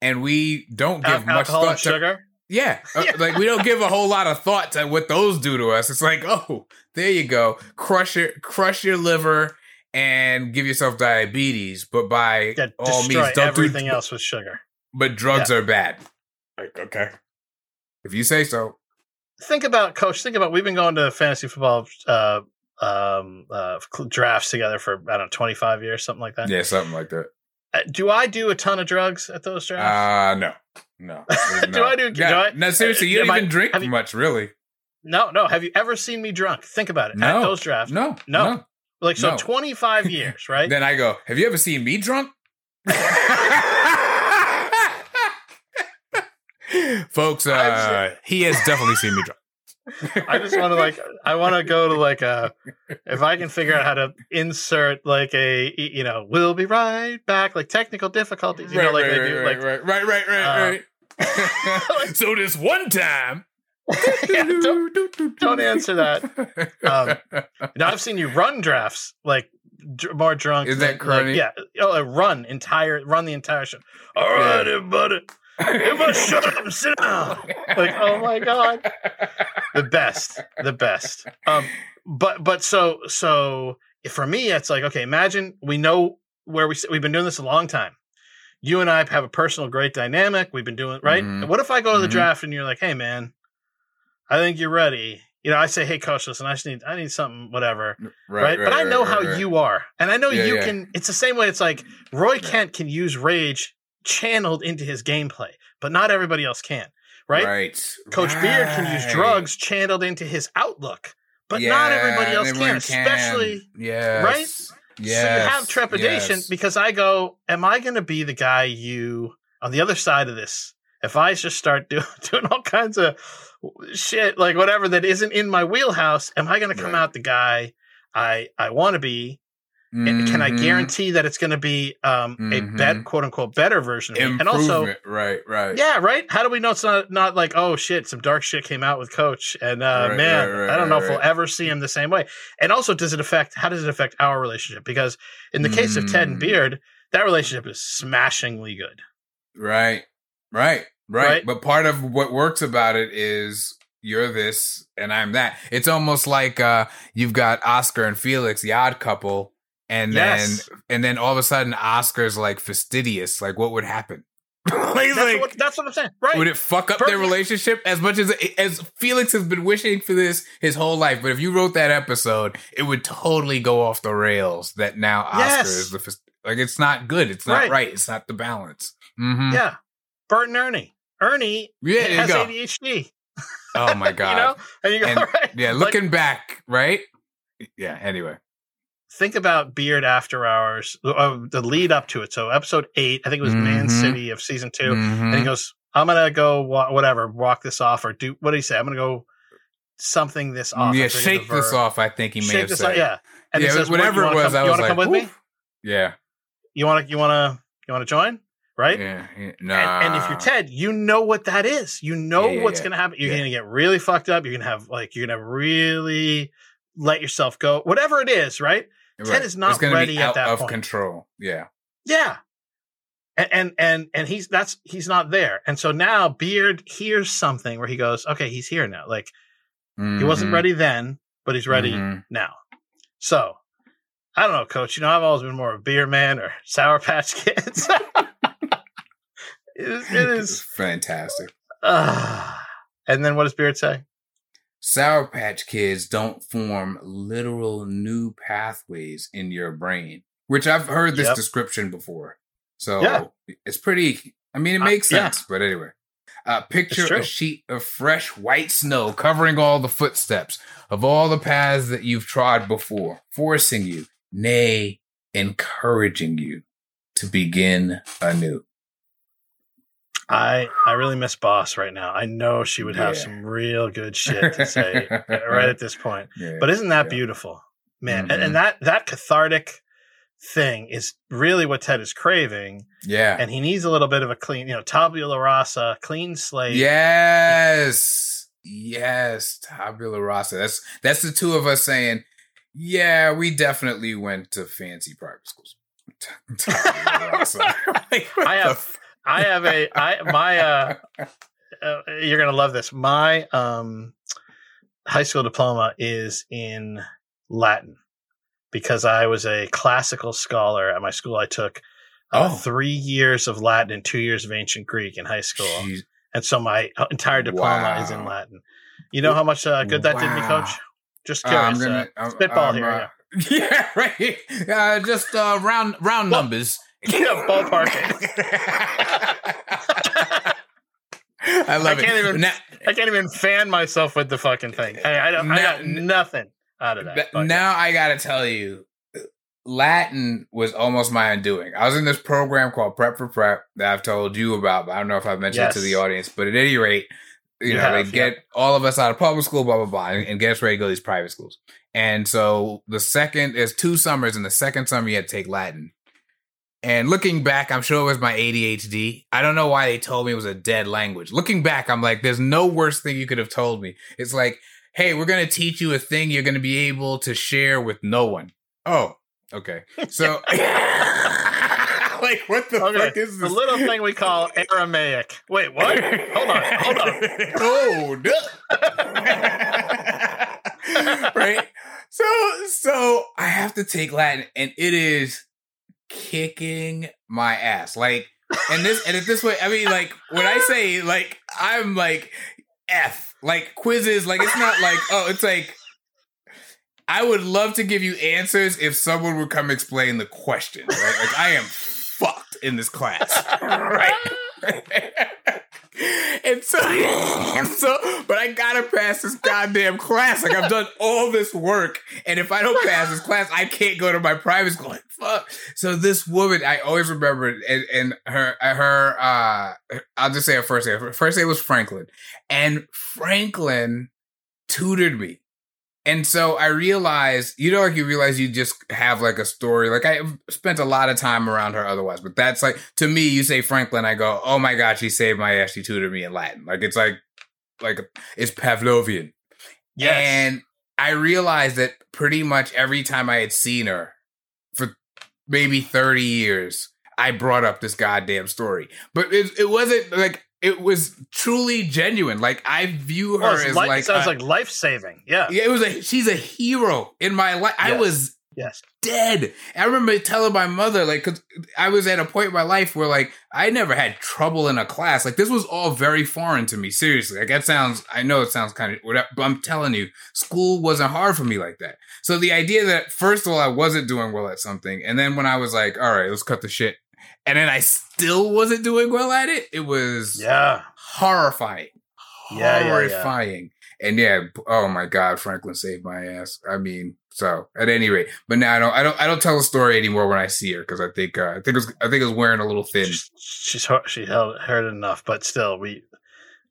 And we don't give Al- much thought to sugar. yeah, uh, Yeah. *laughs* like we don't give a whole lot of thought to what those do to us. It's like, oh, there you go, crush your crush your liver and give yourself diabetes. But by Yeah, all means, don't everything do. else with sugar. But drugs are bad. Like, okay, if you say so. think about coach think about we've been going to fantasy football uh um uh drafts together for i don't know 25 years something like that Yeah, something like that. Uh, do i do a ton of drugs at those drafts Uh no, no. *laughs* Do. I do- do I- no, seriously, you Am don't I- even drink you- much, really. no no have you ever seen me drunk think about it at those drafts No, No. no. like so no. 25 years right *laughs* Then I go, have you ever seen me drunk? *laughs* Folks, uh, he has definitely seen me drunk. *laughs* i just want to like i want to go to like a if i can figure out how to insert like a you know we'll be right back like technical difficulties you know like they do right, like right, right, right, right, right. *laughs* so this one time, *laughs* Yeah, don't, don't answer that Um, Now I've seen you run drafts like dr- more drunk. Is than- that correct? Like, yeah, oh, run entire run the entire show. All right, everybody, everybody, shut up sit down. Like, oh my god, the best, the best. Um, but but so so for me, it's like okay, imagine we know where we we've been doing this a long time. You and I have a personal great dynamic. We've been doing right. Mhm. What if I go to the Mhm. draft and you're like, "Hey, man, I think you're ready." You know, I say, "Hey, coach, listen, I just need I need something, whatever." Right. but I know right, how right. you are, and I know Yeah, you yeah. can. It's the same way. It's like Roy Kent can use rage channeled into his gameplay, but not everybody else can. Right. Right. Coach Beard can use drugs channeled into his outlook, but not everybody else everyone can, especially yeah, right? Yes. So you have trepidation yes. because I go, am I going to be the guy you on the other side of this? If I just start *laughs* do, doing all kinds of shit, like whatever that isn't in my wheelhouse, am I going to come Right. out the guy I I want to be? And can I Mhm. guarantee that it's going to be um, a Mhm. bet, quote unquote, better version of me? And also, right, right. yeah, right. How do we know it's not not like oh shit, some dark shit came out with Coach, and uh, Right, man, right, right, I don't know if we'll ever see him the same way. And also, does it affect? How does it affect our relationship? Because in the case of Ted and Mm. Beard, that relationship is smashingly good. Right, right, right. Right? But part of what works about it is you're this and I'm that. It's almost like uh you've got Oscar and Felix, the odd couple, and Yes. then and then all of a sudden Oscar's like fastidious. Like what would happen? *laughs* like, That's, like, what, that's what I'm saying. Right. would it fuck up Per- their relationship as much as as Felix has been wishing for this his whole life? But if you wrote that episode, it would totally go off the rails. That now Oscar Yes. is the fast- like it's not good. It's not Right. right. It's not the balance. hmm yeah. Bert and Ernie. Ernie Yeah, has go. ADHD. Oh my god. *laughs* You know, and you go And- *laughs* right. Yeah, Like, looking back, right? Yeah. Anyway. Think about Beard After Hours, uh, the lead up to it. So episode eight, I think it was Man Mhm. City of season 2 and he Mhm. goes, "I'm gonna go wa- whatever, walk this off, or do what did he say? I'm gonna go something this off. yeah, shake this off. I think he may Shake have this said. off, yeah. And yeah, he says, whatever what, it was. come, I you was wanna like, come with me? Yeah. You want to, you want to, you want to join, right? Yeah. yeah. And, Nah. and if you're Ted, you know what that is. You know Yeah, what's yeah. gonna happen. You're Yeah. gonna get really fucked up. You're gonna have like you're gonna really let yourself go. Whatever it is, right? Ted is not ready at that of point. control. Yeah. Yeah. And, and and and he's that's he's not there. And so now Beard hears something where he goes, Okay, he's here now. Like he wasn't Mhm. ready then, but he's ready Mhm. now. So I don't know, coach. You know, I've always been more of a beer man or *laughs* sour patch kids. *laughs* it is, it *laughs* It's fantastic. uh, and then what does Beard say? Sour Patch Kids don't form literal new pathways in your brain, which I've heard this Yep. description before. So Yeah. it's pretty, I mean, it Uh, makes yeah. sense, but anyway. Uh, picture a sheet of fresh white snow covering all the footsteps of all the paths that you've trod before, forcing you, nay, encouraging you to begin anew. I I really miss Boss right now. I know she would have Yeah. some real good *laughs* shit to say right at this point. Yeah. But isn't that Yeah. beautiful, man? And, Mhm. and that that cathartic thing is really what Ted is craving, yeah. and he needs a little bit of a clean, you know, tabula rasa, clean slate. Yes. Yes. Tabula rasa. That's that's the two of us saying, yeah, we definitely went to fancy private schools. *laughs* Tabula rasa. *laughs* Like, what I have- I *laughs* have a I my uh, uh you're gonna love this. My um high school diploma is in Latin because I was a classical scholar at my school. I took uh, Oh. three years of Latin and two years of ancient Greek in high school. Jeez. and so my uh, entire diploma is in Latin. You know how much uh, good that did me, Coach? Just Uh. I'm gonna uh, spitball I'm, here, uh, *laughs* Yeah, right. Uh, just uh, round round Well, numbers. *laughs* yeah, ballpark I love I can't it. even- Now, I can't even fan myself with the fucking thing. I, I, don't, I got nothing out of that. Now I gotta tell you, Latin was almost my undoing. I was in this program called Prep for Prep that I've told you about, but I don't know if I've mentioned it to the audience. But at any rate, you, You know, have, they get all of us out of public school, blah blah blah, and, and get us ready to go to these private schools. And so the second there's two summers, and the second summer you had to take Latin. And looking back, I'm sure it was my ADHD. I don't know why they told me it was a dead language. Looking back, I'm like, there's no worse thing you could have told me. It's like, hey, we're going to teach you a thing you're going to be able to share with no one. Oh, okay. *laughs* So, *laughs* like, what the Okay, fuck is the this? little thing we call Aramaic. Wait, what? Hold on, hold on. *laughs* Oh, hold up. right? So, so I have to take Latin, and it is kicking my ass. Like, and this and at this way, I mean, like when I say like I'm like F, like quizzes, like it's not like oh, it's like I would love to give you answers if someone would come explain the question. Right? Like I am fucked in this class, *laughs* right? *laughs* and so, *laughs* and so, but I gotta pass this goddamn class. Like I've done all this work, and if I don't pass this class, I can't go to my private school. Like fuck. So this woman, I always remember, and, and her, her, uh, I'll just say her first name. Her first name was Franklin, and Franklin tutored me and so I realized, you know, like you realize you just have like a story. Like I spent a lot of time around her otherwise, but that's like to me, you say Franklin, I go, oh my god, she saved my ass. She tutored me in Latin. Like it's like, like it's Pavlovian. Yes. And I realized that pretty much every time I had seen her for maybe thirty years, I brought up this goddamn story. But it, it wasn't like it was truly genuine. Like I view her Well, as li- like sounds a- like life saving. Yeah. yeah, it was a she's a hero in my life. I was Yes. dead. I remember telling my mother like cuz I was at a point in my life where like I never had trouble in a class. Like this was all very foreign to me. Seriously. Like that sounds I know it sounds kind of whatever, but I'm telling you, school wasn't hard for me like that. So the idea that first of all I wasn't doing well at something and then when I was like, all right, let's cut the shit. And then I still wasn't doing well at it. It was Yeah. horrifying. Yeah, yeah, yeah. horrifying. And yeah, oh my God, Franklin saved my ass. I mean, so at any rate, but now I don't, I don't, I don't tell the story anymore when I see her because I think, uh, I think it was, I think it was wearing a little thin. She's, she's heard- she held heard enough, but still, we,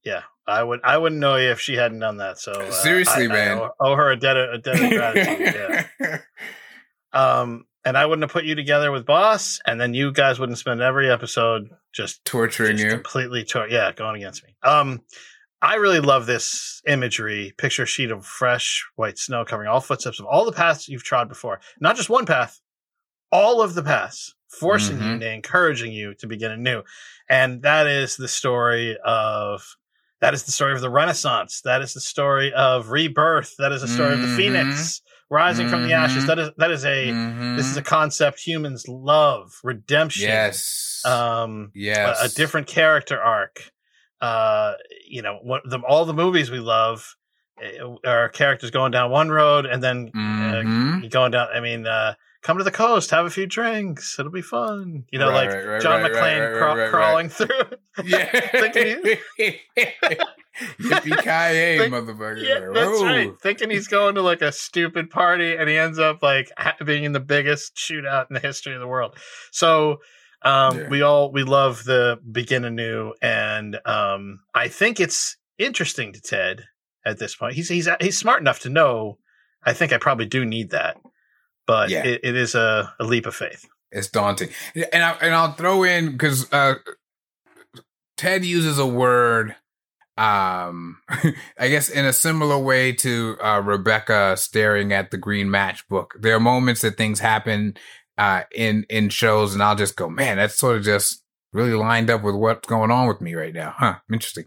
yeah, I would I wouldn't know you if she hadn't done that. So uh, Seriously, I- I man. owe, owe her a debt of, a debt of gratitude. yeah. *laughs* Um, and I wouldn't have put you together with Boss, and then you guys wouldn't spend every episode just Torturing just you. completely tor- yeah going against me um i really love this imagery picture a sheet of fresh white snow covering all footsteps of all the paths you've trod before not just one path all of the paths forcing you Mhm. and encouraging you to begin anew and that is the story of that is the story of the renaissance that is the story of rebirth that is the story of the Mhm. phoenix rising from the ashes Mhm. that is that is a this is a Mhm. concept humans love redemption yes. um yes. a, a different character arc. Uh, you know, what the all the movies we love eh, are characters going down one road and then Mhm. uh, going down. I mean, uh, come to the coast, have a few drinks, it'll be fun. You know, Right, like right, John right, McClane right, right, craw- right, right. crawling through. Yeah. *laughs* Thinking *laughs* Yippee ki *laughs* Think- motherfucker. yeah, that's right. Thinking he's going to like a stupid party and he ends up like being in the biggest shootout in the history of the world. So, um, Yeah. we all we love the begin anew, and um, I think it's interesting to Ted at this point. He's he's he's smart enough to know. I think I probably do need that, but Yeah. it, it is a, a leap of faith. It's daunting, and I and I'll throw in because uh, Ted uses a word, um, *laughs* I guess in a similar way to uh, Rebecca staring at the green matchbook. There are moments that things happen uh, in in shows, and I'll just go, man, that's sort of just really lined up with what's going on with me right now, huh? Interesting.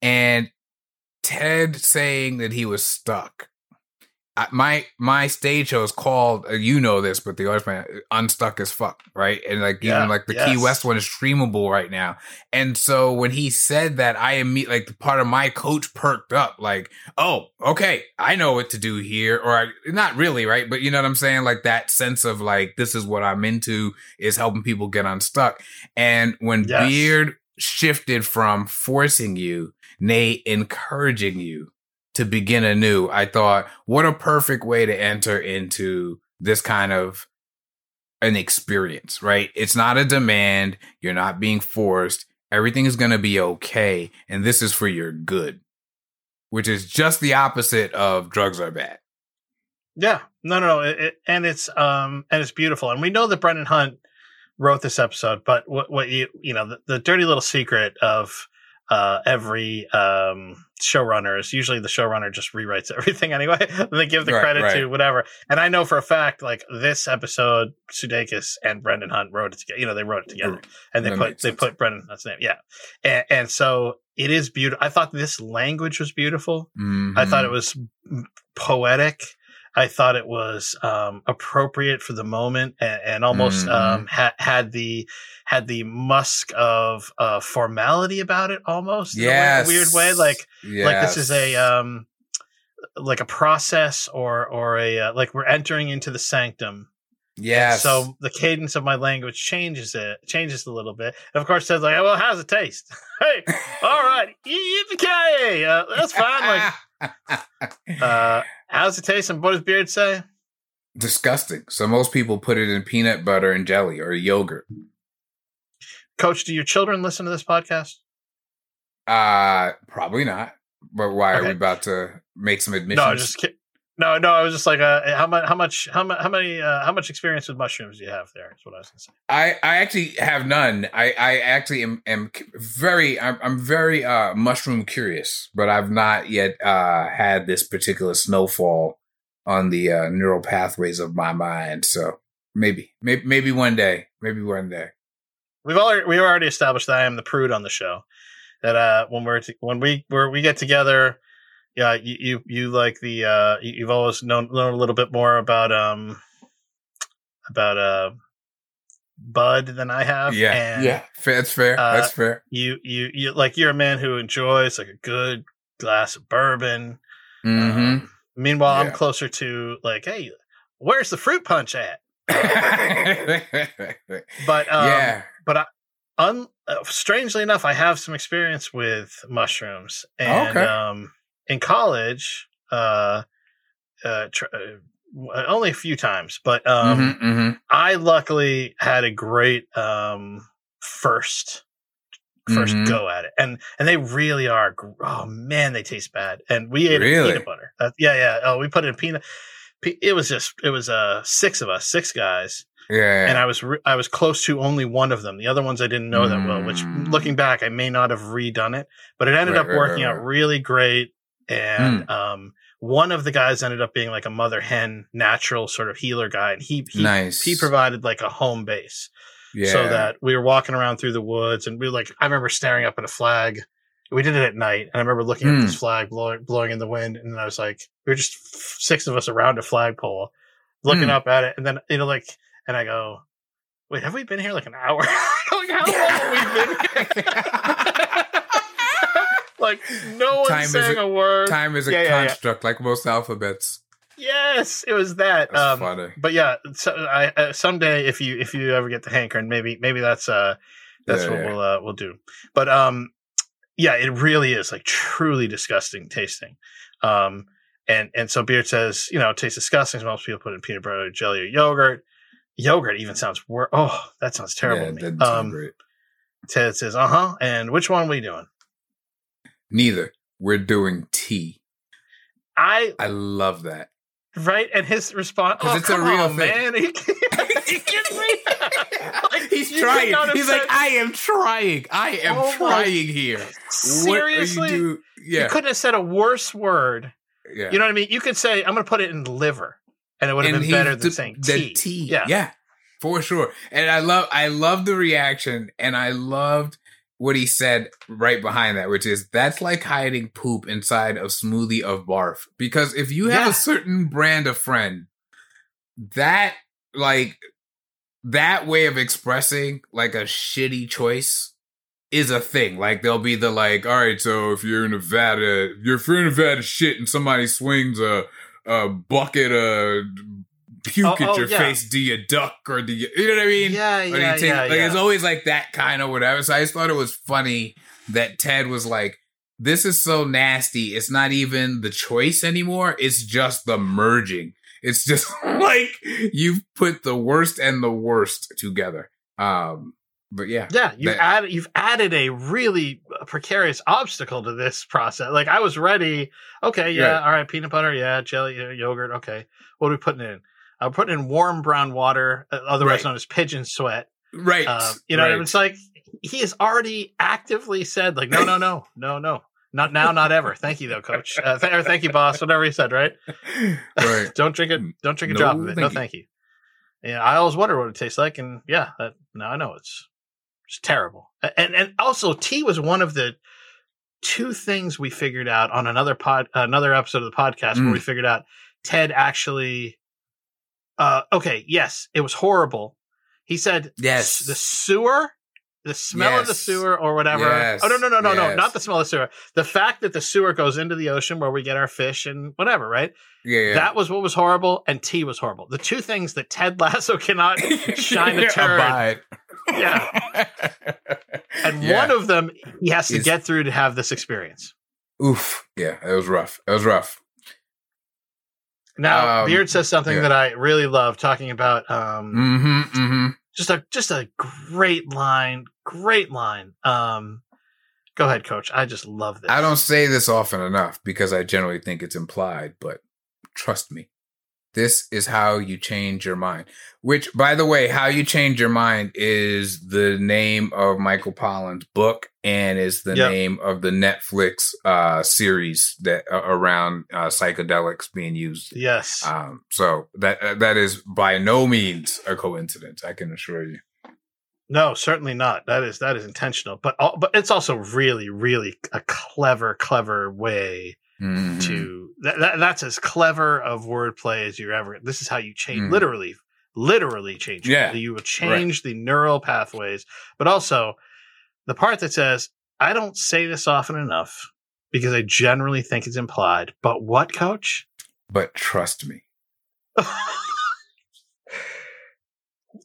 And Ted saying that he was stuck I, my my stage show is called uh, you know this, but the artist man unstuck as fuck, right? And like Yeah, even like the Key. West one is streamable right now. And so when he said that, I imme- like part of my coach perked up, like, oh, okay, I know what to do here, or I, not really, right? But you know what I'm saying? Like that sense of like this is what I'm into is helping people get unstuck. And when Yes. Beard shifted from forcing you, nay, encouraging you to begin anew, I thought, what a perfect way to enter into this kind of an experience, right? It's not a demand. You're not being forced. Everything is going to be okay. And this is for your good, which is just the opposite of drugs are bad. Yeah, no, no, no, it, it, and it's um and it's beautiful, and we know that Brendan Hunt wrote this episode, but what what you you know the, the dirty little secret of uh every um showrunner is usually the showrunner just rewrites *laughs* everything anyway. they give the Right, credit to whatever, and I know for a fact like this episode, Sudeikis and Brendan Hunt wrote it together. You know, they wrote it together, and they That put they sense. put Brendan Hunt's name, yeah, and, and so it is beautiful. I thought this language was beautiful. I thought it Mhm. was poetic. I thought it was um, appropriate for the moment and, and almost Mhm. um, ha- had the had the musk of uh, formality about it, almost in a Yes. weird way. Like like this is a um, like a process or or a uh, like we're entering into the sanctum. yes. So the cadence of my language changes it changes a little bit. And of course, says like, "Well, how's it taste?" *laughs* hey, all right, *laughs* yippee uh, That's fine. Like, *laughs* uh, how's it taste? And what does Beard say? disgusting. So most people put it in peanut butter and jelly or yogurt. Coach, do your children listen to this podcast? Uh probably not. But why are we about to make some admissions? No, just kid- no, no. I was just like, uh, how much, how much, how how many, uh, how much experience with mushrooms do you have there? Is what I was going to say. I, I actually have none. I, I actually am, am very I'm, I'm very uh, mushroom curious, but I've not yet uh, had this particular snowfall on the uh, neural pathways of my mind. So maybe maybe maybe one day, maybe one day. We've already we've already established that I am the prude on the show. That uh, when we're t- when we where we get together, yeah, you you, you like the uh, you, you've always known known a little bit more about um about uh Bud than I have. Yeah, and yeah, that's fair. uh, that's fair. You you you like you're a man who enjoys like a good glass of bourbon. hmm Um, meanwhile, I'm closer to like, hey, where's the fruit punch at? *laughs* But um, yeah, but I, un, uh, strangely enough, I have some experience with mushrooms, and Okay. um, in college, uh, uh, tr- uh, only a few times, but um, Mhm, mhm. I luckily had a great um first first Mhm. go at it, and and they really are. gr- Oh man, they taste bad, and we ate Really? peanut butter. Uh, yeah, yeah. Oh, we put it in peanut. pe- It was just it was uh six of us, six guys, yeah. and I was re- I was close to only one of them. The other ones I didn't know that well. Which, Mm. looking back, I may not have redone it, but it ended Right, up right, working right, out really great. And um, one of the guys ended up being like a mother hen natural sort of healer guy, and he he, nice. he provided like a home base, yeah. so that we were walking around through the woods, and we were like I remember staring up at a flag. We did it at night, and I remember looking at Mm. this flag blowing blowing in the wind, and I was like, we were just six of us around a flagpole, looking Mm. up at it, and then you know like, and I go, wait, have we been here like an hour? *laughs* like how long have we been *laughs* here? *laughs* like no one's Time saying a- a word. Time is a Yeah, yeah, yeah. construct like most alphabets. Yes, it was that. Um, funny. but yeah, so I uh, someday if you if you ever get the hankering, maybe maybe that's uh that's Yeah, what yeah. we'll uh, we'll do. But um, yeah, it really is like truly disgusting tasting. Um, and and so Beard says, you know, it tastes disgusting. Most people put in peanut butter, jelly, or yogurt. Yogurt even sounds worse. Oh, that sounds terrible. Yeah, to me. Um, great. Ted says, uh huh. And which one are we doing? Neither. We're doing tea. I I love that. right, and his response, oh, it's a real on, thing. man. Are you kidding- are you kidding me? Like, He's trying. He's like, I am trying. I am Oh trying here. seriously. You do? You couldn't have said a worse word. yeah. You know what I mean? You could say, "I'm going to put it in liver," and it would have And been better than the- saying tea. tea. Yeah. Yeah. For sure. And I love I love the reaction and I loved what he said right behind that, which is that's like hiding poop inside a smoothie of barf. Because if you have Yeah. a certain brand of friend, that like that way of expressing like a shitty choice is a thing. Like they'll be the like, all right, so if you're in Nevada, if you're in Nevada shit and somebody swings a a bucket of puke Oh, at oh, your yeah. face, do you duck or do you you know what I mean? Yeah, Or do you yeah, take- yeah, like yeah. it's always like that kind of whatever. So I just thought it was funny that Ted was like, "This is so nasty. It's not even the choice anymore. It's just the merging. It's just *laughs* like you've put the worst and the worst together." Um, but yeah, Yeah, you That- added you've added a really precarious obstacle to this process. Like I was ready. Okay, yeah, Right. all right, peanut butter, yeah, jelly, uh, yogurt. Okay, what are we putting in? I'm putting in warm brown water, uh, otherwise Right. known as pigeon sweat. right. Uh, you know, right. it's like he has already actively said, like, no, no, no, no, no, not now, not ever. Thank you, though, coach. Uh, th- or thank you, boss. Whatever he said, right? *laughs* right. don't drink it. Don't drink a No, drop of it. thank no, you. thank you. Yeah, I always wonder what it tastes like, and yeah, that, now I know it's it's terrible. And and also, tea was one of the two things we figured out on another pod, another episode of the podcast where Mm. we figured out Ted actually. Uh, okay, yes, it was horrible. He said, Yes. the sewer, the smell of the sewer or whatever." Yes. Oh no, no, no, no, no, not the smell of the sewer. The fact that the sewer goes into the ocean where we get our fish and whatever, right? Yeah, yeah. That was what was horrible, and tea was horrible. The two things that Ted *laughs* Lasso cannot shine a *laughs* turd. Abide. Yeah. *laughs* And Yeah. one of them he has to Is- get through to have this experience. Oof. Yeah, it was rough. It was rough. Now, Um, Beard says something yeah. that I really love, talking about um, Mm-hmm. Mm-hmm. just a just a great line, great line. Um, go ahead, Coach. I just love this. I don't say this often enough because I generally think it's implied, but trust me. This is how you change your mind. Which, by the way, how you change your mind is the name of Michael Pollan's book and is the Yep. name of the Netflix uh, series that uh, around uh, psychedelics being used. Yes. Um, so that uh, that is by no means a coincidence. I can assure you. no, certainly not. That is that is intentional, but but it's also really, really a clever, clever way Mhm. to that, that. That's as clever of wordplay as you're ever. This is how you change, Mhm. literally, literally change. Yeah. you will change the neural pathways, but also the part that says, "I don't say this often enough." Because I generally think it's implied, but what, coach? but trust me. *laughs*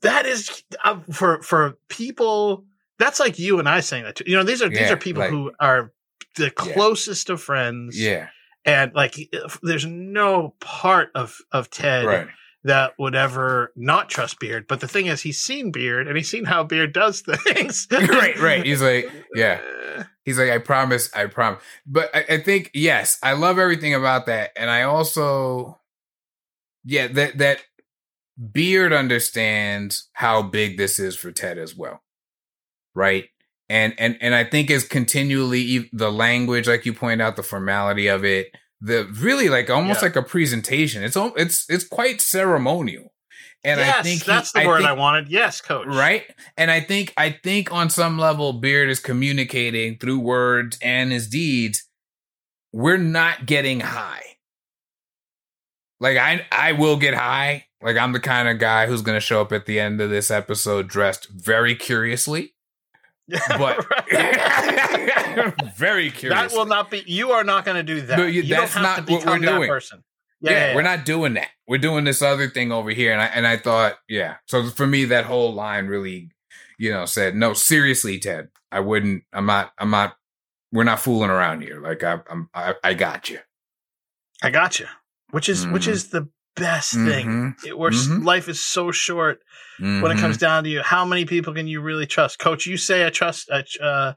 that is uh, for for people that's like you and i saying that too. you know these are these are people like- who are the closest of friends Yeah. and like there's no part of of ted Right. that would ever not trust beard but the thing is he's seen beard and he's seen how beard does *laughs* things *laughs* right. Right. He's like, yeah. Uh, He's like, I promise, I promise. But I, I think, yes, I love everything about that. And I also, yeah, that, that Beard understands how big this is for Ted as well. Right. And, and, and I think is continually the language, like you point out, the formality of it, the really like almost Yeah. like a presentation. It's, it's, it's quite ceremonial. And yes I think he- that's the word think- i wanted yes coach right and i think i think on some level beard is communicating through words and his deeds we're not getting high like i i will get high like i'm the kind of guy who's going to show up at the end of this episode dressed very curiously *laughs* but *laughs* very curious that will not be you are not going to do that No, you- you that's not to what we're doing. person yeah, we're not doing that. We're doing this other thing over here. And I and I thought, yeah. So for me, that whole line really, you know, said, no, seriously, Ted, I wouldn't. I'm not. I'm not. We're not fooling around here. Like I, I'm. I, I got you. I got you. Which is which Mhm. is the best thing. Mhm. It, where Mhm. life is so short when it comes down to you. How many people can you really trust, Coach? You say I trust. I uh,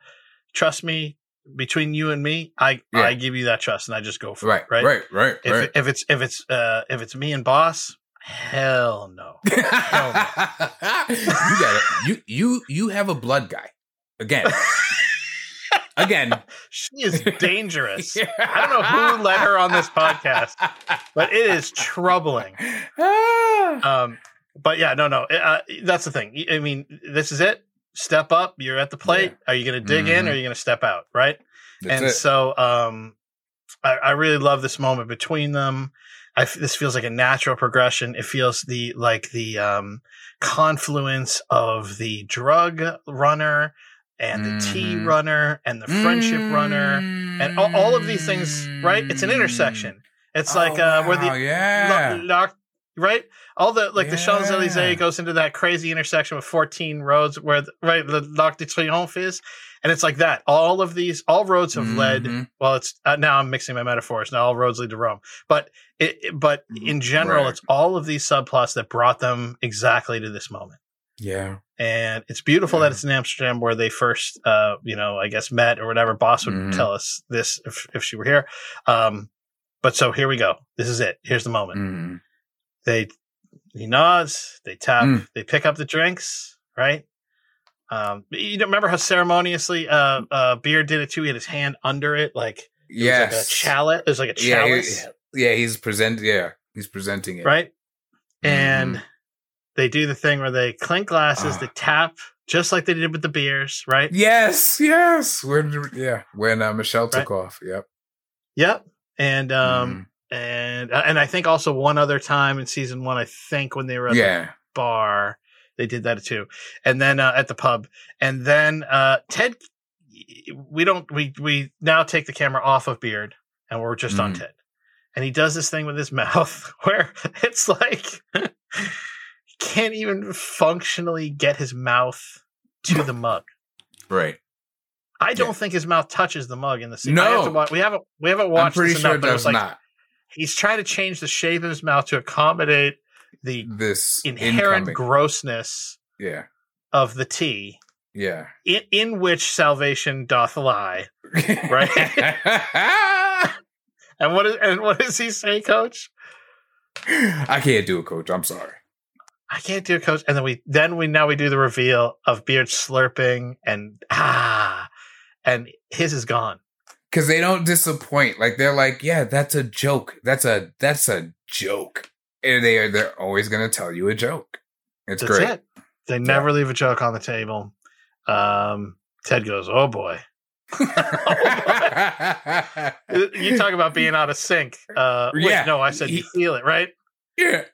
trust me between you and me. I Yeah. I give you that trust, and I just go for right, it. Right. right, right, If right. if it's if it's uh if it's me and boss, hell no. *laughs* you got it. You you you have a blood guy again. *laughs* Again, She is dangerous. *laughs* I don't know who let her on this podcast, but it is troubling. Um, but yeah, no, no, uh, that's the thing. I mean, this is it. Step up. You're at the plate. Are you going to dig in or Mhm. are you going to step out? Right. That's and it. so, um, I, I really love this moment between them. I f- this feels like a natural progression. It feels the like the um, confluence of the drug runner and the tea Mhm. runner and the friendship runner and all, all of these things. Right? It's an intersection. It's Oh, like uh, where the yeah. Lo- Loc- right? All the like the Champs Elysees goes into that crazy intersection with 14 roads where the, right the Arc de Triomphe is, and it's like that. All of these, all roads have led. Mhm. Well, it's uh, now I'm mixing my metaphors. Now all roads lead to Rome, but it, but in general, Right. it's all of these subplots that brought them exactly to this moment. Yeah. And it's beautiful Yeah. that it's in Amsterdam where they first, uh, you know, I guess met or whatever. Boss would Mhm. tell us this if, if she were here. Um, but so here we go. This is it. Here's the moment Mhm. they he nods they tap Mm. they pick up the drinks right um you don't remember how ceremoniously uh uh beard did it too he had his hand under it like it was Yes. like a chalice There's like a Yeah, he- chalice yeah, he's present. Yeah, he's presenting it. right and Mhm. they do the thing where they clink glasses Ah. they tap just like they did with the beers right Yes, yes. When yeah, when uh, Michelle took Right. off. Yep. yep and um Mhm. And uh, and I think also one other time in season one, I think when they were at the bar, they did that too, and then uh, at the pub, and then uh, Ted. We don't. We we now take the camera off of Beard, and we're just on Mhm. Ted, and he does this thing with his *laughs* mouth where it's like he *laughs* can't even functionally get his mouth to the *laughs* mug. Right. I don't Yeah. think his mouth touches the mug in the scene. Have No. to watch, we haven't we haven't watched. I'm pretty this sure enough, it does like not. He's trying to change the shape of his mouth to accommodate the This inherent incoming. grossness yeah. of the tea, Yeah. in, in which salvation doth lie. Right? *laughs* *laughs* and what is and what does he say, Coach? I can't do it, coach. I'm sorry. I can't do it, Coach. And then we then we now we do the reveal of Beard slurping and ah, and his is gone. Cause they don't disappoint. Like they're like, yeah, that's a joke. That's a that's a joke. And they are they're always gonna tell you a joke. It's That's great. it. They never leave a joke on the table. Um, Ted goes, "Oh boy." *laughs* You talk about being out of sync. Uh, wait, Yeah. no, I said you feel it, right? yeah.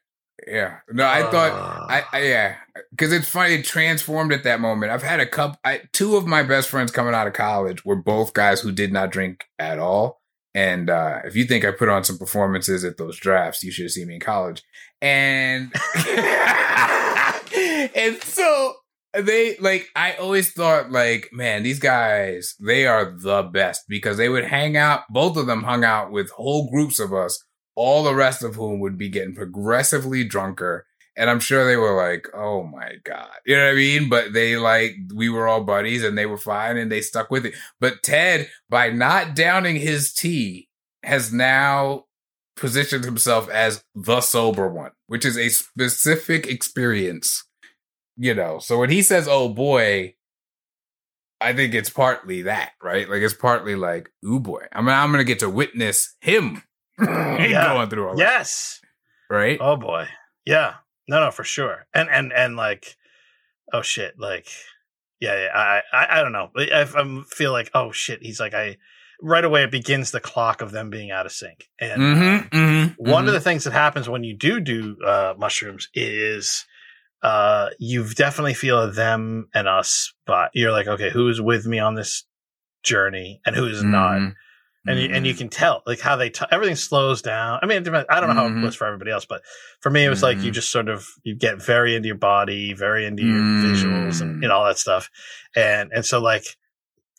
Yeah. No, I thought Uh, I, I yeah, because it's funny. It transformed at that moment. I've had a couple. I, two of my best friends coming out of college were both guys who did not drink at all. And uh, if you think I put on some performances at those drafts, you should have seen me in college. And *laughs* and so they like I always thought like, man, these guys they are the best because they would hang out. Both of them hung out with whole groups of us all the rest of whom would be getting progressively drunker. And I'm sure they were like, oh my God. You know what I mean? But they like, we were all buddies and they were fine and they stuck with it. But Ted, by not downing his tea, has now positioned himself as the sober one, which is a specific experience. You know, so when he says, oh boy, I think it's partly that, right? Like it's partly like, ooh boy. I mean, I'm gonna get to witness him *clears throat* Yeah. going through all that, yes. right? Oh boy. Yeah. No, no, for sure. And and and like, oh shit. Like, yeah, yeah. I I, I don't know. I, I feel like, oh shit. He's like, I. Right away, it begins the clock of them being out of sync. And uh, Mm-hmm, mm-hmm, one of the things that happens when you do do uh, mushrooms is uh, you definitely feel a them and us but you're like okay who's with me on this journey and who's not Mm-hmm. and you, and you can tell like how they t- everything slows down i mean i don't know how Mhm. it was for everybody else but for me it was like you Mhm. just sort of you get very into your body very into your Mm. visuals and you know all that stuff and and so like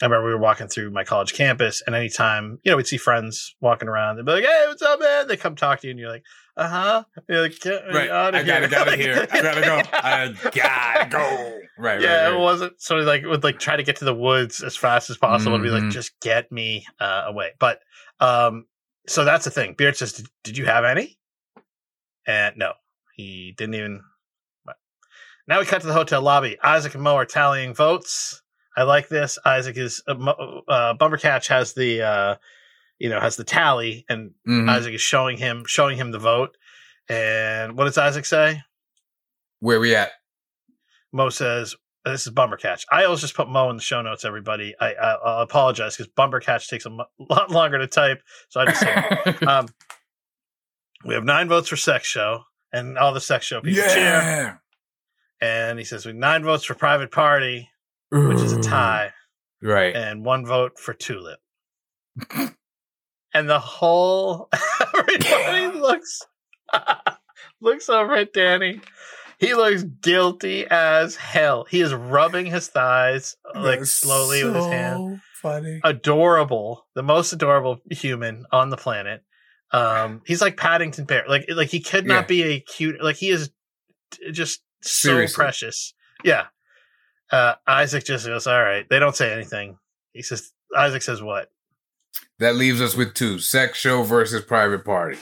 I remember we were walking through my college campus, and anytime you know we'd see friends walking around, they'd be like, "Hey, what's up, man?" They come talk to you, and you're like, "Uh huh." Like, "Get me right. outta I gotta get out of here. I gotta go. *laughs* I gotta go. Right. yeah, right, it wasn't sort of like would like try to get to the woods as fast as possible and be like, Mhm. just get me uh, away. But um, so that's the thing. Beard says, did, "Did you have any?" And no, he didn't even. But now we cut to the hotel lobby. Isaac and Moe are tallying votes. I like this. Isaac is uh, Mo- uh, Bumbercatch has the uh, you know has the tally, and Mhm. Isaac is showing him showing him the vote. And what does Isaac say? Where we at? Moe says, "This is Bumbercatch." I always just put Moe in the show notes. Everybody, I, I I'll apologize because Bumbercatch takes a *laughs* lot longer to type, so I just say, *laughs* *laughs* um, we have nine votes for sex show, and all the sex show people cheer. yeah. And he says we have nine votes for private party, which is a tie, Right. and one vote for tulip. And the whole *laughs* everybody looks *laughs* looks over at Dani. He looks guilty as hell. He is rubbing his thighs like That's slowly with his hand. Funny. Adorable, the most adorable human on the planet. Um, he's like Paddington Bear. Like like he could not Yeah. be a cute. Like he is just so Seriously. precious. Yeah. Uh, Isaac just goes, all right. They don't say anything. He says, Isaac says what? That leaves us with two: sex show versus private party.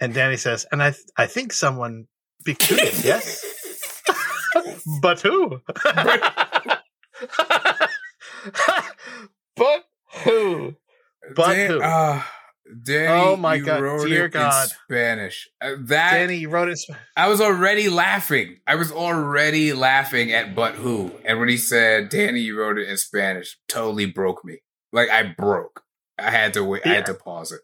And Dani says, and I, th- I think someone beat Tulip, *laughs* yes? but who? *laughs* but who? But Dan- who? uh, Dani, Oh my you God, wrote dear it God. in Spanish. Uh, that Dani, you wrote it. I was already laughing. I was already laughing at but who. And when he said, Dani, you wrote it in Spanish, totally broke me. Like I broke. I had to wait. I had to pause it.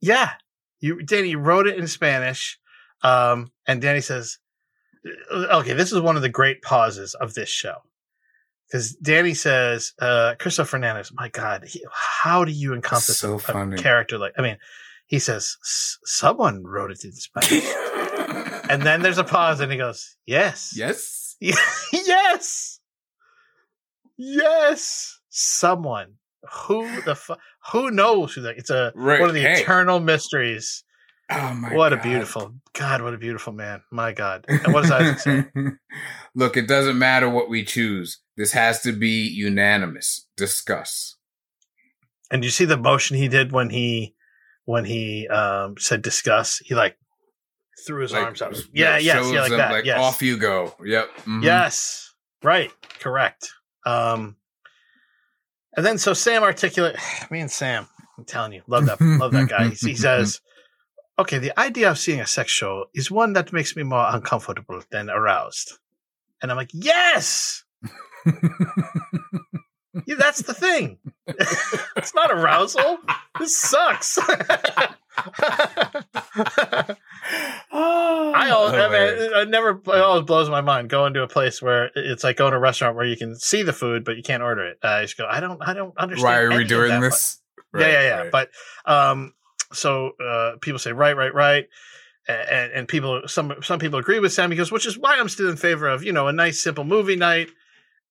Yeah. You, Dani, wrote it in Spanish. Um, and Dani says, okay, this is one of the great pauses of this show. Because Dani says, uh, Cristo Fernandez, my God, he, how do you encompass So a, a character like, I mean, he says, someone wrote it in Spanish. and then there's a pause and he goes, yes. yes. *laughs* yes. Yes. Someone. Who the fu- who knows who that it's a Right, one of the hey. eternal mysteries. Oh my what a beautiful God, what a beautiful man. My God. And what does Isaac say? *laughs* Look, it doesn't matter what we choose. This has to be unanimous. Discuss. And you see the motion he did when he when he um said discuss? He like threw his Like, arms up. Yeah, yes, yeah, like them, that. Like yes. off you go. Yep. mhm. Yes. Right. Correct. Um and then so Sam articulate *sighs* me and Sam, I'm telling you, love that love that guy. He, he says, *laughs* Okay, the idea of seeing a sex show is one that makes me more uncomfortable than aroused. And I'm like, Yes! *laughs* Yeah, that's the thing. *laughs* it's not arousal. This sucks. I always, I mean, it never, it always blows my mind going to a place where it's like going to a restaurant where you can see the food, but you can't order it. I just go, I don't, I don't understand. Why are we doing this? but- yeah, yeah, yeah. right. But, um, so, uh, people say, right, right, right. And, and people, some, some people agree with Sam because, which is why I'm still in favor of, you know, a nice, simple movie night.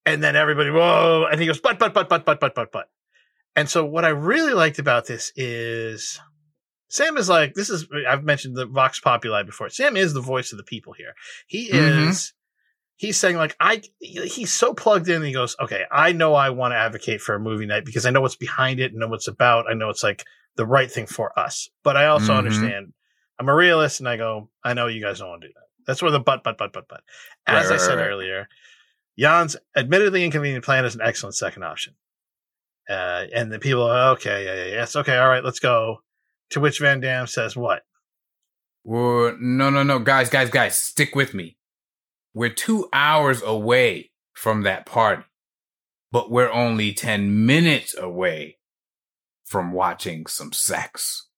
And then everybody, whoa. And he goes, but, but, but, but, but, but, but, but. And so what I really liked about this is Sam is like, this is, I've mentioned the Vox Populi before. Sam is the voice of the people here. He Mhm. is, he's saying like, I, he's so plugged in. He goes, okay, I know I want to advocate for a movie night because I know what's behind it and know what's about. I know it's like the right thing for us, but I also Mhm. understand I'm a realist and I go, I know you guys don't want to do that. That's where the but, but, but, but, but, as Right, I right, said right. earlier, Jan's admittedly inconvenient plan is an excellent second option. Uh, and the people are, okay, yeah, yeah, yes, okay, all right, let's go. To which Van Damme says, what? Well, no, no, no, guys, guys, guys, stick with me. We're two hours away from that party, but we're only 10 minutes away from watching some sex.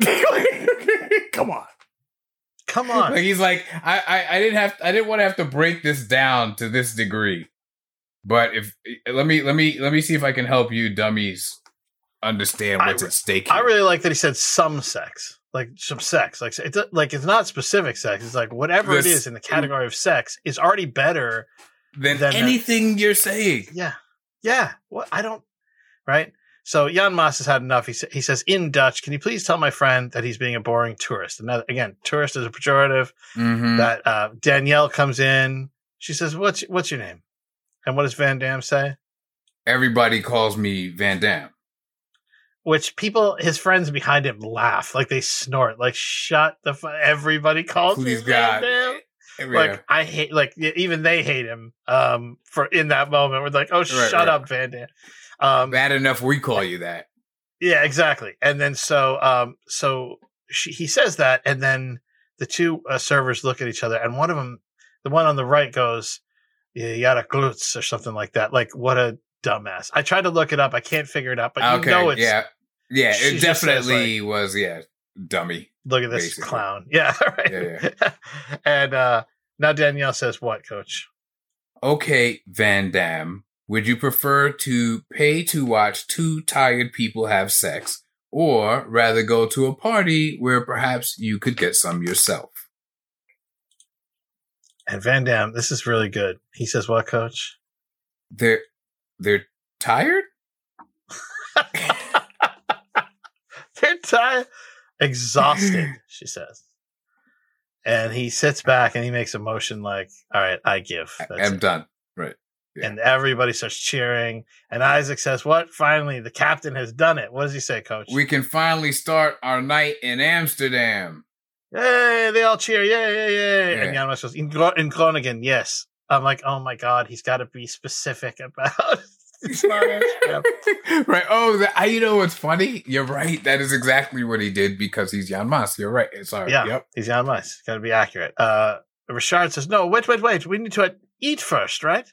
*laughs* Come on. Come on. Like he's like, I, I, I didn't have, I didn't want to have to break this down to this degree. But if let me, let me, let me see if I can help you dummies understand what's at stake. I really like that he said some sex, like some sex. Like it's like it's not specific sex. It's like whatever it This- is in the category of sex is already better. than then, uh, anything you're saying. Yeah, yeah. What I don't right. So Jan Maas has had enough. He sa- he says in Dutch, "Can you please tell my friend that he's being a boring tourist?" Another again, tourist is a pejorative. Mhm. That uh, Danielle comes in. She says, "What's what's your name?" And what does Van Damme say? Everybody calls me Van Damme. Which people, his friends behind him, laugh like they snort, like "Shut the!" Fu-. Everybody calls me Please Van God. Damme. Every- like I hate like even they hate him um for in that moment we're like oh shut right. up Van Damme um bad enough we call you that. yeah exactly and then so um so she, he says that and then the two uh, servers look at each other and one of them the one on the right goes yeah yada glutes or something like that like what a dumbass I tried to look it up I can't figure it out but okay, you know it's yeah, yeah. It just says, definitely was. Yeah, dummy. look at this basically. clown *laughs* yeah right Yeah, and uh now Danielle says what coach Okay, Van Damme. Would you prefer to pay to watch two tired people have sex, or rather go to a party where perhaps you could get some yourself? And Van Damme, this is really good. He says, "What, Coach?" They're they're tired. *laughs* They're tired, exhausted. *laughs* she says, and he sits back and he makes a motion like, "All right, I give." That's I'm it." done. Right. Yeah. And everybody starts cheering. And Isaac says, "What? Finally, the captain has done it." What does he say, Coach? We can finally start our night in Amsterdam. Yay! They all cheer. Yay! Yay! Yay! Yeah. And Jan goes, "In, in Groningen, yes." I'm like, "Oh my god, he's got to be specific about." *laughs* *laughs* *laughs* right. Oh, that, I, you know what's funny? You're right. That is exactly what he did because he's Jan Maas. You're right. Sorry. Yeah. Yep. He's Jan Mice. Got to be accurate. Uh, Richard says, "No, wait, wait, wait. We need to eat first, right?"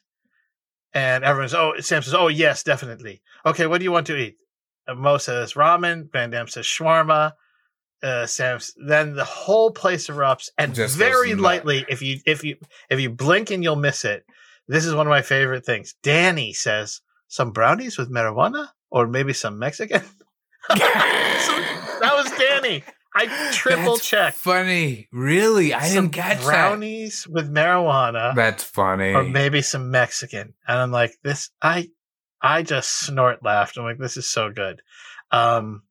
And everyone's, "Oh," Sam says, "Oh, yes, definitely." Okay, what do you want to eat? And Moe says ramen. Van Damme says shawarma. uh, Sam, then the whole place erupts, and Just very lightly, if you if you if you blink and you'll miss it. This is one of my favorite things. Dani says, "Some brownies with marijuana, or maybe some Mexican." *laughs* So, that was Dani. I *gasps* triple That's checked. Funny, really? I Some didn't catch brownies with marijuana. That's funny. or maybe some Mexican. And I'm like, this. I I just snort laughed. I'm like, this is so good. Um,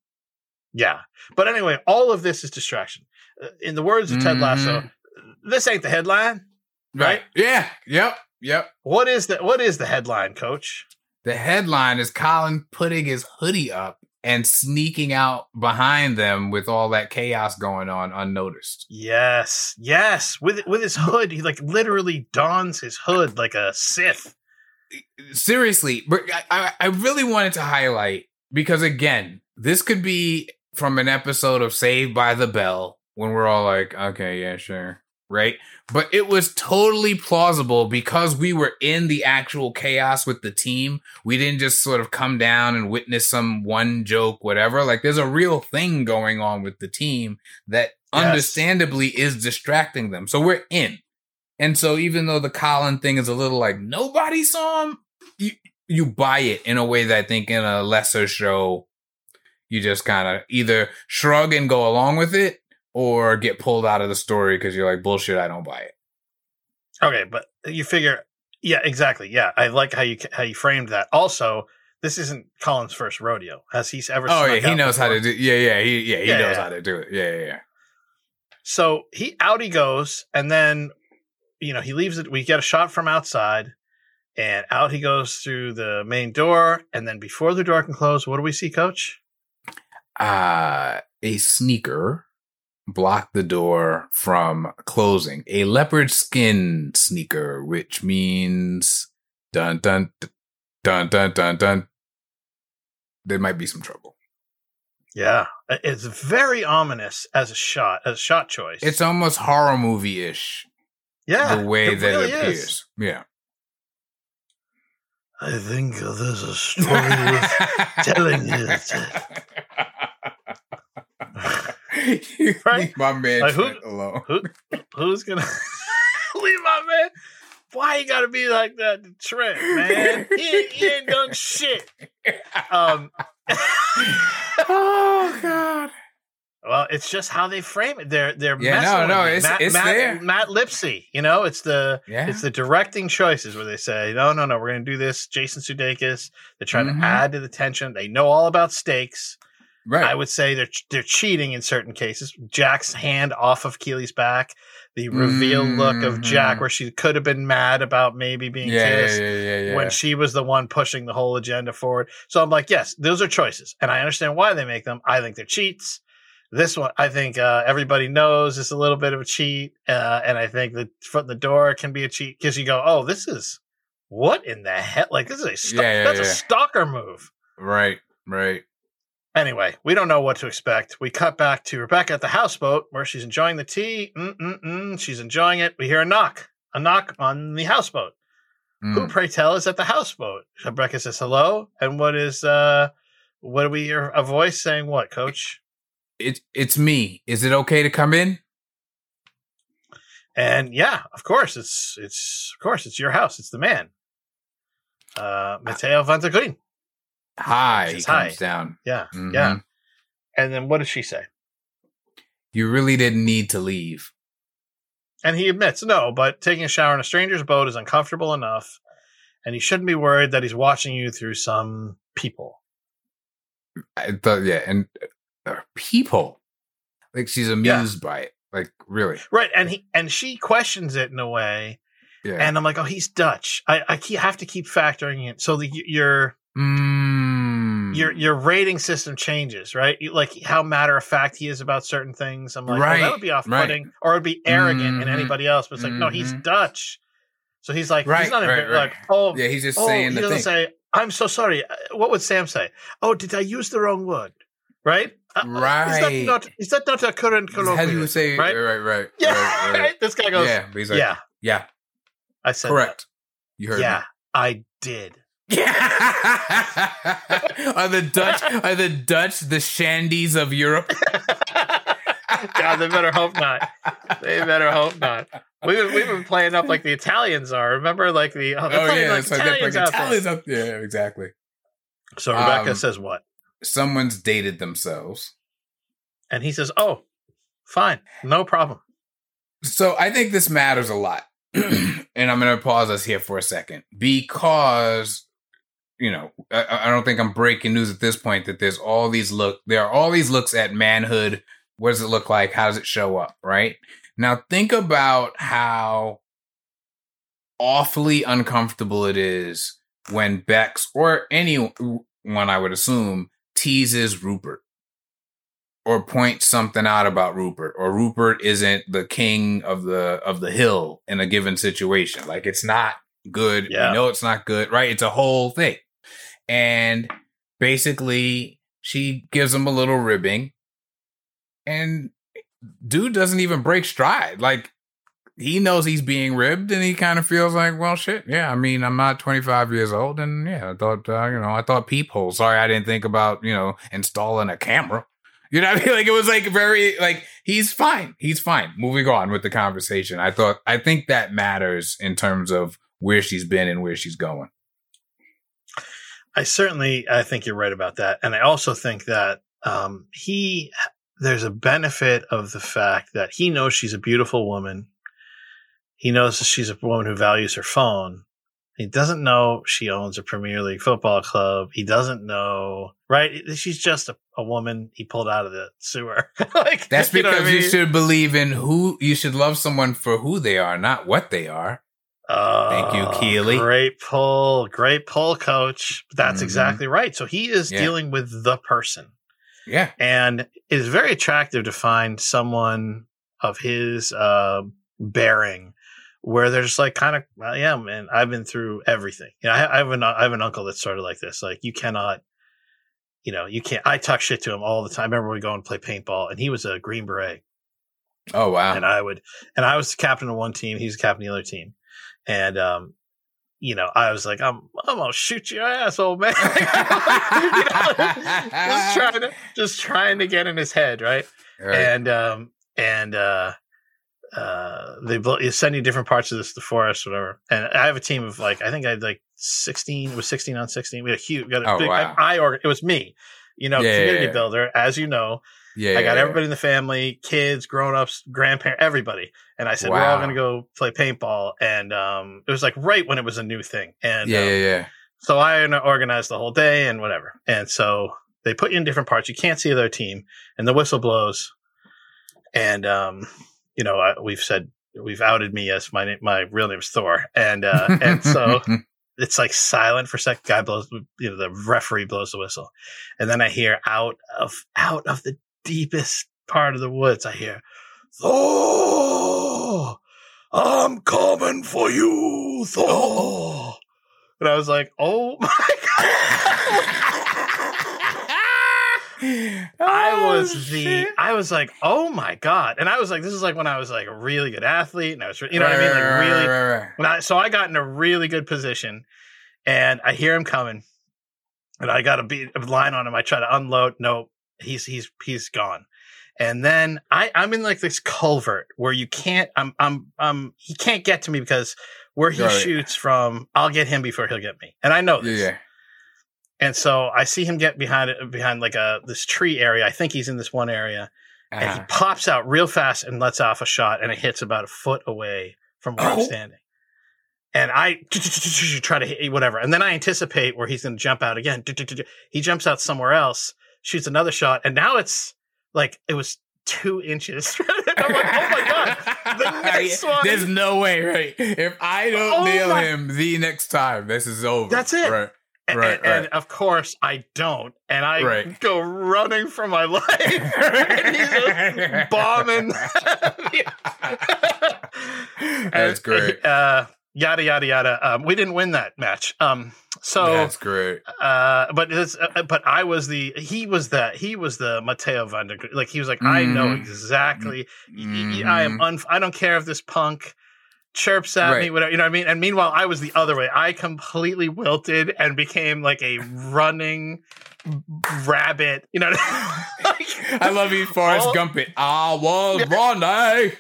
yeah. But anyway, all of this is distraction. Uh, In the words of Ted Lasso, Mhm. this ain't the headline. right? Yeah. Yep. Yep. What is the what is the headline, Coach? The headline is Colin putting his hoodie up and sneaking out behind them with all that chaos going on unnoticed. Yes, yes. With with his hood, he like literally dons his hood like a Sith. Seriously, but I, I- I really wanted to highlight because again, this could be from an episode of Saved by the Bell when we're all like, okay, yeah, sure. Right. But it was totally plausible because we were in the actual chaos with the team. We didn't just sort of come down and witness some one joke, whatever. Like there's a real thing going on with the team that Yes. understandably is distracting them. So we're in. And so even though the Colin thing is a little like nobody saw him, you you buy it in a way that I think in a lesser show, you just kind of either shrug and go along with it or get pulled out of the story because you're like bullshit. I don't buy it. Okay, but you figure, yeah, exactly. Yeah, I like how you how you framed that. Also, this isn't Colin's first rodeo. Has he ever? Oh yeah, he out knows how to do. Yeah, yeah, he yeah he Yeah, knows yeah. how to do it. Yeah, yeah, yeah. So he out he goes, and then you know he leaves it. We get a shot from outside, and out he goes through the main door, and then before the door can close, what do we see, Coach? uh, a sneaker blocked the door from closing. A leopard skin sneaker, which means dun dun dun dun dun dun. There might be some trouble. Yeah, it's very ominous as a shot, as a shot choice. It's almost horror movie ish yeah, the way it that really it is. appears. Yeah. I think there's a story worth telling it. *laughs* *laughs* *laughs* Right? leave my man Like, who- alone. Who, who's gonna *laughs* leave my man? Why you gotta be like that to Trent, man? He, ain't- he ain't done shit. Um, *laughs* oh God. well, it's just how they frame it. They're they're Yeah, messing no, with no, it's- Matt, it's Matt, there. Matt Lipsey. You know, it's the Yeah. it's the directing choices where they say, no, no, no, we're gonna do this. Jason Sudeikis. They're trying Mhm. to add to the tension. They know all about stakes. Right. I would say they're they're cheating in certain cases. Jack's hand off of Keeley's back, the reveal look of Jack, Mhm. where she could have been mad about maybe being yeah, kissed yeah, yeah, when she was the one pushing the whole agenda forward. So I'm like, yes, those are choices, and I understand why they make them. I think they're cheats. This one, I think uh, everybody knows is a little bit of a cheat, uh, and I think that from the door can be a cheat because you go, oh, this is what in the hell? Like this is a yeah, that's a stalker move. right, right. Anyway, we don't know what to expect. We cut back to Rebecca at the houseboat where she's enjoying the tea. Mm-mm-mm. She's enjoying it. We hear a knock, a knock on the houseboat. Who, Mm. pray tell, is at the houseboat? Rebecca says hello. And what is, uh, what do we hear? A voice saying what, coach? It, it's me. Is it okay to come in? And yeah, of course, it's, it's, of course, it's your house. It's the man. Uh, Matteo van der Grijn. Hi. He comes hi. down. Yeah. Mhm. Yeah. And then what does she say? You really didn't need to leave. And he admits, no, but taking a shower in a stranger's boat is uncomfortable enough. And you shouldn't be worried that he's watching you through some people. I thought, yeah, and uh, people, like she's amused by it. Like really, Right. And he, and she questions it in a way. yeah. And I'm like, oh, he's Dutch. I, I keep, have to keep factoring it. So the, your, mm. your, your rating system changes, right? You, like how matter of fact he is about certain things. I'm like, oh, that would be off right. putting or it'd be arrogant in Mhm, anybody else. But it's like, no, he's mhm. Dutch. So he's like, Right, he's not right, right. like, oh, yeah, he's just oh, saying he doesn't thing. say, I'm so sorry. Uh, What would Sam say? Oh, did I use the wrong word? Right? Uh, uh, Is that Right. not, is that not a current How do you say? right? Right, right, right. Yeah. right, *laughs* right. Right? This guy goes, yeah, like, yeah, yeah, I said correct. You heard Yeah, I did. *laughs* are the Dutch? Are the Dutch the shandies of Europe? *laughs* God, they better hope not. They better hope not. We've been, we've been playing up like the Italians are. Remember, like the oh, oh yeah, like so Italians there. Italians up there. Exactly. So Rebecca Um, says what? Someone's dated themselves. And he says, "Oh, fine, no problem." So I think this matters a lot. *clears throat* and I'm going to pause us here for a second because, you know, I, I don't think I'm breaking news at this point that there's all these look, there are all these looks at manhood. What does it look like? How does it show up? Right now, think about how awfully uncomfortable it is when Bex or anyone, I would assume, teases Rupert or points something out about Rupert or Rupert isn't the king of the of the hill in a given situation. Like it's not good. Yeah. We know it's not good, right? It's a whole thing. And basically she gives him a little ribbing and dude doesn't even break stride. Like he knows he's being ribbed and he kind of feels like, well, shit. Yeah. I mean, I'm not 25 years old. And yeah, I thought, uh, you know, I thought peephole. Sorry, I didn't think about, you know, installing a camera. *laughs* You know what I mean? Like it was like very, like, he's fine. He's fine. Moving on with the conversation. I thought, I think that matters in terms of where she's been and where she's going. I certainly, I think you're right about that, and I also think that um, he, there's a benefit of the fact that he knows she's a beautiful woman. He knows that she's a woman who values her phone. He doesn't know she owns a Premier League football club. He doesn't know, right? She's just a, a woman he pulled out of the sewer. *laughs* like That's you know because I you should believe in who you should love someone for who they are, not what they are. Thank you, Oh, Keeley. Great pull. Great pull, coach. That's Mhm. exactly right. So he is Yeah. dealing with the person. Yeah. And it is very attractive to find someone of his uh, bearing where they're just like kind of, well, yeah, man, I've been through everything. You know, I, I have an I have an uncle that's sort of like this. Like you cannot, you know, you can't. I talk shit to him all the time. I remember we go and play paintball, and he was a Green Beret, Oh wow. and I would, and I was the captain of one team. He's the captain of the other team, and um, you know, I was like, I'm, I'm gonna shoot your ass, old man. *laughs* You know, *laughs* just trying to, just trying to get in his head, right? Right. and um and uh uh they blo- you send you different parts of this the forest whatever and i have a team of like i think i had like 16 it was 16 on 16 we had a huge got a Oh, big, wow. I, I it was me you know Yeah, yeah, community yeah. builder as you know yeah, i got yeah, everybody in the family kids grown-ups grandparents everybody and i said we're all gonna go play paintball and um it was like right when it was a new thing and Yeah, um, yeah, yeah. so I organized the whole day and whatever. And so they put you in different parts. You can't see their team, and the whistle blows. And um, you know, I, we've said we've outed me as my name, my real name is Thor, and uh, and so *laughs* it's like silent for a second. Guy blows, you know, the referee blows the whistle, and then I hear out of out of the deepest part of the woods, I hear Thor. I'm coming for you, Thor. And I was like, oh *laughs* my God. I oh, was Oh, the. I was like, oh my God. And I was like, this is like when I was like a really good athlete and I was, you know what I mean? Like really, when I, so I got in a really good position and I hear him coming and I got a beat a line on him. I try to unload. No, he's, he's, he's gone. And then I, I'm in like this culvert where you can't, I'm, I'm, um, he can't get to me because where he Right. shoots from, I'll get him before he'll get me. And I know this. yeah. And so I see him get behind it, behind like a, this tree area. I think he's in this one area and he Uh-huh. pops out real fast and lets off a shot and it hits about a foot away from where I'm Oh. standing. And I *tsk* try to hit whatever. And then I anticipate where he's going to jump out again. *tsk* He jumps out somewhere else, shoots another shot. And now it's like it was two inches. *laughs* I'm like, oh my God. The *laughs* next one- There's no way, right? If I don't Oh nail my- him the next time, this is over. That's it. Right. And, Right, and, and of course I don't. And I Right. go running for my life. *laughs* and he's just bombing. That's And, great. Uh, yada yada yada. Um, we didn't win that match. Um, so That's great. uh, but it's, uh, but I was the he was the he was the Matteo van der like he was like I know Mhm. exactly. y- I am Mhm. un. I don't care if this punk chirps at me, whatever, you know what I mean? And meanwhile, I was the other way. I completely wilted and became like a running rabbit, you know? *laughs* like, I love you, Forrest all- Gump it. I was running.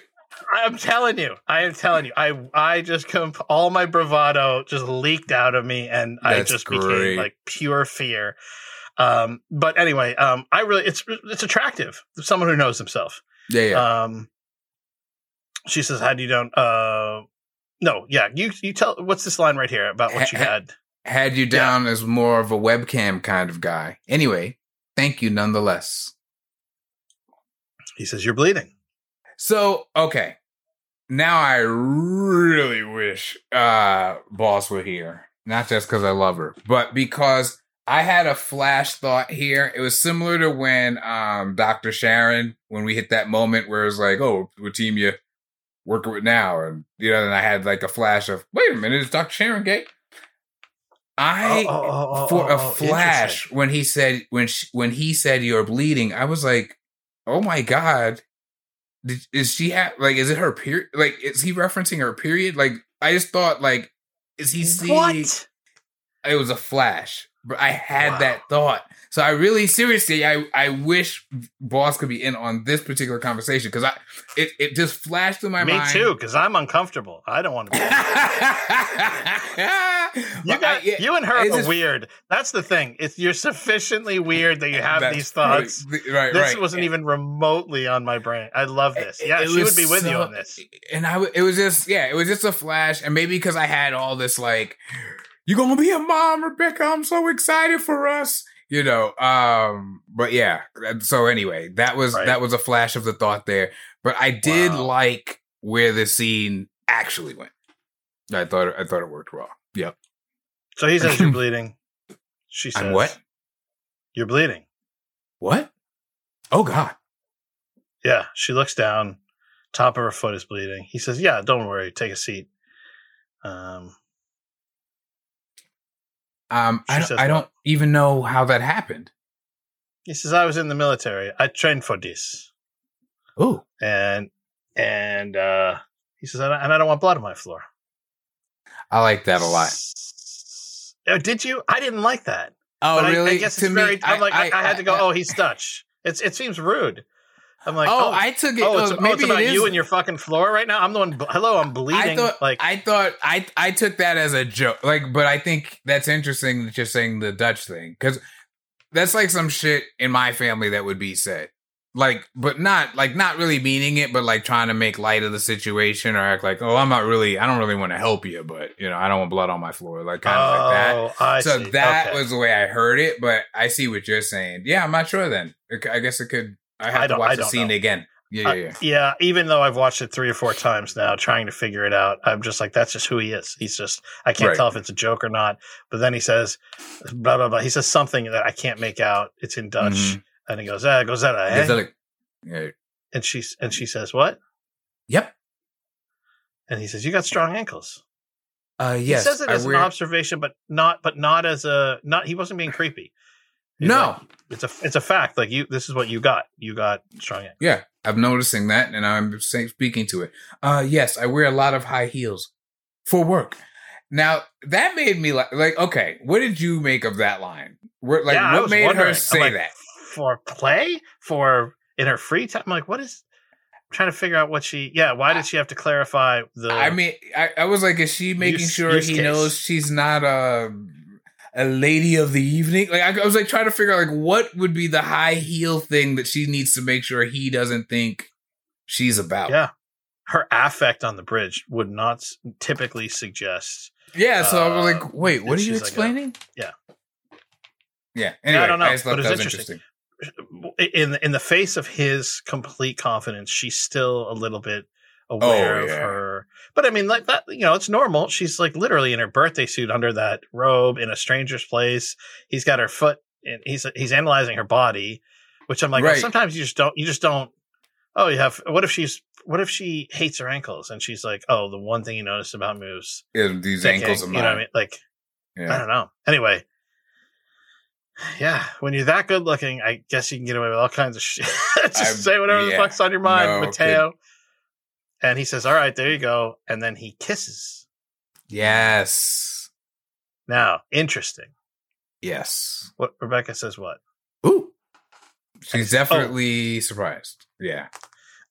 I'm telling you, I am telling you, I I just come all my bravado just leaked out of me, and I just great. became like pure fear. Um, but anyway, um, I really it's it's attractive. Someone who knows himself. Yeah, yeah. Um, she says, "How do you don't?" Uh, no, yeah, you you tell. What's this line right here about what you Ha- ha- had? Had you down as more of a webcam kind of guy. Anyway, thank you nonetheless. He says, "You're bleeding." So, okay. Now I really wish uh Boss were here. Not just because I love her, but because I had a flash thought here. It was similar to when um Dr. Sharon, when we hit that moment where it was like, oh, what team you working with now? And you know, then I had like a flash of, wait a minute, is Dr. Sharon gay? I Oh, oh, oh, oh, for oh, a oh, flash when he said when sh when he said you're bleeding, I was like, oh my god, Did, is she have like is it her period? Like is he referencing her period? Like I just thought like is he seeing? What? It was a flash, I had Wow. that thought. So I really seriously I I wish Boss could be in on this particular conversation because I it it just flashed through my Me mind. Me too, because I'm uncomfortable. I don't want to be. *laughs* You got I- yeah, you and her are just- weird. That's the thing. It's you're sufficiently weird that you have these thoughts. Right, right. This right. wasn't eh, even remotely on my brain. I love eh, this. It- Yeah, she would be with you on this. Eh, and I, it was just, yeah, it was just a flash. And maybe because I had all this, like, you're going to be a mom, Rebecca. I'm so excited for us. You know, um, but yeah. So anyway, that was, Right. that was a flash of the thought there. But I did Wow. like where the scene actually went. I thought, I thought it worked well. Yep. So he says you're *clears throat* bleeding. She says I'm what? You're bleeding. What? Oh God. Yeah. She looks down. Top of her foot is bleeding. He says, "Yeah, don't worry. Take a seat." Um, Um, I don't, I don't even know how that happened. he says, "I was in the military. I trained for this." Oh, And and uh, he says, "And I and I don't want blood on my floor." I like that a lot. Oh, did you? I didn't like that. Oh, But I- really? I, guess it's To very. I'm like, I, I had to go. I- oh, he's Dutch. It's it seems rude. I'm like, oh, oh, I took it. oh, oh, oh, it's, oh, maybe it's about it you and your fucking floor right now. I'm the one. Hello, I'm bleeding. I thought, like, I thought, I, I took that as a joke. Like, but I think that's interesting that you're saying the Dutch thing because that's like some shit in my family that would be said. Like, but not like not really meaning it, but like trying to make light of the situation or act like, oh, I'm not really, I don't really want to help you, but you know, I don't want blood on my floor, like kind of like that. oh, I so see. that Okay. was the way I heard it, but I see what you're saying. Yeah, I'm not sure. Then I guess it could. I have I to watch the scene know. again. Yeah, Uh, yeah, yeah. yeah, even though I've watched it three or four times now, trying to figure it out, I'm just like, that's just who he is. He's just, I can't Right. tell if it's a joke or not. But then he says, blah blah blah. He says something that I can't make out. It's in Dutch, Mhm. and he goes, ah, goes that, eh? Is that like- yeah. and she and she says, what? Yep. And he says, you got strong ankles. Uh, yes. he says it as an observation, but not, but not as a, not. He wasn't being creepy. No. like, it's a, it's a fact. Like you, this is what you got. You got strong ankles. Yeah, I'm noticing that, and I'm saying, speaking to it. Uh, yes, I wear a lot of high heels for work. Now that made me like, like, okay, what did you make of that line? Where, like, Yeah, what made her say like, that? for play for in her free time. I'm like, what is? I'm trying to figure out what she. Yeah, why did she have to clarify the? I mean, I, I was like, is she making Use- sure use he case. knows she's not a a lady of the evening? Like, I, I was like trying to figure out like what would be the high heel thing that she needs to make sure he doesn't think she's about. yeah, her affect on the bridge would not typically suggest. Yeah, so I was Uh, like, wait, what are you like a- explaining? yeah. Yeah. Yeah, I don't know, just but it's was interesting. In in the face of his complete confidence, she's still a little bit aware Oh, of her. But I mean, like that, you know, it's normal. She's like literally in her birthday suit under that robe in a stranger's place. He's got her foot, and he's he's analyzing her body, which I'm like, well, sometimes you just don't, you just don't. Oh, you have. What if she's? What if she hates her ankles and she's like, oh, the one thing you noticed about me was Yeah, these thick ankles You know what I mean? Like, I don't know. Anyway, yeah, when you're that good looking, I guess you can get away with all kinds of shit. *laughs* Just I'm- say whatever the fuck's on your mind, no Matteo. And he says, "All right, there you go." And then he kisses. Yes. Now, interesting. Yes. What Rebecca says? What? Ooh. She's Oh. definitely surprised. Yeah.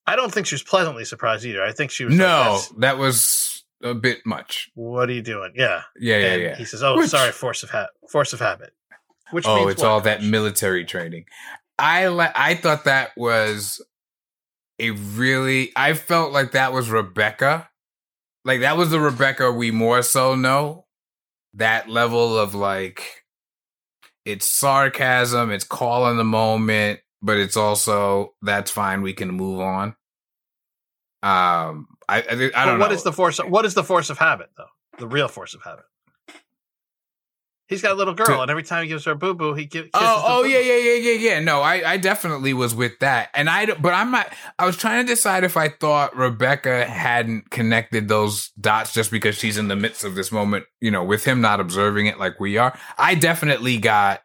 I don't think she was pleasantly surprised either. I think she was. No, Like, that was a bit much. what are you doing? Yeah. Yeah, yeah, and yeah. He says, "Oh, Which- sorry, force of ha- force of habit." Which oh, it's what, all that military training. I li- I thought that was a really I felt like that was Rebecca. Like that was the Rebecca we more so know. That level of like it's sarcasm, it's calling the moment, but it's also that's fine, we can move on. Um I I, I don't what know. is the force? of, What is the force of habit, though? The real force of habit. He's got a little girl, To- and every time he gives her a boo boo, he gives. Oh, oh yeah, yeah, yeah, yeah, yeah. No, I, I definitely was with that, and I, but I'm not. I was trying to decide if I thought Rebecca hadn't connected those dots just because she's in the midst of this moment, you know, with him not observing it like we are. I definitely got,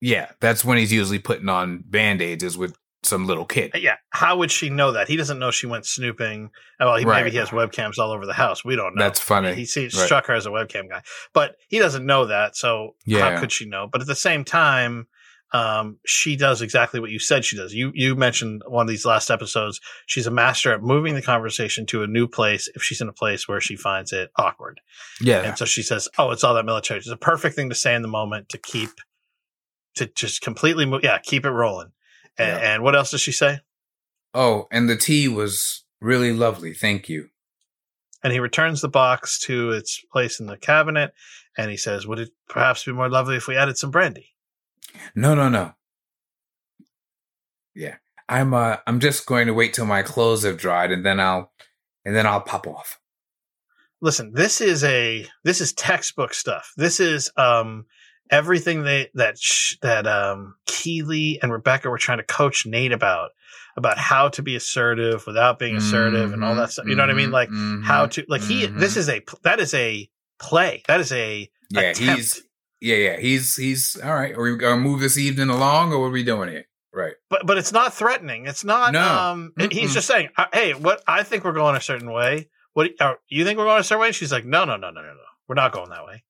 yeah, that's when he's usually putting on band aids is with some little kid. Yeah, how would she know that? He doesn't know she went snooping. Well, he, Right. maybe he has webcams all over the house. We don't know. That's funny. He sees, Right. struck her as a webcam guy, but he doesn't know that. So Yeah. how could she know? But at the same time, um, she does exactly what you said she does. You you mentioned one of these last episodes. She's a master at moving the conversation to a new place if she's in a place where she finds it awkward. Yeah, And so she says, "Oh, it's all that military." It's a perfect thing to say in the moment to keep to just completely move. Yeah, keep it rolling. And, Yeah. and what else does she say? Oh, and the tea was really lovely. Thank you. And he returns the box to its place in the cabinet, and he says, "Would it perhaps be more lovely if we added some brandy?" No, no, no. Yeah. I'm uh I'm just going to wait till my clothes have dried and then I'll and then I'll pop off. Listen, this is a this is textbook stuff. This is um everything they that sh- that um Keeley and Rebecca were trying to coach Nate about about how to be assertive without being assertive and all that stuff. You know what I mean? Like mhm, how to like he mhm. this is a that is a play that is a Yeah, attempt. he's yeah, yeah. He's he's all right. Are we gonna move this evening along or what are we doing here? Right. but but it's not threatening it's not No. um it- he's just saying uh, hey what i think we're going a certain way what you, uh, you think we're going a certain way she's like no no no no no no we're not going that way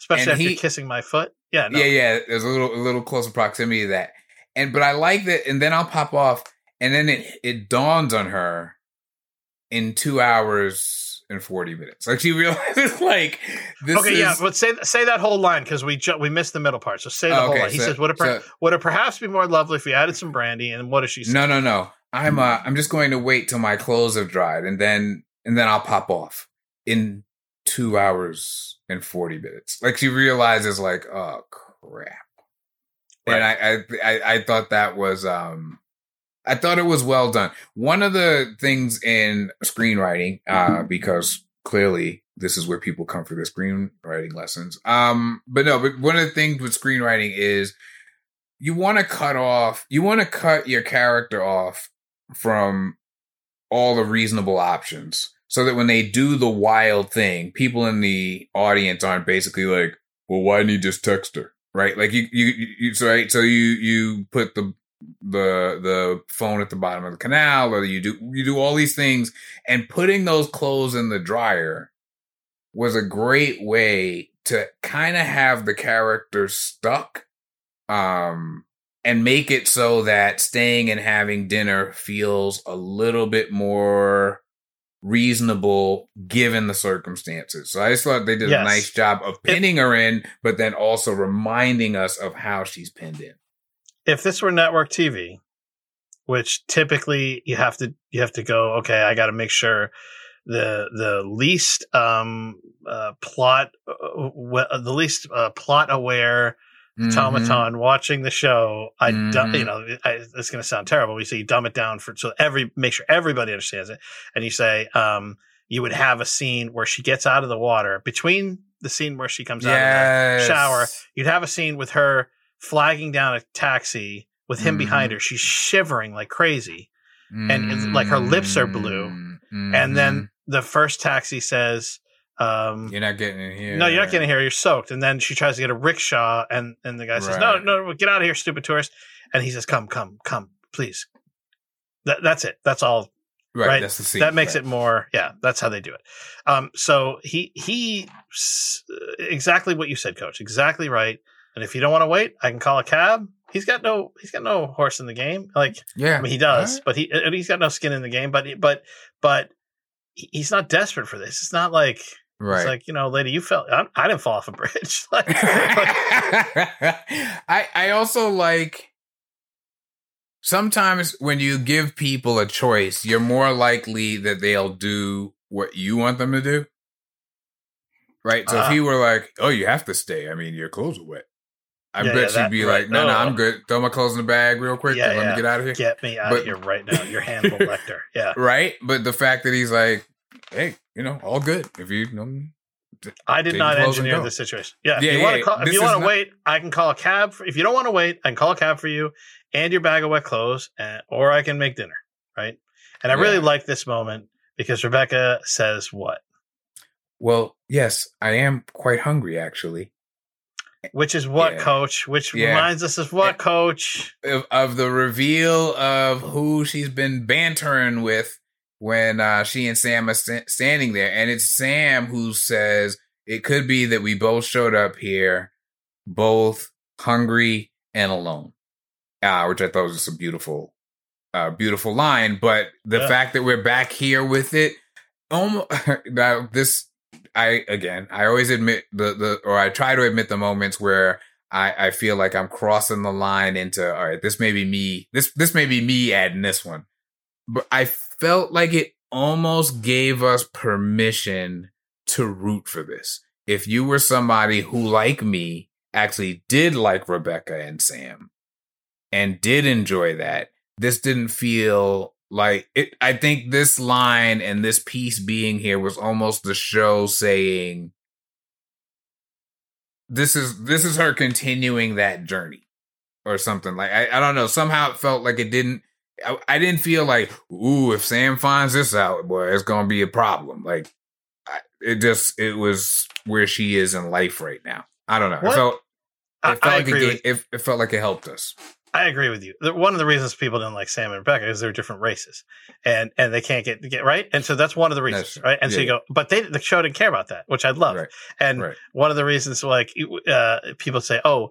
especially And after he- kissing my foot yeah no. Yeah, yeah. There's a little a little closer proximity to that. And but I like that and then I'll pop off and then it it dawns on her in two hours and forty minutes. Like she *laughs* realizes like this okay is yeah but say say that whole line because we ju- we missed the middle part so say the Oh, whole okay, line he so- says would it, per- so- would it perhaps be more lovely if we added some brandy and what does she say No, no, no. I'm uh I'm just going to wait till my clothes have dried and then and then I'll pop off in two hours and forty minutes. Like she realizes like, oh crap. And I, I I I thought that was um I thought it was well done. One of the things in screenwriting, uh, because clearly this is where people come for the screenwriting lessons. Um, but no, but one of the things with screenwriting is you want to cut off, you want to cut your character off from all the reasonable options so that when they do the wild thing, people in the audience aren't basically like, well, why didn't you just text her? Right? Like you, you, you, so, right? So you, you put the, the, the phone at the bottom of the canal or you do, you do all these things and putting those clothes in the dryer was a great way to kind of have the character stuck um and make it so that staying and having dinner feels a little bit more reasonable given the circumstances. So I just thought they did Yes. a nice job of pinning her in, but then also reminding us of how she's pinned in. if this were network TV, which typically you have to you have to go, okay, I got to make sure the the least um uh, plot uh, w- the least uh, plot aware Mm-hmm. automaton watching the show. I Mhm. you know I, it's going to sound terrible. We say you dumb it down for so every make sure everybody understands it, and you say um you would have a scene where she gets out of the water between the scene where she comes out of the shower, you'd have a scene with her flagging down a taxi with him behind Mhm. her. She's shivering like crazy. and like her lips are blue. Mm-hmm. And then the first taxi says, um, you're not getting in here. no, you're not getting in here. You're soaked. And then she tries to get a rickshaw, and, and the guy says, Right. no, no, get out of here, stupid tourist. And he says, come, come, come, please. That, that's it. That's all. right, right. That's the scene. that makes right. it more yeah that's how they do it um so he he exactly what you said coach exactly right and if you don't want to wait i can call a cab he's got no he's got no horse in the game like Yeah, i mean he does but he he's got no skin in the game but but but he's not desperate for this it's not like right. it's like you know lady you fell I, I didn't fall off a bridge *laughs* like, like *laughs* I I also like sometimes when you give people a choice, you're more likely that they'll do what you want them to do. Right? So if Ah. he were like, "Oh, you have to stay," I mean, your clothes are wet. I Yeah, bet yeah, she'd that- be right. like, "No, no, Oh. I'm good. Throw my clothes in the bag real quick. Yeah, and let me get out of here." get me out But- of here right now you're hannibal *laughs* lecter yeah Right? But the fact that he's like, "Hey, you know, all good. If you, you know, I did not your clothes and engineer this situation. Yeah, Yeah, if you want yeah, to call, if you want to not- wait, I can call a cab. For, if you don't want to wait, I can call a cab for you and your bag of wet clothes, and, or I can make dinner. Right, and I really like this moment because Rebecca says what, well, yes, I am quite hungry actually." which is what, Yeah. Coach, which Yeah. reminds us of eh, what, Coach. of, of the reveal of who she's been bantering with when uh, she and Sam are sta- standing there, and it's Sam who says it could be that we both showed up here, both hungry and alone, uh, which I thought was just a beautiful, uh, beautiful line. But the Yeah. fact that we're back here with it, um, *laughs* now this. I again, I always admit the the or I try to admit the moments where I, I feel like I'm crossing the line into all right, this may be me. This this may be me adding this one. But I felt like it almost gave us permission to root for this. If you were somebody who, like me, actually did like Rebecca and Sam and did enjoy that, this didn't feel like it. I think this line and this piece being here was almost the show saying, this is this is her continuing that journey or something like I, I don't know somehow it felt like it didn't I, I didn't feel like ooh if sam finds this out boy it's gonna be a problem like I, it just it was where she is in life right now i don't know What? it felt I, it felt I like agree. it, gave, it, it felt like it helped us I agree with you. One of the reasons people didn't like Sam and Rebecca is they're different races, and and they can't get get right, and so that's one of the reasons, That's- right? And so yeah, you go, but they the show didn't care about that, which I love. Right. And Right. one of the reasons, like uh, people say, oh,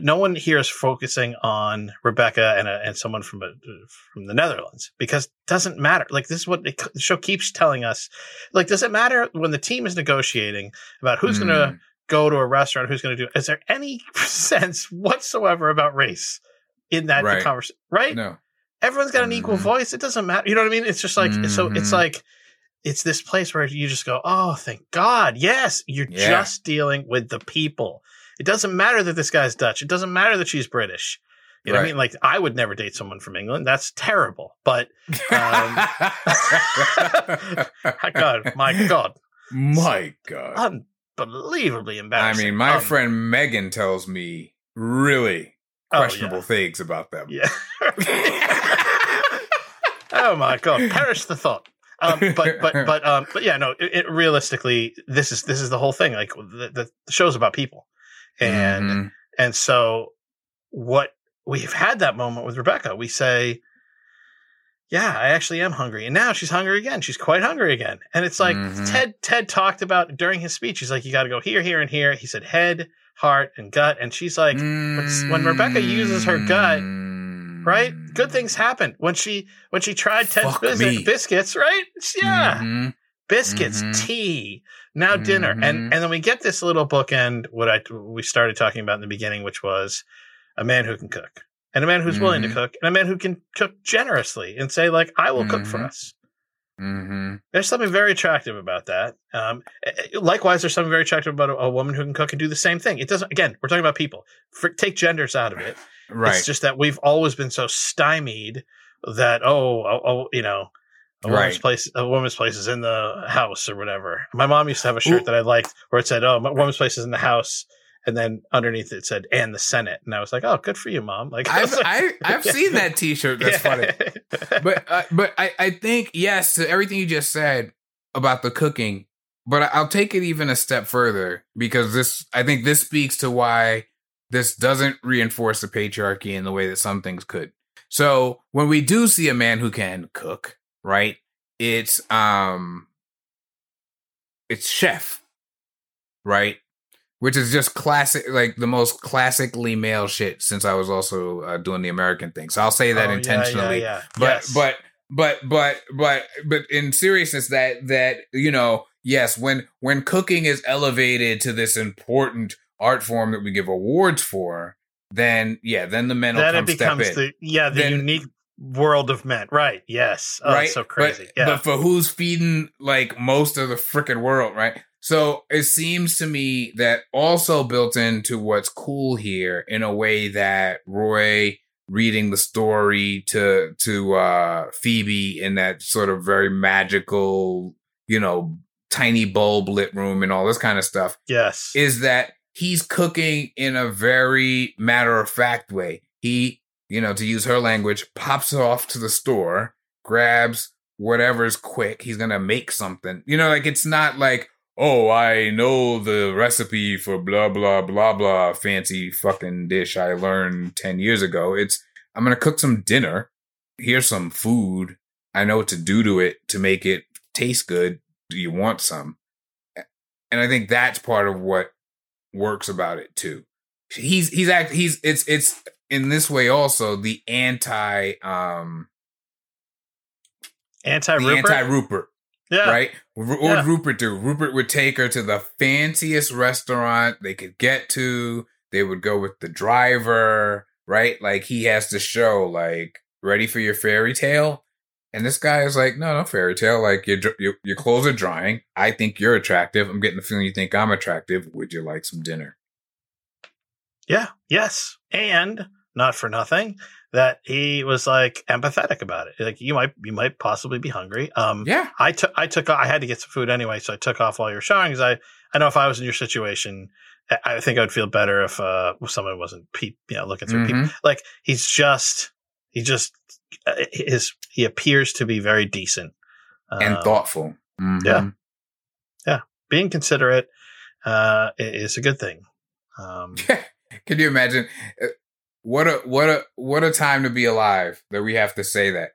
no one here is focusing on Rebecca and a, and someone from a, from the Netherlands because it doesn't matter. Like this is what it, the show keeps telling us. Like, does it matter when the team is negotiating about who's going to Mm, go to a restaurant, who's going to do? Is there any *laughs* sense whatsoever about race in that Right. conversation? Right? no Everyone's got an equal Mhm. voice. It doesn't matter. You know what I mean? It's just like so. It's Mhm. like it's this place where you just go, "Oh, thank God! Yes, you're Yeah. just dealing with the people. It doesn't matter that this guy's Dutch. It doesn't matter that she's British. You know what I mean? Like I would never date someone from England. That's terrible. But um, *laughs* God, my God, my god unbelievably embarrassing. i mean my Um, friend megan tells me really oh, questionable things about them Yeah. yeah. *laughs* oh my God! Perish the thought. um, but but but um, but yeah, no. It, it realistically, this is this is the whole thing. Like the, the show's about people, and Mhm. and so what we've had that moment with Rebecca. We say, "Yeah, I actually am hungry," and now she's hungry again. She's quite hungry again, and it's like Mhm. Ted Ted talked about during his speech. He's like, "You got to go here, here, and here." He said head, heart, and gut, and she's like, when Rebecca uses her gut, right? Good things happen when she when she tried Ted's Fuck bis- biscuits, right? Yeah, Mhm. biscuits, Mhm. tea, now dinner, and Mhm. and then we get this little bookend. What I we started talking about in the beginning, which was a man who can cook, and a man who's willing to Mhm. cook, and a man who can cook generously and say like, "I will cook for Mhm. us." There's something very attractive about that. Um, eh, eh, likewise, there's something very attractive about a, a woman who can cook and do the same thing. It doesn't. Again, we're talking about people. For, take genders out of it. *laughs* Right. It's just that we've always been so stymied that oh, oh, oh you know, a woman's place, a woman's place is in the house or whatever. My mom used to have a shirt Ooh. that I liked where it said, "Oh, my woman's place is in the house," and then underneath it said, "And the Senate." And I was like, "Oh, good for you, mom!" Like I've like- *laughs* I, I've Yeah. seen that T-shirt. That's funny. But uh, but I I think yes to everything you just said about the cooking. But I'll take it even a step further because this I think this speaks to why this doesn't reinforce the patriarchy in the way that some things could. So when we do see a man who can cook, right? it's um it's chef, right? Which is just classic, like the most classically male shit. Since I was also uh, doing the American thing, so I'll say that Oh, yeah, intentionally. Yeah, yeah, But Yes. but but but but but in seriousness, that that you know, yes, when when cooking is elevated to this important art form that we give awards for, then yeah, then the men will then come it becomes step in. the yeah the Then- unique world of men. Right. Yes. Oh, right? so crazy. But, yeah. but for who's feeding like most of the freaking world, right? So it seems to me that also built into what's cool here in a way that Roy reading the story to to uh Phoebe in that sort of very magical, you know, tiny bulb lit room and all this kind of stuff yes. is that he's cooking in a very matter of fact way. He, you know, to use her language, pops off to the store, grabs whatever's quick. He's going to make something. You know, like it's not like, oh, I know the recipe for blah, blah, blah, blah, fancy fucking dish I learned 10 years ago. It's, I'm going to cook some dinner. Here's some food. I know what to do to it to make it taste good. Do you want some? And I think that's part of what works about it too. He's he's act he's it's it's in this way also the anti um Anti Rupert. anti Rupert yeah. right? What would Yeah. Rupert do? Rupert would take her to the fanciest restaurant they could get to. They would go with the driver, right? Like he has to show, like, ready for your fairy tale. And this guy is like, no, no fairy tale. Like your your your clothes are drying. I think you're attractive. I'm getting the feeling you think I'm attractive. Would you like some dinner? Yeah. Yes. And not for nothing that he was like empathetic about it. Like you might you might possibly be hungry. Um. Yeah, I took I took I had to get some food anyway, so I took off while you were showering because I I know if I was in your situation, I- I think I would feel better if uh someone wasn't peep you know looking through people. Mhm. Like he's just he just uh, his he appears to be very decent and Um, thoughtful. yeah. yeah, Being considerate uh is a good thing. Um, *laughs* Can you imagine? What a what a what a time to be alive that we have to say that.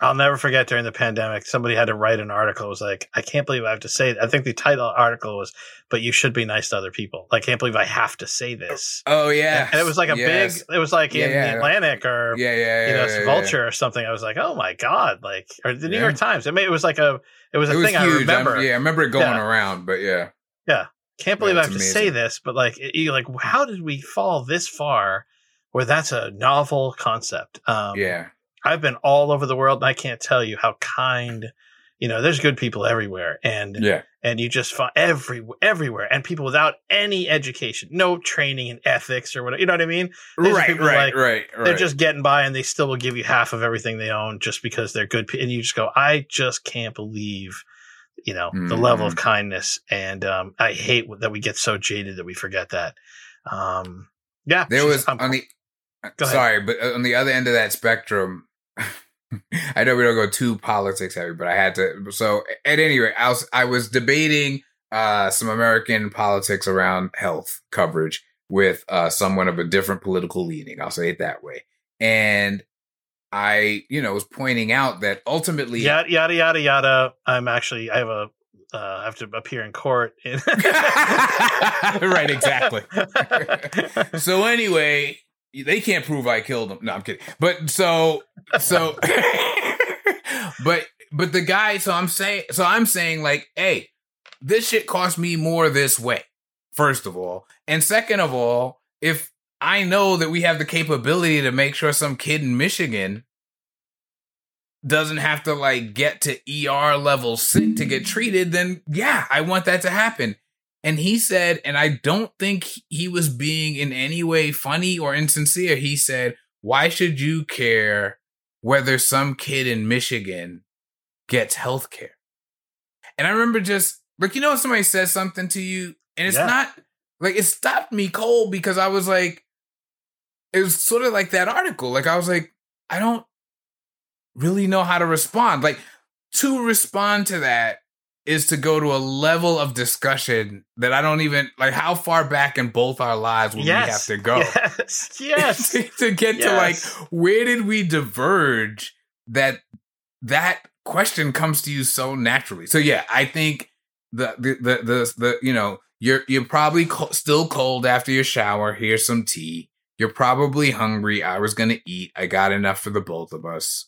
I'll never forget during the pandemic, somebody had to write an article. It was like, I can't believe I have to say. I think the title article was, "But you should be nice to other people." I can't believe I have to say this. Oh yeah, and it was like a Yes. big. It was like Yeah, in yeah. the Atlantic or yeah, yeah, you know yeah, yeah, Vulture or something. I was like, oh my god, like or the New Yeah. York Times. I mean, it was like a. It was Yeah. a It was thing I remember. I'm- yeah, I remember it going Yeah. around, but yeah, yeah, Can't believe Yeah, I have to say this, but like, it- you like, how did we fall this far? Where that's a novel concept. Um, yeah, I've been all over the world and I can't tell you how kind, you know, there's good people everywhere and, yeah, and you just find every, everywhere and people without any education, no training in ethics or whatever. You know what I mean? These are right, right, like- right, right. They're just getting by and they still will give you half of everything they own just because they're good. And you just go, I just can't believe, you know, the level of Mhm. kindness. And, um, I hate that we get so jaded that we forget that. Um, yeah, there was I'm- on the. Sorry, but uh, on the other end of that spectrum. *laughs* I know we don't go too politics heavy, but I had to. So at any rate, I was I was debating uh, some American politics around health coverage with uh, someone of a different political leaning. I'll say it that way, and I, you know, was pointing out that ultimately, yada yada yada yada. I'm actually I have a uh, I have to appear in court. *laughs* Right, exactly. *laughs* so anyway, they can't prove I killed him. No, I'm kidding. But so so *laughs* but but the guy so I'm saying so I'm saying like, hey, this shit cost me more this way. First of all, and second of all, if I know that we have the capability to make sure some kid in Michigan doesn't have to like get to ER level sick to get treated, then yeah, I want that to happen. And he said, and I don't think he was being in any way funny or insincere. He said, Why should you care whether some kid in Michigan gets health care? And I remember just like, you know, somebody says something to you, and it's Yeah. not like it stopped me cold because I was like, it was sort of like that article. Like, I was like, I don't really know how to respond. Like, to respond to that is to go to a level of discussion that I don't even like. How far back in both our lives would yes, we have to go *laughs* Yes, yes. *laughs* to, to get Yes. to like where did we diverge that that question comes to you so naturally. So yeah, I think the the the the, the you know you're you're probably co- still cold after your shower. Here's some tea. You're probably hungry. I was gonna eat. I got enough for the both of us.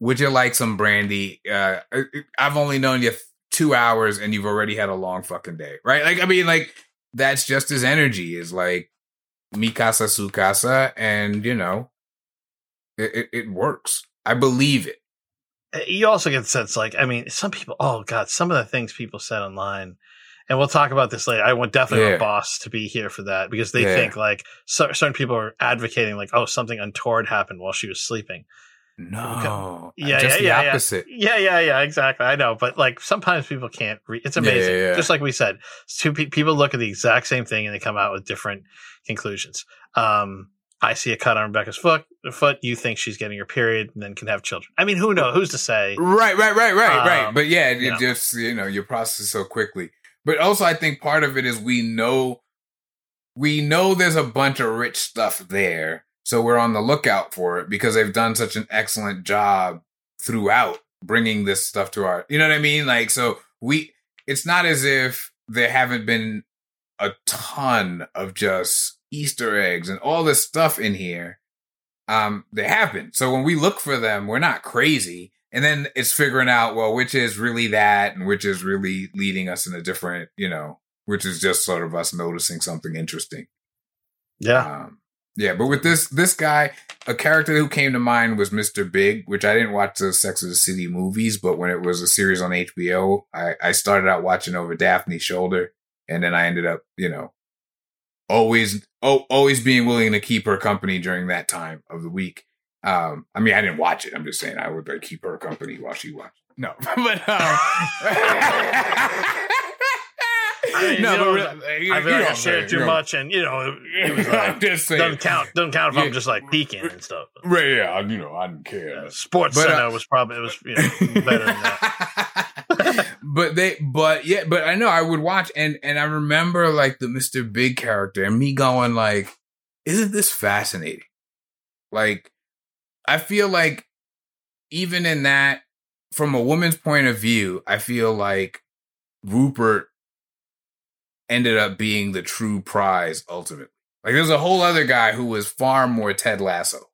Would you like some brandy? Uh, I've only known you two hours, and you've already had a long fucking day, right? Like, I mean, like that's just his energy. Is like mi casa su casa, and you know, it, it, it works. I believe it. Uh, You also get the sense, like, I mean, some people, oh God, some of the things people said online, and we'll talk about this later. I want definitely Yeah. want boss to be here for that because they Yeah. think like cer- certain people are advocating like, oh, something untoward happened while she was sleeping. No, Yeah, just yeah, the yeah, yeah. opposite. Yeah, yeah, yeah, exactly. I know, but like sometimes people can't. Re- it's amazing. yeah, yeah. Just like we said, two pe- people look at the exact same thing and they come out with different conclusions. Um, I see a cut on Rebecca's foot. Foot. You think she's getting her period and then can have children. I mean, who knows? Who's to say? Right, right, right, right, right. Um, But yeah, it you know. just you know you process so quickly. But also, I think part of it is we know we know there's a bunch of rich stuff there, so we're on the lookout for it because they've done such an excellent job throughout bringing this stuff to our. You know what I mean? Like, so we. It's not as if there haven't been a ton of just Easter eggs and all this stuff in here. Um, they have been. So when we look for them, we're not crazy. And then it's figuring out, well, which is really that and which is really leading us in a different, you know, which is just sort of us noticing something interesting. Yeah. Um, yeah, but with this this guy, a character who came to mind was Mr. Big, which I didn't watch the Sex of the City movies, but when it was a series on HBO, I, I started out watching over Daphne's shoulder, and then I ended up, you know, always oh, always being willing to keep her company during that time of the week. Um, I mean, I didn't watch it. I'm just saying I would like keep her company while she watched. No, *laughs* but um, *laughs* no, you but know, re- I you feel like know I what I'm shared too much, and you know, it *laughs* was I'm like, just saying. doesn't count. Doesn't count if Yeah. I'm just like peeking and stuff. Right, yeah, you know, I didn't care. Uh, Sports But, uh, Center was probably it was you know, better than that. *laughs* but they but yeah but i know i would watch and and i remember like the mr big character and me going like isn't this fascinating like i feel like even in that from a woman's point of view i feel like rupert ended up being the true prize ultimately. Like there's a whole other guy who was far more ted lasso.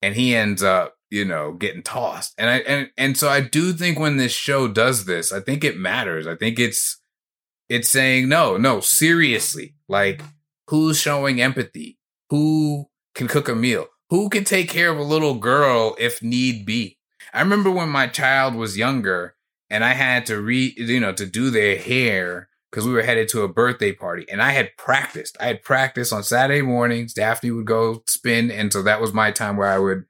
And he ends up you know getting tossed. And i and and so i do think when this show does this i think it matters. I think it's it's saying no no seriously. Like who's showing empathy? Who can cook a meal? Who can take care of a little girl if need be? I remember when my child was younger and i had to re you know to do their hair because we were headed to a birthday party and i had practiced i had practiced on saturday mornings daphne would go spin and so that was my time where i would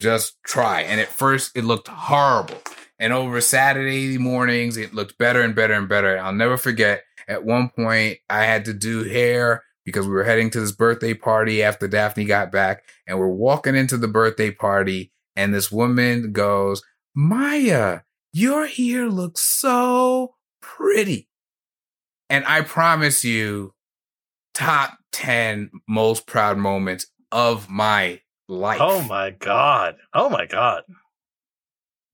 just try. And at first, it looked horrible. And over Saturday mornings, it looked better and better and better. I'll never forget. At one point, I had to do hair because we were heading to this birthday party after Daphne got back, and we're walking into the birthday party, and this woman goes, "Maya, your hair looks so pretty." And I promise you, top ten most proud moments of my life. Oh my god! Oh my god!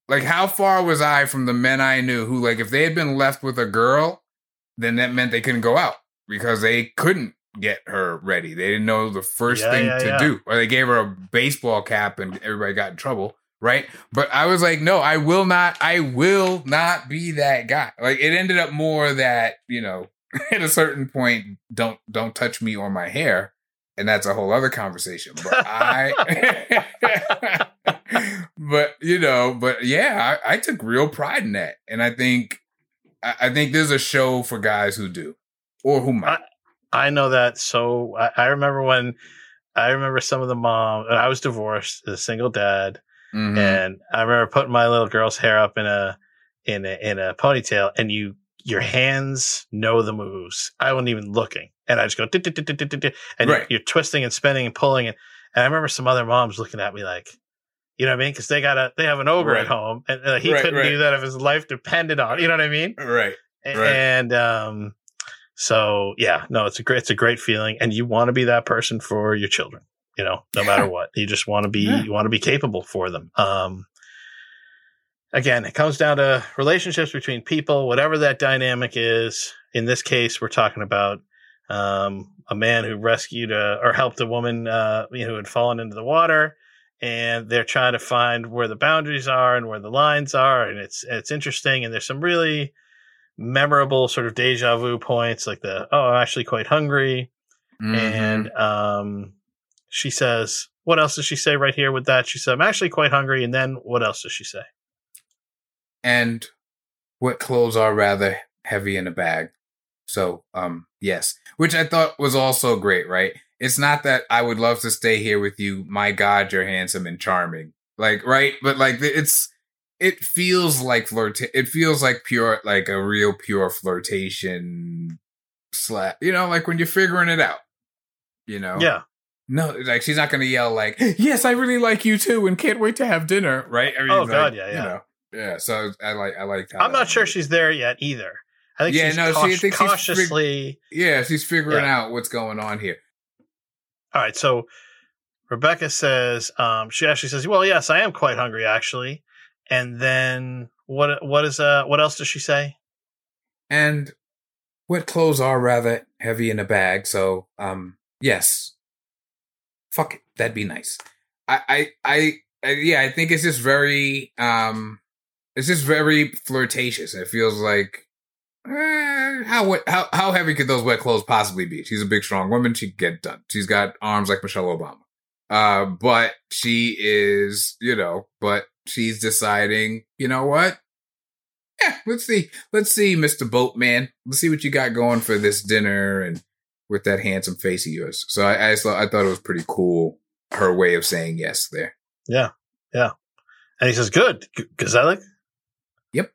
like how far was I from the men I knew who like if they had been left with a girl, then that meant they couldn't go out because they couldn't get her ready. They didn't know the first Yeah, thing yeah, to yeah. do. Or they gave her a baseball cap and everybody got in trouble, right? But I was like, no, I will not I will not be that guy. Like it ended up more that, you know, *laughs* at a certain point don't don't touch me or my hair. And that's a whole other conversation. But I *laughs* but you know, but yeah, I, I took real pride in that, and I think, I, I think there's a show for guys who do, or who might. I know that. So I, I remember when I remember some of the mom. I was divorced, a single dad, Mhm. and I remember putting my little girl's hair up in a in a in a ponytail, and you your hands know the moves. I wasn't even looking, and I just go and you're, Right. you're twisting and spinning and pulling it. And I remember some other moms looking at me like, you know what I mean? Because they got a they have an ogre Right. at home, and uh, he Right, couldn't do that if his life depended on. You know what I mean? right, Right. And um, so yeah, no, it's a great, it's a great feeling, and you want to be that person for your children. You know, no matter what, you just want to be, Yeah. you want to be capable for them. Um, again, it comes down to relationships between people, whatever that dynamic is. In this case, we're talking about um, a man who rescued a, or helped a woman uh, you know, who had fallen into the water, and they're trying to find where the boundaries are and where the lines are, and it's it's interesting. And there's some really memorable sort of deja vu points, like the oh, I'm actually quite hungry, Mhm. and um, she says, "What else does she say right here with that?" She said, "I'm actually quite hungry," and then what else does she say? and what clothes are rather heavy in a bag. So, um, yes, which I thought was also great, right? It's not that I would love to stay here with you. My God, you're handsome and charming. Like, right? But like, it's, it feels like flirt. It feels like pure, like a real pure flirtation slap. You know, like when you're figuring it out. You know, Yeah, No, like she's not going to yell like, "Yes, I really like you too, and can't wait to have dinner." Right? I mean, Oh, like, God, yeah, yeah. You know, yeah. So I like, I like. I'm not sure she's there yet either. I think Yeah, she's no, cau- she- I think she's fig- cautiously. Yeah, she's figuring Yeah. out what's going on here. All right, so Rebecca says um, she actually says, "Well, yes, I am quite hungry, actually." And then what? What is uh? What else does she say? And wet clothes are rather heavy in a bag, so um, yes. Fuck it, that'd be nice. I, I, I, yeah, I think it's just very, um, it's just very flirtatious. It feels like, eh, how how how heavy could those wet clothes possibly be? She's a big, strong woman. She can get done. She's got arms like Michelle Obama. Uh, but she is, you know, but she's deciding, you know what? Yeah, let's see. Let's see, Mr. Boatman. Let's see what you got going for this dinner and with that handsome face of yours. So I I, thought I thought it was pretty cool her way of saying yes there. Yeah, yeah. And he says, "Good, G- gezellig." Yep.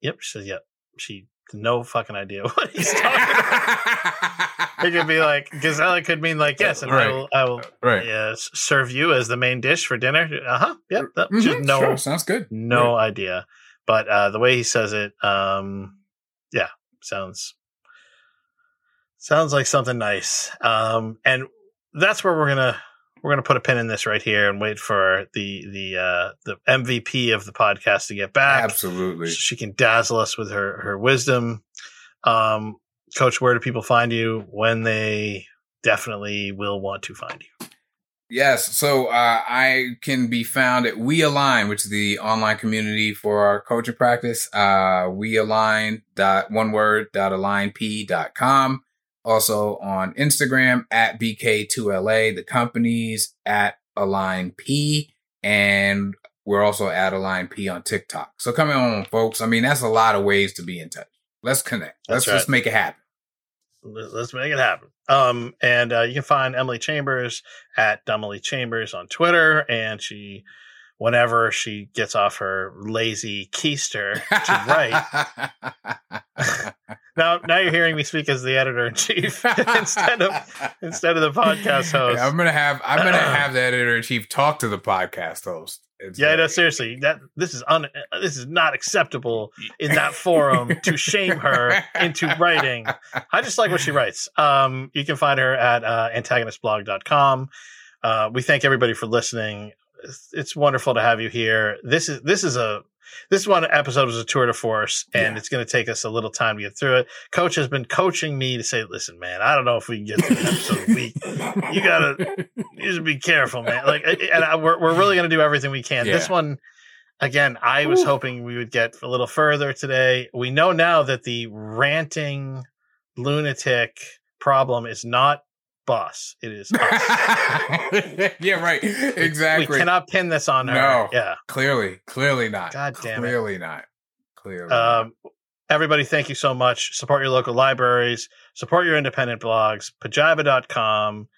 Yep. She says, "Yep." She no fucking idea *laughs* what he's talking about. *laughs* It could be like gezellig could mean like yes, and I will, I will right. uh, serve you as the main dish for dinner. Uh huh. Yep. That, Mhm, just no, sure, sounds good. no idea. But uh, the way he says it, um, yeah, sounds sounds like something nice. Um, and that's where we're gonna we're gonna put a pin in this right here and wait for the the uh, the MVP of the podcast to get back. Absolutely. So she can dazzle us with her her wisdom. Um, Coach, where do people find you when they definitely will want to find you? Yes. So uh, I can be found at We Align, which is the online community for our coaching practice. Uh, we align dot one word dot alignp dot com. Also on Instagram at BK2LA. The companies at Align P, and we're also at Align P on TikTok. So come on, folks. I mean, that's a lot of ways to be in touch. Let's connect. That's Let's just right. make it happen. Let- Let's make it happen. Um, and uh, you can find Emily Chambers at Dummily Chambers on Twitter, and she, whenever she gets off her lazy keister to write, *laughs* now now you're hearing me speak as the editor in chief *laughs* instead of instead of the podcast host. Yeah, I'm gonna have I'm gonna *clears throat* have the editor in chief talk to the podcast host. It's Yeah, like- no, seriously, that this is un, this is not acceptable in that forum to shame her into writing. I just like what she writes. Um, you can find her at uh, antagonistblog.com. Uh, we thank everybody for listening. It's, it's wonderful to have you here. This is this is a this one episode was a tour de force, and Yeah. it's going to take us a little time to get through it. Coach has been coaching me to say, "Listen, man, I don't know if we can get through an episode a week. You gotta you just be careful, man. Like, and I, we're we're really going to do everything we can. This one, again, I was Ooh. hoping we would get a little further today. We know now that the ranting lunatic problem is not boss; it is *laughs* us. yeah, right. Exactly. We cannot pin this on her. No. Yeah. clearly, clearly not. God damn it. Clearly not. Clearly. not. Um, everybody, thank you so much. Support your local libraries, support your independent blogs, pajiba.com,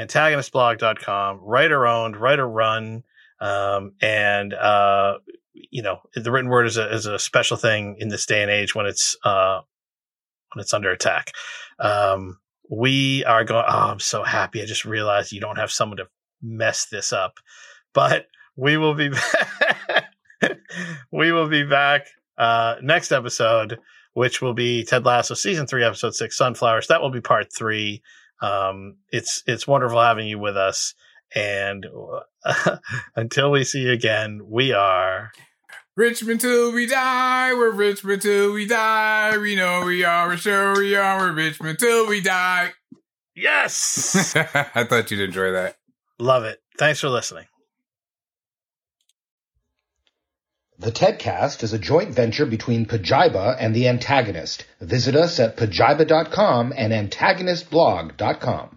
antagonistblog.com, writer owned, writer run. Um, and, uh, you know, the written word is a, is a special thing in this day and age when it's, uh, when it's under attack. Um, we are going, oh, I'm so happy. I just realized you don't have someone to mess this up, but we will be *laughs* back. we will be back uh, next episode, which will be Ted Lasso season three, episode six, Sunflowers. That will be part three. Um, it's it's wonderful having you with us, and *laughs* until we see you again, we are Richmond till we die. We're Richmond till we die. We know we are. We're sure we are. We're Richmond till we die. Yes. *laughs* I thought you'd enjoy that. Love it. Thanks for listening. The TEDcast is a joint venture between Pajiba and The Antagonist. Visit us at pajiba.com and antagonistblog.com.